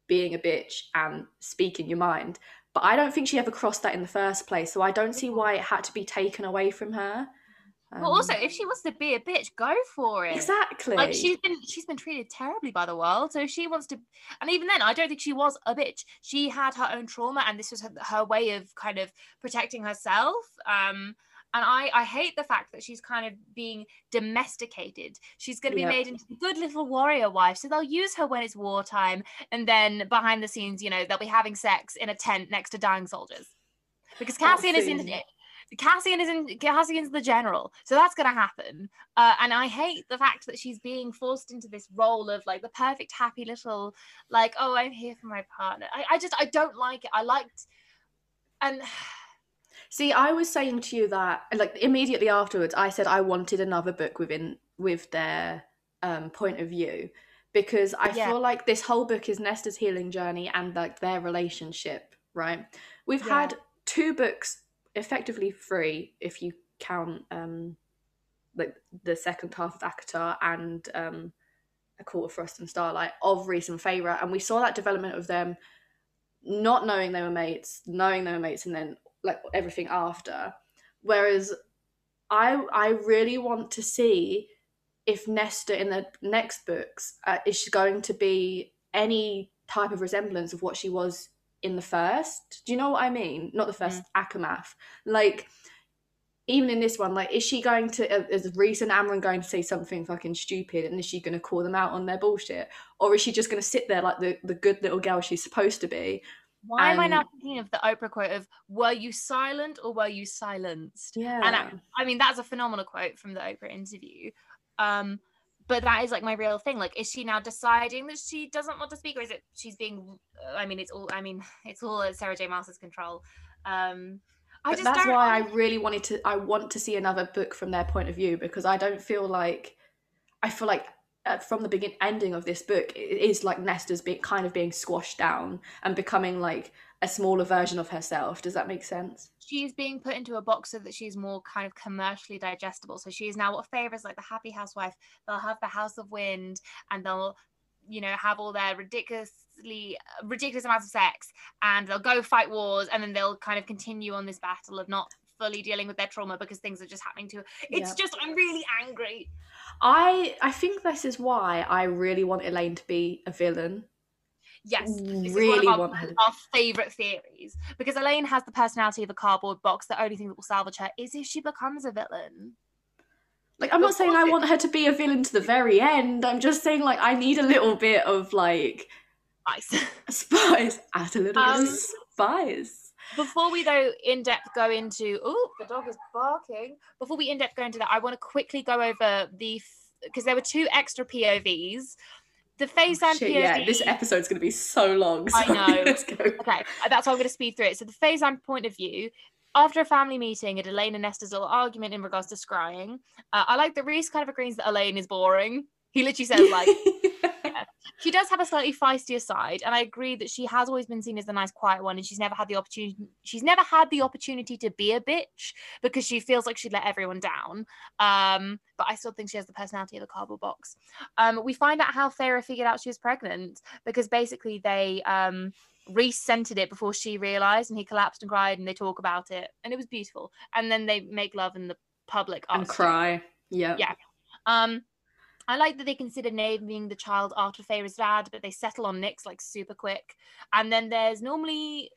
being a bitch and speaking your mind. But I don't think she ever crossed that in the first place. So I don't see why it had to be taken away from her. Well also Um, if she wants to be a bitch, go for it. exactly. Like she's been she's been treated terribly by the world. So if she wants to and even then I don't think she was a bitch. She had her own trauma and this was her, her way of kind of protecting herself. Um and I, I hate the fact that she's kind of being domesticated. She's going to be Yep. made into a good little warrior wife. So they'll use her when it's wartime. And then behind the scenes, you know, they'll be having sex in a tent next to dying soldiers. Because Cassian is in. Cassian is in Cassian's the general, so that's gonna happen. Uh, and I hate the fact that she's being forced into this role of like the perfect happy little, like, oh, I'm here for my partner. I, I just I don't like it. I liked, and *sighs* See, I was saying to you that like immediately afterwards, I said I wanted another book within with their um, point of view because I Yeah. feel like this whole book is Nesta's healing journey and like their relationship. Right? We've Yeah. had two books, effectively free if you count um, like the second half of ACOTAR and um, A of Frost and Starlight of Rhys and and we saw that development of them not knowing they were mates, knowing they were mates, and then like everything after. Whereas I I really want to see if Nesta in the next books uh, is going to be any type of resemblance of what she was in the first. Do you know what I mean? Not the first mm. ACOMAF. Like even in this one, like is she going to uh, is Rhys and Amren going to say something fucking stupid and is she going to call them out on their bullshit or is she just going to sit there like the the good little girl she's supposed to be? Why and... am I now thinking of the Oprah quote of "Were you silent or were you silenced?" Yeah, and I, I mean that's a phenomenal quote from the Oprah interview. Um, but that is like my real thing like is she now deciding that she doesn't want to speak or is it she's being i mean it's all i mean *laughs* it's all at sarah j maas's control um I but that's why I really wanted to. I want to see another book from their point of view because I don't feel like I feel like uh, from the beginning ending of this book it is like Nesta's being kind of being squashed down and becoming like a smaller version of herself. Does that make sense? She's being put into a box so that she's more kind of commercially digestible. So she is now what favors like the happy housewife. They'll have the House of Wind and they'll, you know, have all their ridiculously ridiculous amounts of sex and they'll go fight wars and then they'll kind of continue on this battle of not fully dealing with their trauma because things are just happening to her. It's just I'm really angry. I I think this is why I really want elain to be a villain Yes, this really our, want. Our favorite theories because elain has the personality of a cardboard box. The only thing that will salvage her is if she becomes a villain. Like I'm not saying I want her to be a villain to the very end. I'm just saying like I need a little bit of like spice. *laughs* Spice. Add a little bit of um, spice. Before we though in depth go into oh the dog is barking. Before we in depth go into that, I want to quickly go over the because there were two extra POVs the Feysand oh, POV. Yeah, this episode's going to be so long. So I know. okay, that's why I'm going to speed through it. So the Feysand point of view. After a family meeting, at Elain and Nesta's little argument in regards to scrying, uh, I like that Rhys kind of agrees that Elain is boring. He literally says *laughs* like, yeah. she does have a slightly feistier side, and I agree that she has always been seen as the nice, quiet one, and she's never had the opportunity. She's never had the opportunity to be a bitch because she feels like she'd let everyone down. Um, but I still think she has the personality of a cardboard box. Um, we find out how Feyre figured out she was pregnant because basically they um scented it before she realized, and he collapsed and cried, and they talk about it, and it was beautiful. And then they make love in the public and cry. Yeah, yeah. Um, I like that they consider naming the child after Feyre's dad, but they settle on Nyx like super quick. And then there's normally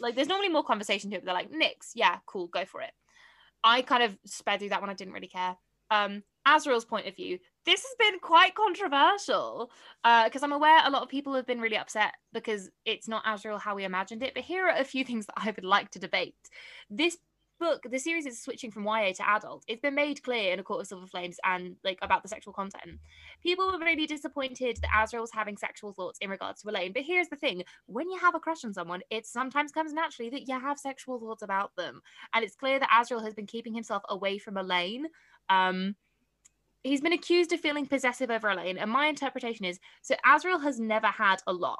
like there's normally more conversation to it, but they're like, Nyx, yeah, cool, go for it. I kind of sped through that one, I didn't really care. Um, Azriel's point of view, this has been quite controversial because uh, I'm aware a lot of people have been really upset because it's not Azriel how we imagined it. But here are a few things that I would like to debate. This book, the series is switching from YA to adult. It's been made clear in A Court of Silver Flames and like about the sexual content. People were really disappointed that Azriel was having sexual thoughts in regards to Elain. But here's the thing: when you have a crush on someone, it sometimes comes naturally that you have sexual thoughts about them. And it's clear that Azriel has been keeping himself away from Elain. Um, he's been accused of feeling possessive over Elain, and my interpretation is so Azriel has never had a lot.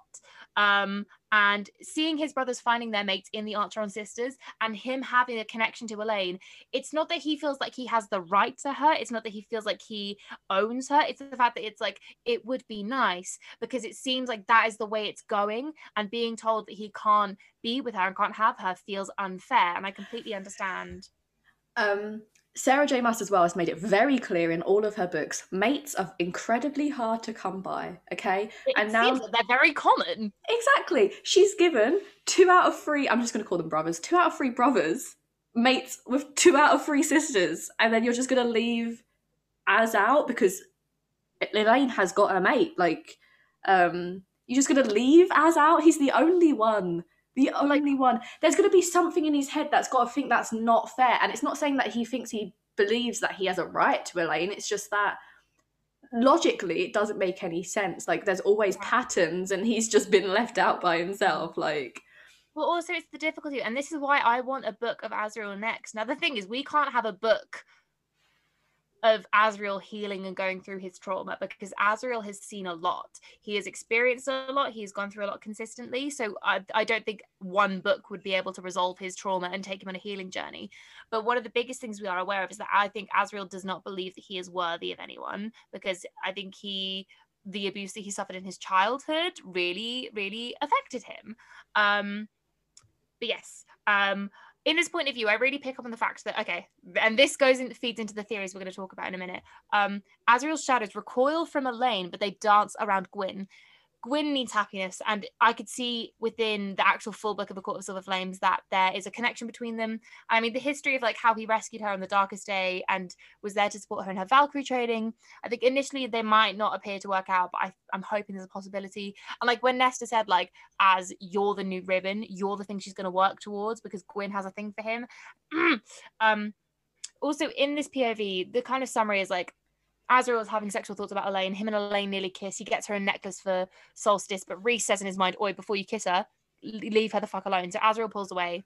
Um, and seeing his brothers finding their mates in the Archeron sisters and him having a connection to Elain, it's not that he feels like he has the right to her. It's not that he feels like he owns her. It's the fact that it's like it would be nice because it seems like that is the way it's going, and being told that he can't be with her and can't have her feels unfair. And I completely understand. Um, Sarah J. Maas as well has made it very clear in all of her books. Mates are incredibly hard to come by. Okay, it and now they're very common. Exactly. She's given two out of three. I'm just going to call them brothers. Two out of three brothers mates with two out of three sisters, and then you're just going to leave Az out because Elain has got a mate. Like, um, you're just going to leave Az out. He's the only one the only one. There's going to be something in his head that's got to think that's not fair. And it's not saying that he thinks he believes that he has a right to Elain. It's just that logically it doesn't make any sense. Like there's always patterns, and he's just been left out by himself. Like. Well, also it's the difficulty, and this is why I want a book of Azriel next. Now the thing is, we can't have a book of Azriel healing and going through his trauma because Azriel has seen a lot. He has experienced a lot. He's gone through a lot consistently. So I, I don't think one book would be able to resolve his trauma and take him on a healing journey. But one of the biggest things we are aware of is that I think Azriel does not believe that he is worthy of anyone because I think he the abuse that he suffered in his childhood really really affected him um but yes um in this point of view, I really pick up on the fact that okay, and this goes in feeds into the theories we're going to talk about in a minute. Um, Azriel's shadows recoil from Elain, but they dance around Gwyn. Gwyn needs happiness, and I could see within the actual full book of A Court of Silver Flames that there is a connection between them. I mean, the history of like how he rescued her on the darkest day and was there to support her in her Valkyrie training. I think initially they might not appear to work out, but I, I'm hoping there's a possibility. And like when Nesta said, like, as you're the new ribbon, you're the thing she's going to work towards because Gwyn has a thing for him. *clears throat* um, also in this POV, the kind of summary is like Azriel is having sexual thoughts about Elain. Him and Elain nearly kiss. He gets her a necklace for solstice, but Rhys says in his mind, Oi, before you kiss her, leave her the fuck alone. So Azriel pulls away.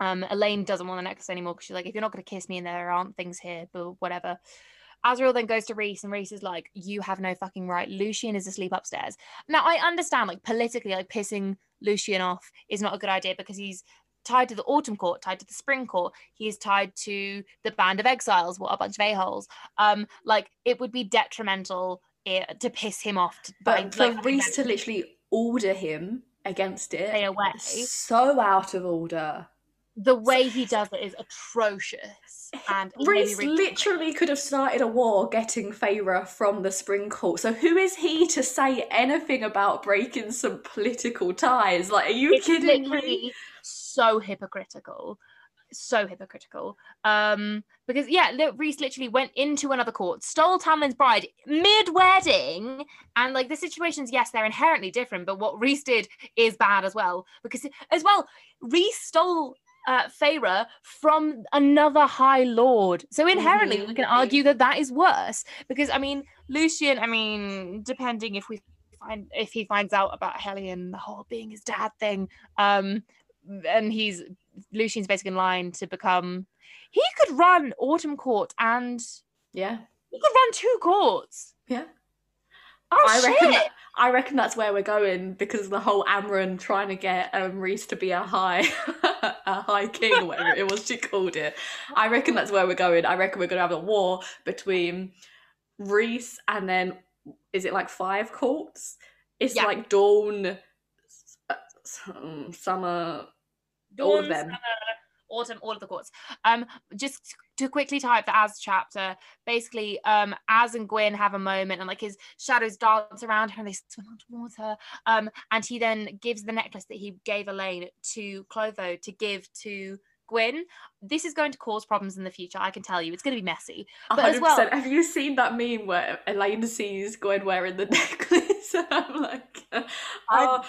Um, Elain doesn't want the necklace anymore because she's like, if you're not going to kiss me and there aren't things here, but whatever. Azriel then goes to Rhys, and Rhys is like, You have no fucking right. Lucien is asleep upstairs. Now, I understand, like, politically, like, pissing Lucien off is not a good idea because he's tied to the autumn court, tied to the spring court. He is tied to the band of exiles. What a bunch of a holes. Um, like it would be detrimental eh, to piss him off. To, but for like, Rhys to literally order him against it, stay away, so out of order. The way he does it is atrocious. And Rhys literally could have started a war getting Feyre from the Spring Court. So who is he to say anything about breaking some political ties? Like, are you it's kidding me? So hypocritical so hypocritical um because yeah rhys literally went into another court stole Tamlin's bride mid-wedding and like the situations yes they're inherently different but what rhys did is bad as well because as well rhys stole uh, Feyre from another High Lord. So inherently, mm-hmm. we can argue that that is worse because I mean, Lucien. I mean, depending if we find if he finds out about Hellion, the whole being his dad thing, um, and he's Lucien's basically in line to become. He could run Autumn Court and yeah, he could run two courts. Yeah. Oh I shit! Reckon that, I reckon that's where we're going because the whole Amren trying to get um, Rhys to be a high, *laughs* a high king or whatever it was she called it. I reckon that's where we're going. I reckon we're going to have a war between Rhys and then is it like five courts? It's yeah. like Dawn, Summer, Dawn, all of them. Summer, autumn, all of the courts. Um, just to quickly type the Az chapter, basically, um, Az and Gwyn have a moment, and like his shadows dance around her, and they swim towards her. Um, and he then gives the necklace that he gave Elain to Clotho to give to Gwyn, this is going to cause problems in the future. I can tell you, it's going to be messy. But 100%. as well, have you seen that meme where Elain sees Gwyn wearing the *laughs* necklace? *laughs* I'm like, oh,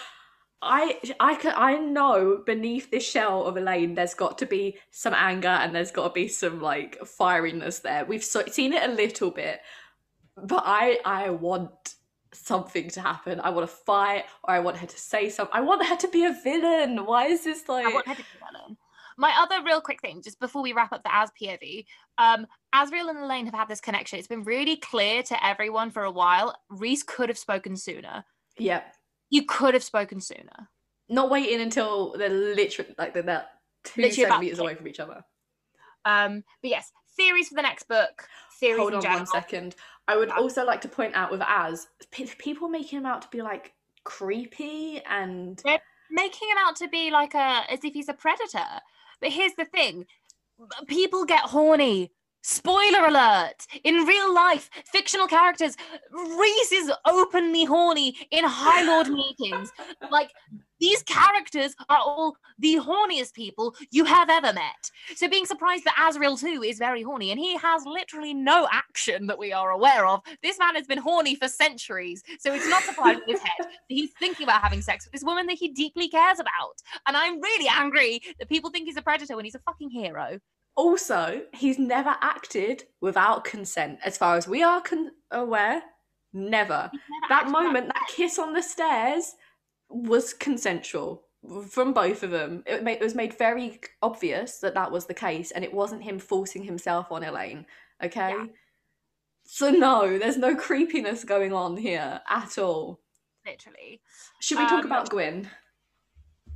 I I can I know beneath this shell of Elain there's got to be some anger and there's got to be some like fieriness there. We've so, seen it a little bit, but I I want something to happen. I want to fight or I want her to say something. I want her to be a villain. Why is this like? I want her to be a villain. My other real quick thing, just before we wrap up the Az POV, um, Azriel and Elain have had this connection. It's been really clear to everyone for a while. Rhys could have spoken sooner. Yep you could have spoken sooner. Not waiting until they're literally like they're, two literally centimeters away from each other. Um, but yes, theories for the next book. Theories Hold on one second. I would also like to point out with Az, people making him out to be like creepy and they're making him out to be like a as if he's a predator. But here's the thing: people get horny Spoiler alert! In real life, fictional characters, Rhys is openly horny in High Lord meetings. *laughs* Like, these characters are all the horniest people you have ever met. So being surprised that Azriel too is very horny, and he has literally no action that we are aware of. This man has been horny for centuries, so it's not surprising in his head that he's thinking about having sex with this woman that he deeply cares about. And I'm really angry that people think he's a predator when he's a fucking hero. Also, he's never acted without consent, as far as we are con- aware. Never. never that moment, that kiss on the stairs, was consensual from both of them. It, made, it was made very obvious that that was the case, and it wasn't him forcing himself on Elain. Okay. Yeah. So no, there's no creepiness going on here at all. Literally. Should we talk um, about Gwyn?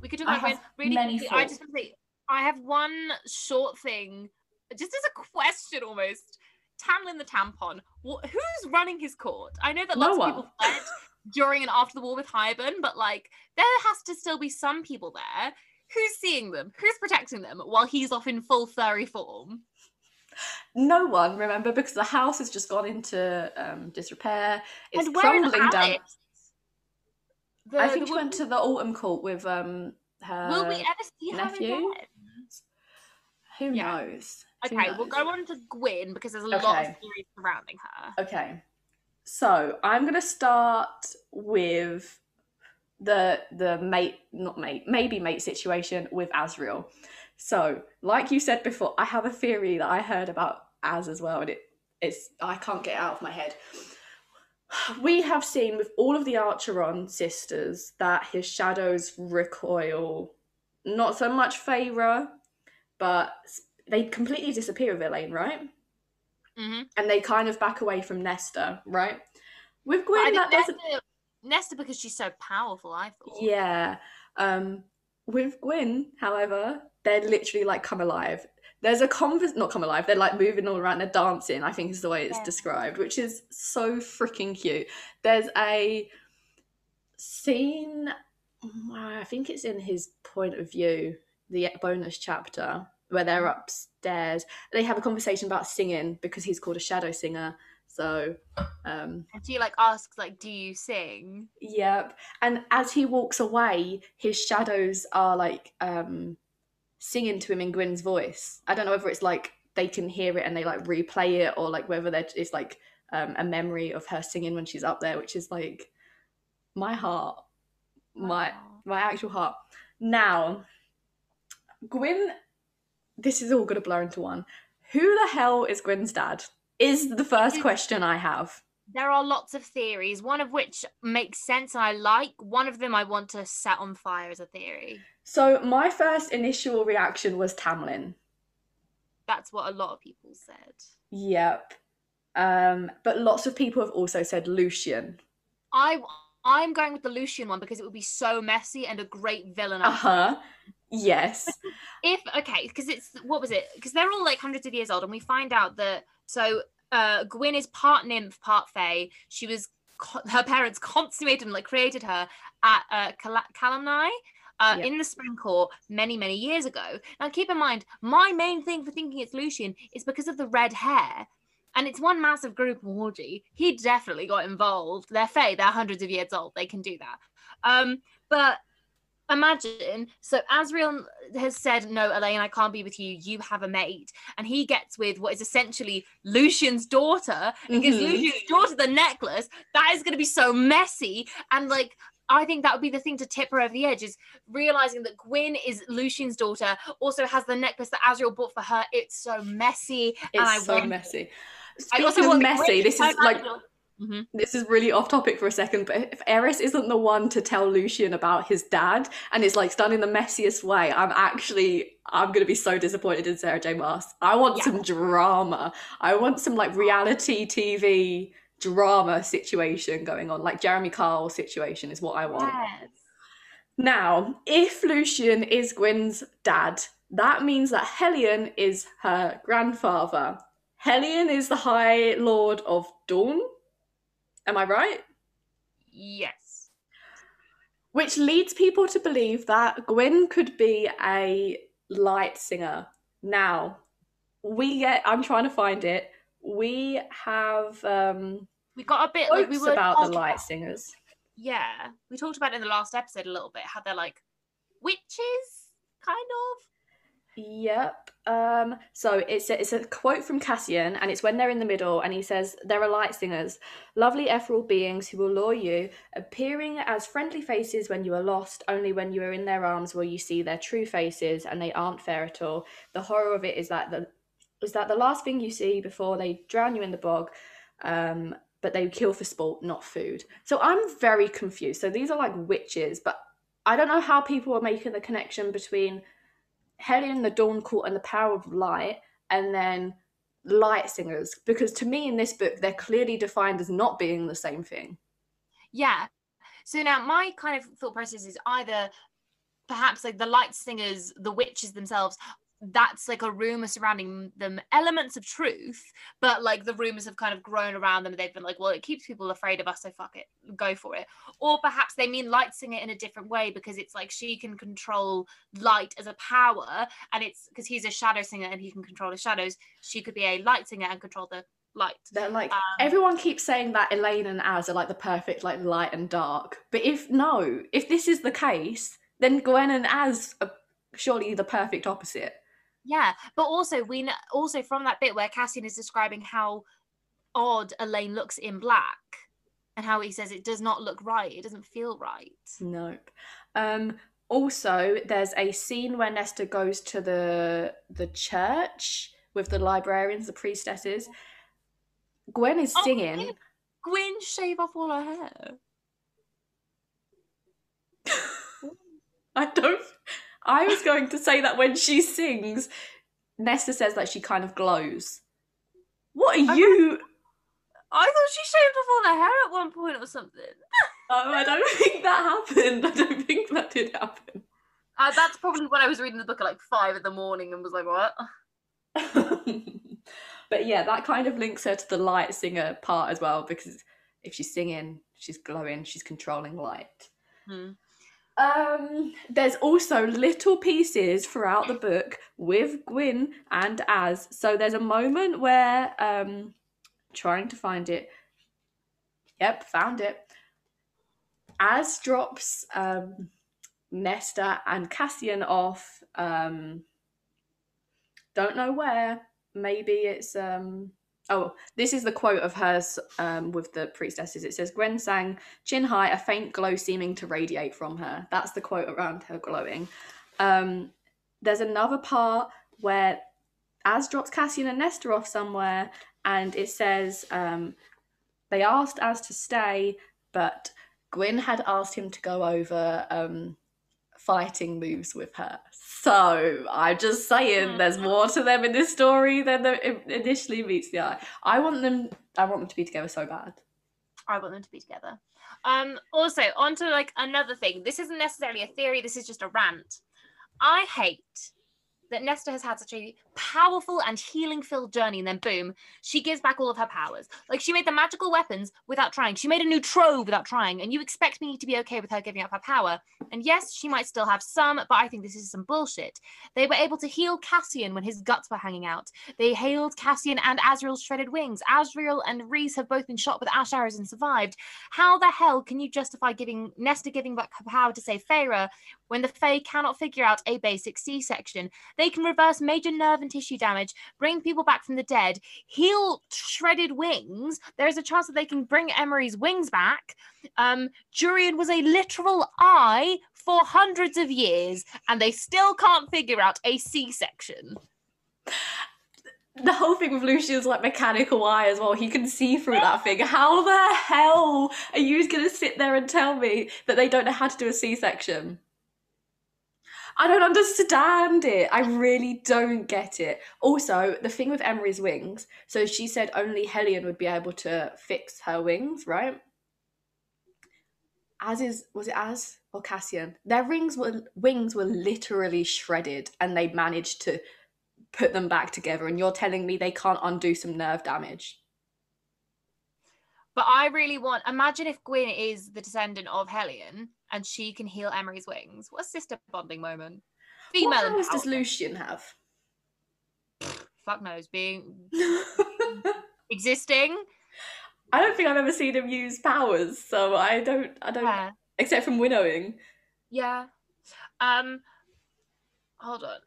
We could talk about Gwyn. Really, many I just want to say I have one short thing, just as a question almost. Tamlin the tampon. who's running his court? I know that lots of people fled during and after the war with Hybern, but like there has to still be some people there. who's seeing them? Who's protecting them while he's off in full furry form? No one, remember, because the house has just gone into um, disrepair. It's and crumbling down. The- I think she went to the autumn court with um her. Will we ever see her nephew? Again? Who Yeah. knows? Who Okay, we'll go on to Gwyn because there's a lot of theories surrounding her. Okay. So I'm gonna start with the the mate, not mate, maybe mate situation with Azriel. So, like you said before, I have a theory that I heard about Az as well, and it it's I can't get it out of my head. *sighs* We have seen with all of the Archeron sisters that his shadows recoil, not so much Feyre, but they completely disappear with Elain, right? Mm-hmm. and they kind of back away from Nesta, right? With I Gwyn, think doesn't. Nesta, Nesta because she's so powerful. I thought. Yeah. Um, with Gwyn, however, they're literally like come alive. There's a convers not come alive. They're like moving all around. They're dancing. I think is the way it's Yeah. described, which is so freaking cute. There's a scene. I think it's in his point of view, the bonus chapter where they're upstairs. They have a conversation about singing because he's called a shadow singer. So, um, And she like asks like, "Do you sing?" Yep. And as he walks away, his shadows are like um singing to him in Gwyn's voice. I don't know whether it's like they can hear it and they like replay it or like whether that it's like um a memory of her singing when she's up there, which is like my heart. My Aw. my actual heart. Now, Gwyn this is all gonna blur into one. Who the hell is Gwyn's dad? Is the first question I have. There are lots of theories, one of which makes sense and I like. One of them I want to set on fire as a theory. So my first initial reaction was Tamlin. That's what a lot of people said. Yep. Um, but lots of people have also said Lucien. I I'm going with the Lucien one because it would be so messy and a great villain. Uh huh. Yes. if okay because it's what was it because they're all like hundreds of years old and we find out that so uh gwyn is part nymph part fae she was co- her parents consummated and like created her at uh Cal- Calanmai uh, Yeah. in the spring court many many years ago now keep in mind my main thing for thinking it's lucien is because of the red hair and it's one massive group orgy. He definitely got involved. They're fae they're hundreds of years old. They can do that. Um but imagine so Azriel has said no Elain I can't be with you. You have a mate. And he gets with what is essentially Lucien's daughter and gives Mhm. Lucien's daughter the necklace. That is going to be so messy. And like I think that would be the thing to tip her over the edge is realizing that Gwyn is Lucien's daughter also has the necklace that Azriel bought for her. It's so messy and I It's so messy. Speaking also of Gwyn this is like around and go, "Mhm." this is really off topic for a second, but if Eris isn't the one to tell Lucien about his dad and it's like done in the messiest way, I'm actually I'm gonna be so disappointed in Sarah J. Maas. I want Yeah. some drama. I want some like reality TV drama situation going on, like Jeremy Kyle situation is what I want. Yes. Now, if Lucien is Gwyn's dad, that means that Helion is her grandfather. Helion is the High Lord of Dawn. Am I right? yes Which leads people to believe that Gwyn could be a light singer. Now, we get, I'm trying to find it. We have um, we got a bit like we were about the light singers. yeah we talked about it in the last episode a little bit how they're like witches kind of Yep. Um, so it's a, it's a quote from Cassian, and it's when they're in the middle, and he says, "There are light singers, lovely ethereal beings who will lure you, appearing as friendly faces when you are lost. Only when you are in their arms will you see their true faces, and they aren't fair at all. The horror of it is that the is that the last thing you see before they drown you in the bog." Um, but they kill for sport, not food. So I'm very confused. So these are like witches, but I don't know how people are making the connection between Helion, the Dawn Court, and the Power of Light, and then light singers. Because to me, in this book, they're clearly defined as not being the same thing. yeah so now my kind of thought process is either perhaps like the light singers the witches themselves that's like a rumor surrounding them elements of truth but like the rumors have kind of grown around them they've been like well it keeps people afraid of us so fuck it go for it or perhaps they mean light singer in a different way because it's like she can control light as a power and it's because he's a shadow singer and he can control the shadows she could be a light singer and control the light They're like Um, everyone keeps saying that Elain and Az are like the perfect like light and dark. But if no, if this is the case, then Gwen and Az are surely the perfect opposite. Yeah, but also we kn- also from that bit where Cassian is describing how odd Elain looks in black, and how he says it does not look right, it doesn't feel right. Nope. Um also there's a scene where Nesta goes to the the church with the librarians, the priestesses. Gwen is Oh, singing. Gwen, shave off all her hair. *laughs* I don't. I was going to say that when she sings, Nesta says that she kind of glows. What are I you? I thought she shaved off all her hair at one point or something. Oh, I don't think that happened. I don't think that did happen. Uh, that's probably when I was reading the book at like five in the morning and was like, what? *laughs* but yeah, that kind of links her to the light singer part as well because if she's singing, she's glowing, she's controlling light. Hmm. Um, there's also little pieces throughout the book with Gwyn and Az. So there's a moment where um trying to find it. Yep, found it. Az drops um Nesta and Cassian off. Um don't know where. Maybe it's um oh, this is the quote of hers um with the priestesses. It says Gwen sang chin high, a faint glow seeming to radiate from her. That's the quote around her glowing. Um there's another part where Az drops Cassian and Nesta off somewhere, and it says um, they asked Az to stay, but Gwyn had asked him to go over um, fighting moves with her. So I'm just saying, there's more to them in this story than it initially meets the eye. I want them. I want them to be together so bad. I want them to be together. Um, also, on to like another thing. This isn't necessarily a theory, this is just a rant. I hate that Nesta has had such a powerful and healing filled journey, and then boom, she gives back all of her powers. Like she made the magical weapons without trying. She made a new trove without trying, and you expect me to be okay with her giving up her power. And yes, she might still have some, but I think this is some bullshit. They were able to heal Cassian when his guts were hanging out. They hailed Cassian and Azriel's shredded wings. Azrael and Rhys have both been shot with ash arrows and survived. How the hell can you justify giving Nesta giving back her power to save Feyre when the Fae cannot figure out a basic C-section? They can reverse major nerve and tissue damage, bring people back from the dead, heal shredded wings. There is a chance that they can bring Emerie's wings back. Um, Jurian was a literal eye for hundreds of years, and they still can't figure out a C-section. The whole thing with Lucien's like mechanical eye as well. He can see through that *laughs* thing. How the hell are you going to sit there and tell me that they don't know how to do a C-section? I don't understand it. I really don't get it. Also, the thing with Emerie's wings, so she said only Helion would be able to fix her wings, right? As is was it Az or Cassian? Their rings were wings were literally shredded and they managed to put them back together and you're telling me they can't undo some nerve damage. But I really want. Imagine if Gwyn is the descendant of Helion and she can heal Emerie's wings. What a sister bonding moment. Female what powers does. Lucien have? Fuck knows. Being *laughs* existing. I don't think I've ever seen him use powers, so I don't I don't Yeah. except from winnowing. Yeah. Um. Hold on.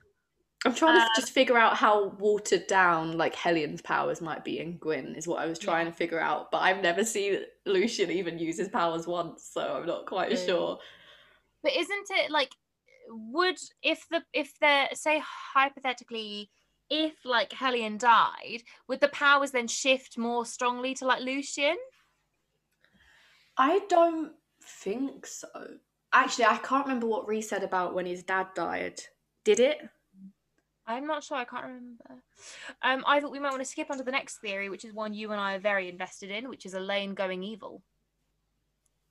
I'm trying to just figure out how watered down like Helion's powers might be in Gwyn is what I was trying to figure out, but I've never seen Lucien even use his powers once, so I'm not quite Mm. sure. But isn't it like would if the if the say hypothetically if like Hellion died, would the powers then shift more strongly to like Lucien? I don't think so. Actually, I can't remember what Ree said about when his dad died. Did it? I'm not sure. I can't remember. Um, I thought we might want to skip on to the next theory, which is one you and I are very invested in, which is Elain going evil.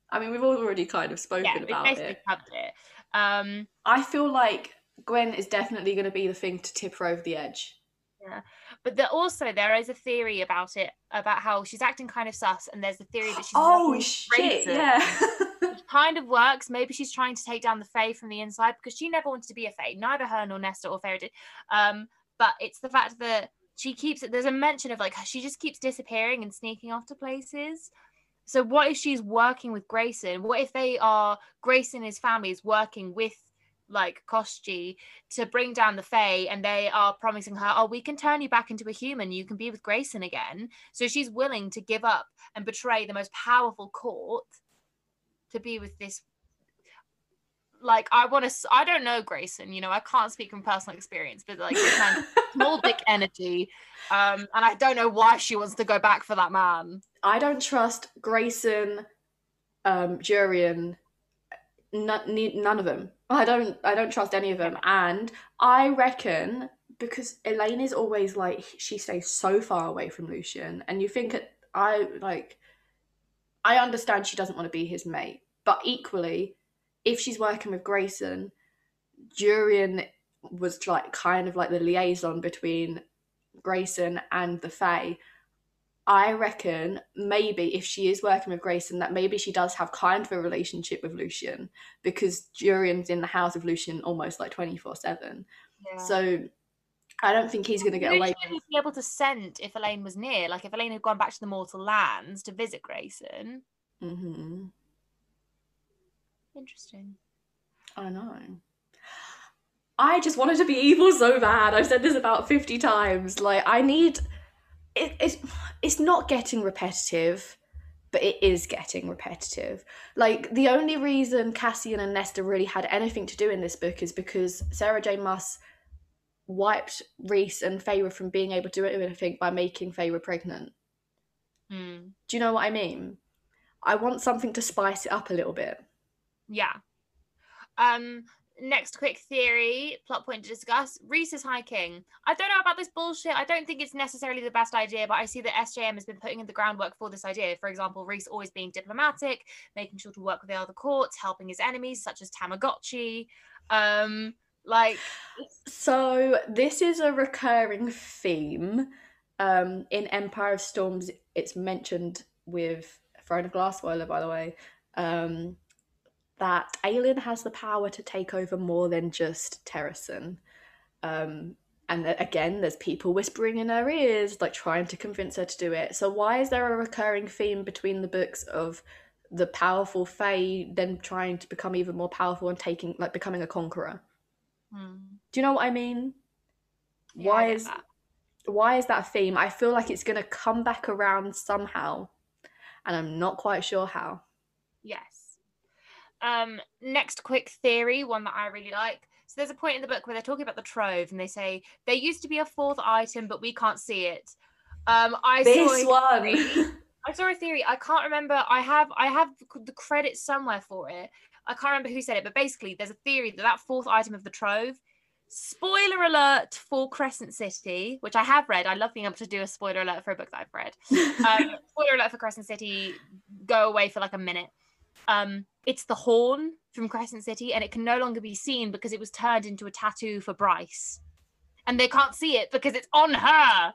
I mean, we've already kind of spoken Yeah, about it. covered it. Um, I feel like Gwen is definitely going to be the thing to tip her over the edge. Yeah, but there also there is a theory about it about how she's acting kind of sus, and there's a theory that she's Oh shit! Yeah. *laughs* kind of works. Maybe she's trying to take down the Fae from the inside because she never wanted to be a Fae. Neither her nor Nesta or Feyre did. Um, but it's the fact that she keeps it. There's a mention of like she just keeps disappearing and sneaking off to places. So what if she's working with Graysen? What if they are Graysen and his family is working with like Koschei to bring down the Fae and they are promising her, oh, we can turn you back into a human. You can be with Graysen again. So she's willing to give up and betray the most powerful court to be with this. Like I want to, I don't know Graysen. You know, I can't speak from personal experience, but like this man, *laughs* small dick energy, um, and I don't know why she wants to go back for that man. I don't trust Graysen, um, Jurian, none, none of them. I don't. I don't trust any of them, and I reckon because Elain is always like she stays so far away from Lucien, and you think I like. I understand she doesn't want to be his mate, but equally, if she's working with Graysen, Jurian was like kind of like the liaison between Graysen and the Fae. I reckon maybe if she is working with Graysen, that maybe she does have kind of a relationship with Lucien because Jurian's in the house of Lucien almost like 24 7. So I don't think he's going to get away Lucien would be able to scent if Elain was near. Like if Elain had gone back to the mortal lands to visit Graysen. hmm Interesting. I know. I just wanted to be evil so bad. I've said this about 50 times. Like, I need. It, it's, it's not getting repetitive, but it is getting repetitive. Like, the only reason Cassian and Nesta really had anything to do in this book is because Sarah J. Maas wiped Rhys and Feyre from being able to do anything by making Feyre pregnant. Hmm. Do you know what I mean? I want something to spice it up a little bit. Yeah. Um. Next, quick theory, plot point to discuss. Rhys is High King. I don't know about this bullshit. I don't think it's necessarily the best idea, but I see that SJM has been putting in the groundwork for this idea. For example, Rhys always being diplomatic, making sure to work with the other courts, helping his enemies, such as Tamagotchi. Um, like, So this is a recurring theme. Um, in Empire of Storms, it's mentioned with Throne of Glass spoiler, by the way, um, that Aelin has the power to take over more than just Terrasen. Um, and that, again, there's people whispering in her ears, like trying to convince her to do it. So why is there a recurring theme between the books of the powerful Fae then trying to become even more powerful and taking, like, becoming a conqueror? hmm, Do you know what I mean? yeah, why I is that. why is that a theme? I feel like it's gonna come back around somehow, and I'm not quite sure how. Yes. Um, next quick theory, one that I really like. So there's a point in the book where they're talking about the trove and they say there used to be a fourth item, but we can't see it. Um, I saw This a one. theory- I saw a theory. I can't remember. I have I have the credit somewhere for it. I can't remember who said it, but basically, there's a theory that that fourth item of the trove. Spoiler alert for Crescent City, which I have read. I love being able to do a spoiler alert for a book that I've read. *laughs* Um, spoiler alert for Crescent City. Go away for like a minute. Um, it's the horn from Crescent City, and it can no longer be seen because it was turned into a tattoo for Bryce, and they can't see it because it's on her.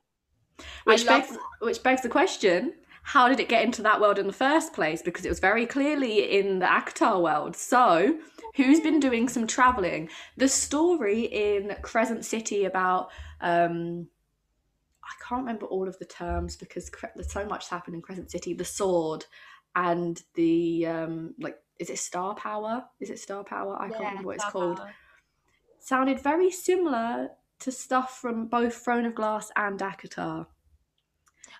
which love- begs which begs the question: How did it get into that world in the first place? Because it was very clearly in the ACOTAR world. So, who's been doing some traveling? The story in Crescent City about um, I can't remember all of the terms because so much happened in Crescent City. The sword and the um, like, is it Star Power? Is it Star Power? I can't remember what it's called. Power. Sounded very similar to stuff from both Throne of Glass and ACOTAR.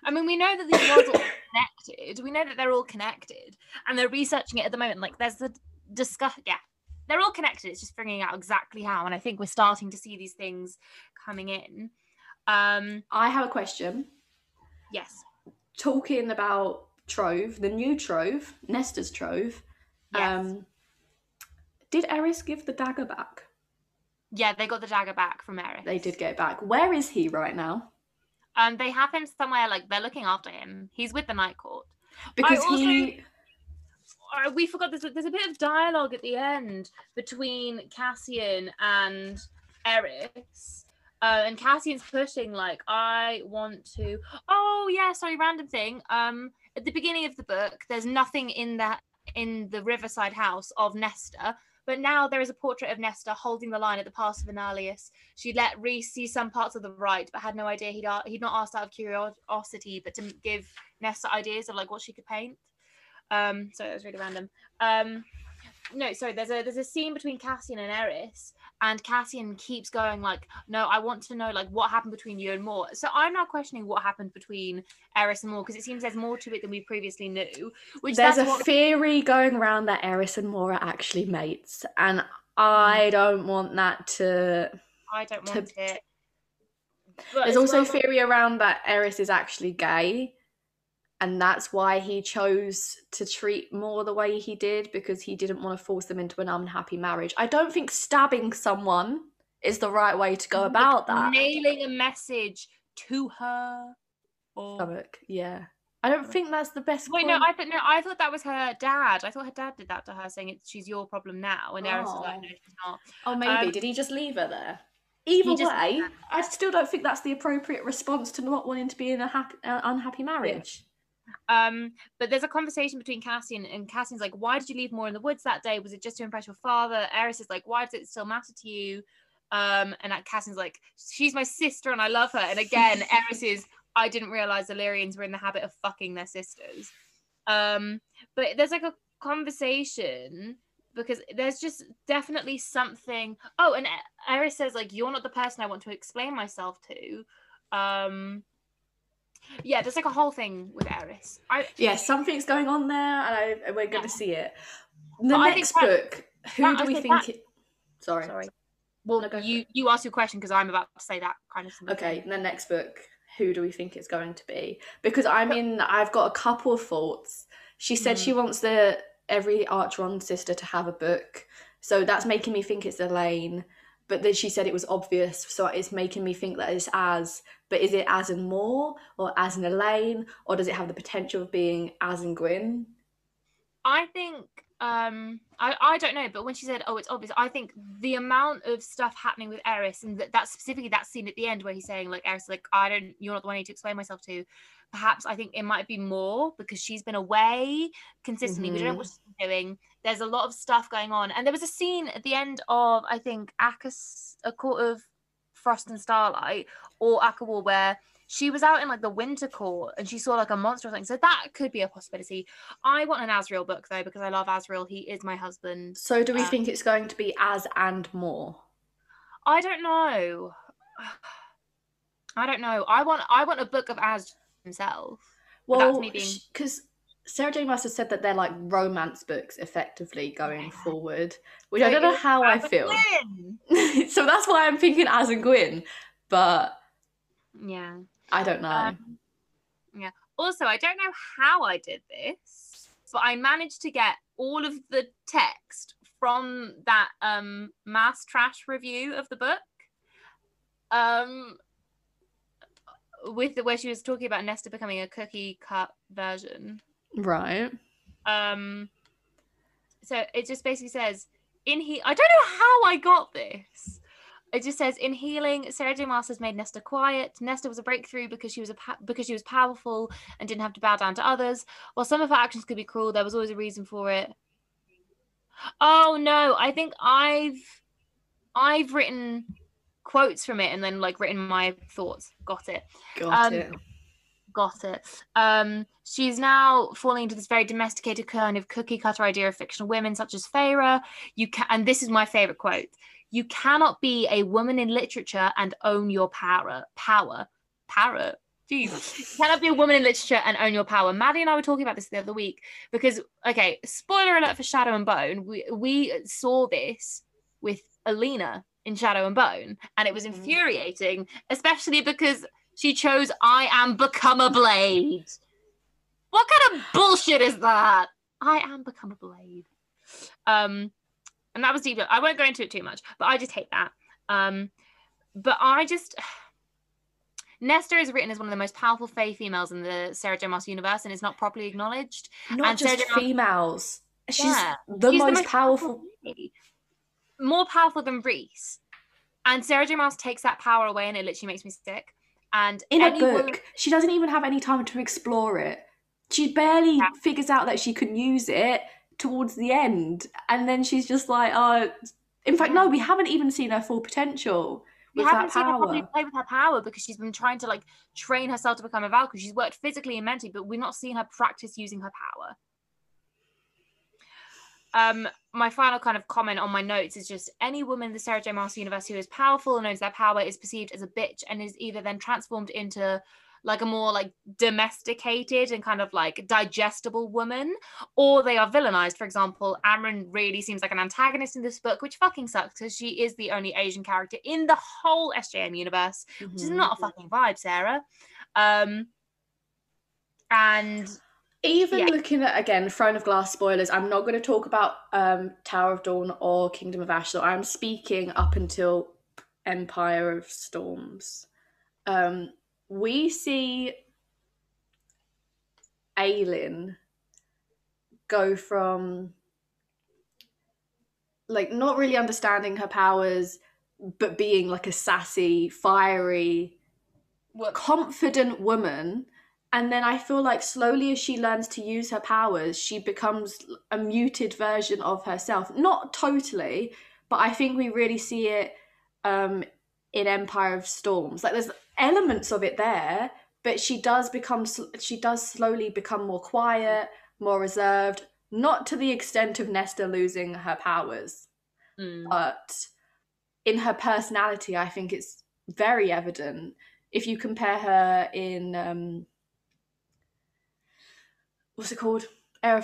I mean, we know that these worlds are all connected. We know that they're all connected, and they're researching it at the moment. Like, there's the discuss. Yeah, they're all connected. It's just figuring out exactly how, and I think we're starting to see these things coming in. Um, I have a question. yes, Talking about Trove, the new Trove, Nesta's Trove. Yes, Um, did Eris give the dagger back? yeah. They got the dagger back from Eris. They did get it back. Where is he right now? Um, they have him somewhere. Like they're looking after him. He's with the Night Court. Because he. we forgot there's, there's a bit of dialogue at the end between Cassian and Eris. Uh, and Cassian's pushing like I want to. Oh yeah, sorry, random thing. Um, at the beginning of the book, there's nothing in that in the Riverside house of Nesta, but now there is a portrait of Nesta holding the line at the pass of Annihilus. She let Rhys see some parts of the rite, but had no idea he'd he'd not asked out of curiosity, but to give Nesta ideas of like what she could paint. Um, so it was really random. Um, no, sorry. There's a there's a scene between Cassian and Eris, and Cassian keeps going like, "No, I want to know like what happened between you and Mor." So I'm now questioning what happened between Eris and Mor because it seems there's more to it than we previously knew. Which there's a what... theory going around that Eris and Mor are actually mates, and I mm. don't want that to. I don't want to... it. But there's also well... theory around that Eris is actually gay and that's why he chose to treat Mor the way he did because he didn't want to force them into an unhappy marriage. I don't think stabbing someone is the right way to go about that. Nailing a message to her or stomach, yeah. I don't think that's the best. Way. Wait, point. no, I thought no, I thought that was her dad. I thought her dad did that to her, saying it's she's your problem now, and Eris was like, oh. no, she's not. Oh, maybe um, did he just leave her there? Either just, way, I still don't think that's the appropriate response to not wanting to be in a happy, uh, unhappy marriage. Um, but there's a conversation between Cassian and Cassian's like, why did you leave Mor in the woods that day? Was it just to impress your father? Eris is like, why does it still matter to you? Um, and Cassian's like, she's my sister and I love her. And again, *laughs* Eris is, I didn't realize Illyrians were in the habit of fucking their sisters. Um, but there's like a conversation because there's just definitely something. Oh, and Eris says like, you're not the person I want to explain myself to. Um, yeah, there's like a whole thing with Eris. I, yeah, something's going on there, and I, we're going to yeah. see it. The but next that, book, who that, do we think? That, it... Sorry, sorry. Well, no, you you ask your question because I'm about to say that kind of thing. Okay, the next book, who do we think it's going to be? Because I mean, I've got a couple of thoughts. She said mm. she wants the every Archeron sister to have a book, so that's making me think it's Elain but then she said it was obvious so it's making me think that it's az but is it az in mor or az in elain or does it have the potential of being az in gwyn? I think um I, I don't know but when she said oh it's obvious i think the amount of stuff happening with eris and that, that specifically that scene at the end where he's saying like eris like i don't you're not the one i need to explain myself to perhaps I think it might be Mor because she's been away consistently. Mm-hmm. We don't know what mm-hmm. she's doing. There's a lot of stuff going on. And there was a scene at the end of, I think, ACOFAS, A Court of Frost and Starlight or ACOWAR where she was out in like the winter court and she saw like a monster or something. So that could be a possibility. I want an Azriel book though because I love Azriel. He is my husband. So do we um, think it's going to be Az and Mor? I don't know. *sighs* I don't know. I want I want a book of Az himself. Well, because Sarah J. Maas has said that they're like romance books, effectively going forward, which so I don't know how I feel. *laughs* so that's why I'm thinking Az and Gwyn, but yeah, I don't know. Um, yeah. Also, I don't know how I did this, but I managed to get all of the text from that um mass trash review of the book. Um, with the where she was talking about Nesta becoming a cookie cut version. Right. Um so it just basically says in he I don't know how I got this. It just says in healing, Sarah J. Has made Nesta quiet. Nesta was a breakthrough because she was a pa- because she was powerful and didn't have to bow down to others. While some of her actions could be cruel, there was always a reason for it. Oh no, I think I've I've written quotes from it and then like written my thoughts. Got it. Got um, it. Got it. Um, she's now falling into this very domesticated kind of cookie cutter idea of fictional women, such as Feyre. You can, and this is my favorite quote: "You cannot be a woman in literature and own your power. Power, power." Jeez. You cannot be a woman in literature and own your power. Maddie and I were talking about this the other week because, okay, spoiler alert for Shadow and Bone. We we saw this with Alina in Shadow and Bone, and it was mm. infuriating, especially because she chose "I am become a blade." What kind of bullshit is that? I am become a blade. Um, and that was deep. I won't go into it too much, but I just hate that. Um, but I just *sighs* Nesta is written as one of the most powerful Fae females in the Sarah J. Maas universe and is not properly acknowledged. Not and just females she's Yeah. the She's most powerful. lady. More powerful than Rhys. And Sarah J. Maas takes that power away, and it literally makes me sick. And in a book. woman- She doesn't even have any time to explore it. She barely Yeah. figures out that she can use it towards the end, and then she's just like, "Oh." In fact, no, we mm. haven't even seen her full potential we haven't seen her probably play with her power because she's been trying to like train herself to become a Valkyrie. She's worked physically and mentally, but we've not seen her practice using her power. Um, my final kind of comment on my notes is just any woman in the Sarah J. Maas universe who is powerful and knows their power is perceived as a bitch and is either then transformed into like a more like domesticated and kind of like digestible woman, or they are villainized. For example, Amren really seems like an antagonist in this book, which fucking sucks because she is the only Asian character in the whole SJM universe, which is not a fucking vibe, Sarah. Um, and Even Yeah. looking at again Throne of Glass spoilers, I'm not going to talk about um, Tower of Dawn or Kingdom of ash Ashlar. I'm speaking up until Empire of Storms. Um, we see Aelin go from like not really understanding her powers, but being like a sassy, fiery, confident woman and then i feel like slowly as she learns to use her powers she becomes a muted version of herself not totally but i think we really see it um in empire of storms like there's elements of it there but she does become she does slowly become more quiet more reserved not to the extent of nesta losing her powers Mm. but in her personality, I think it's very evident. If you compare her in um, what's it called, Air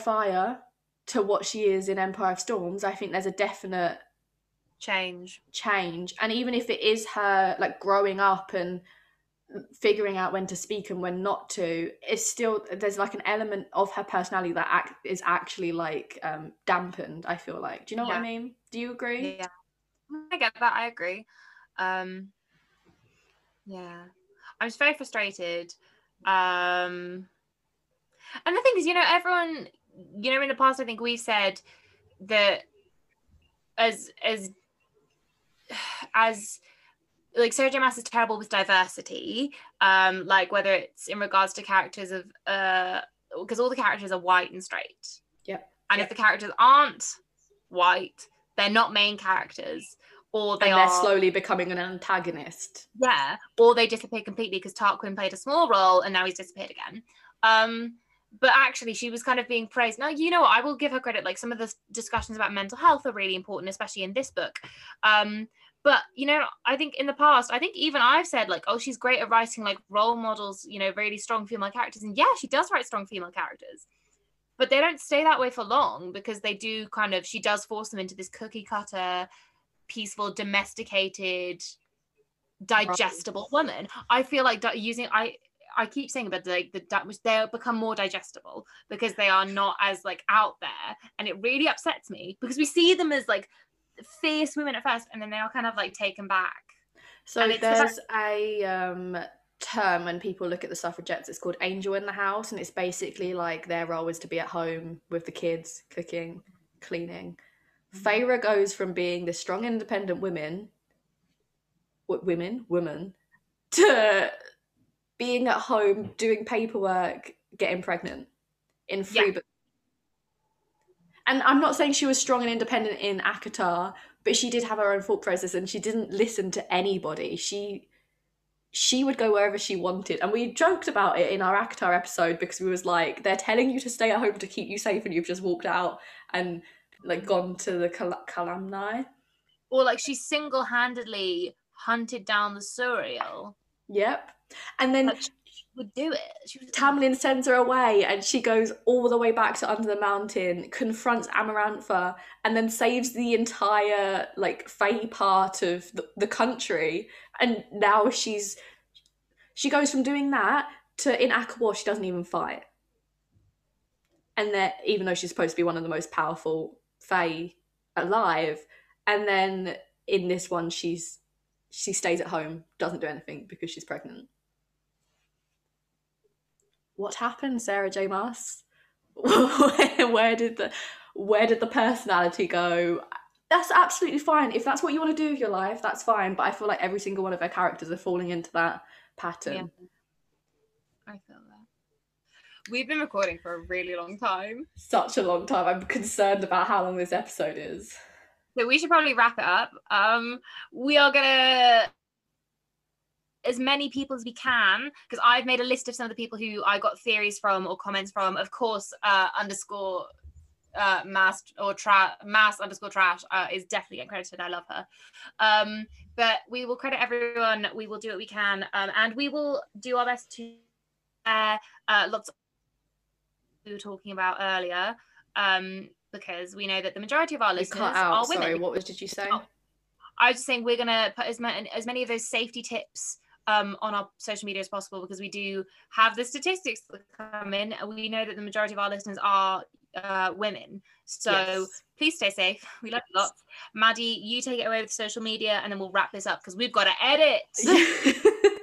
to what she is in Empire of Storms, I think there's a definite change. change. And even if it is her like growing up and figuring out when to speak and when not to, it's still there's like an element of her personality that act, is actually like um, dampened. I feel like. Do you know what I mean? Do you agree? Yeah, I get that. I agree. Um, yeah, I was very frustrated. Um, and the thing is, you know, everyone, you know, in the past, I think we've said that as as *sighs* as like Sarah J. Maas is terrible with diversity, um, like whether it's in regards to characters of uh, because all the characters are white and straight. Yep. And if the characters aren't white, they're not main characters, or they and are they're slowly becoming an antagonist. yeah, or they disappear completely because Tarquin played a small role and now he's disappeared again. Um, but actually, she was kind of being praised. Now, you know what? I will give her credit. Like some of the discussions about mental health are really important, especially in this book. Um, but you know, I think in the past, I think even I've said like, oh, she's great at writing like role models. You know, really strong female characters, and yeah, she does write strong female characters. But they don't stay that way for long because they do kind of. She does force them into this cookie cutter, peaceful, domesticated digestible woman. I feel like using I I keep saying about the, like the di- which they become more digestible because they are not as like out there, and it really upsets me because we see them as like fierce women at first, and then they are kind of like taken back. So it's the there's a um, term when people look at the suffragettes. It's called "angel in the house," and it's basically like their role is to be at home with the kids, cooking, cleaning. Mm-hmm. Feyre goes from being this strong, independent women, w- women, woman, to being at home mm. doing paperwork, getting pregnant in three Yeah. And I'm not saying she was strong and independent in ACOTAR, but she did have her own thought process and she didn't listen to anybody. She she would go wherever she wanted. And we joked about it in our ACOTAR episode because we was like, they're telling you to stay at home to keep you safe and you've just walked out and like gone to the Kal- Calanmai. Or like she single handedly hunted down the Suriel. Yep. And then Like she would do it. She was Tamlin sends her away and she goes all the way back to under the mountain, confronts Amarantha, and then saves the entire like Fae part of the, the country. And now she's she goes from doing that to in ACOWAR she doesn't even fight. And then even though she's supposed to be one of the most powerful Fae alive, and then in this one she's she stays at home, doesn't do anything because she's pregnant what happened, Sarah J. Maas? *laughs* where, where did the where did the personality go? That's absolutely fine. If that's what you want to do with your life, that's fine. But I feel like every single one of her characters are falling into that pattern. Yeah. I feel that. We've been recording for a really long time. Such a long time. I'm concerned about how long this episode is. So we should probably wrap it up. Um, we are gonna as many people as we can because I've made a list of some of the people who I got theories from or comments from. Of course, uh, underscore uh, mass or trash mass underscore trash uh, is definitely getting credited. I love her. Um, but we will credit everyone. We will do what we can, um, and we will do our best to uh, uh, lots. Of we were talking about earlier, um, because we know that the majority of our You listeners out. are women. Sorry, what was did you say? Oh. I was just saying we're gonna put as many as many of those safety tips um, on our social media as possible because we do have the statistics that come in. We know that the majority of our listeners are uh, women, so Yes. please stay safe. *laughs* We love you lots. Maddie, you take it away with social media, and then we'll wrap this up because we've got to edit.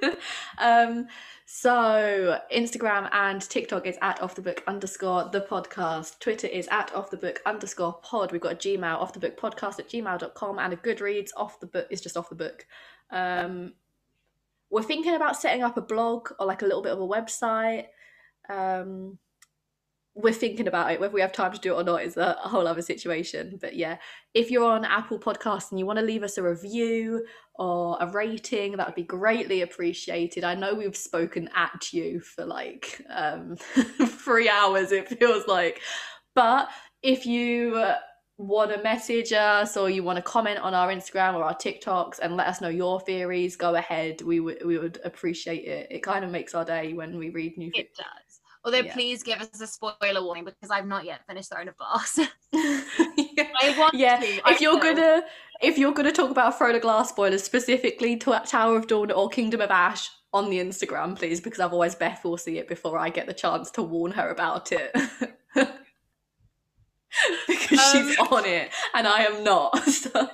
*laughs* um so instagram and tiktok is at off the book underscore the podcast twitter is at off the book underscore pod we've got a gmail off the book podcast at gmail.com and a goodreads off the book is just off the book um we're thinking about setting up a blog or like a little bit of a website. Um we're thinking about it whether we have time to do it or not is a, whole other situation. But yeah if you're on apple Podcasts and you want to leave us a review or a rating that would be greatly appreciated. I know we've spoken at you for like um *laughs* three hours it feels like. But if you want to message us or you want to comment on our instagram or our tiktoks and let us know your theories go ahead we would we would appreciate it it kind of makes our day when we read new it does. Although, Yeah. please give us a spoiler warning because I've not yet finished Throne of Glass. *laughs* yeah. I want yeah to. I if you're will. gonna if you're gonna talk about Throne of Glass spoilers specifically to Tower of Dawn or Kingdom of Ash on the Instagram, please, because otherwise Beth will see it before I get the chance to warn her about it. *laughs* *laughs* because she's Um, on it and I am not. *laughs* So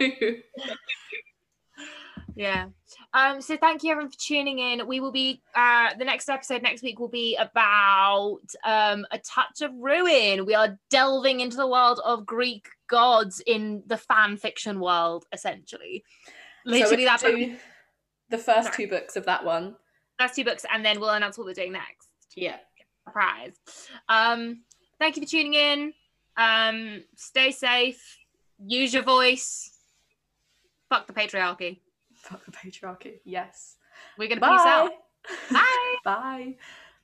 Yeah. Um, so thank you everyone for tuning in. We will be uh the next episode next week will be about um a touch of ruin. We are delving into the world of Greek gods in the fan fiction world, essentially. Literally so that book, the first Sorry. two books of that one. that's two books, and then we'll announce what we're doing next. Yeah. Surprise. Um, thank you for tuning in. Um, stay safe, use your voice. Fuck the patriarchy. Fuck the patriarchy. Yes. We're gonna peace out. Bye. Bye. *laughs* Bye.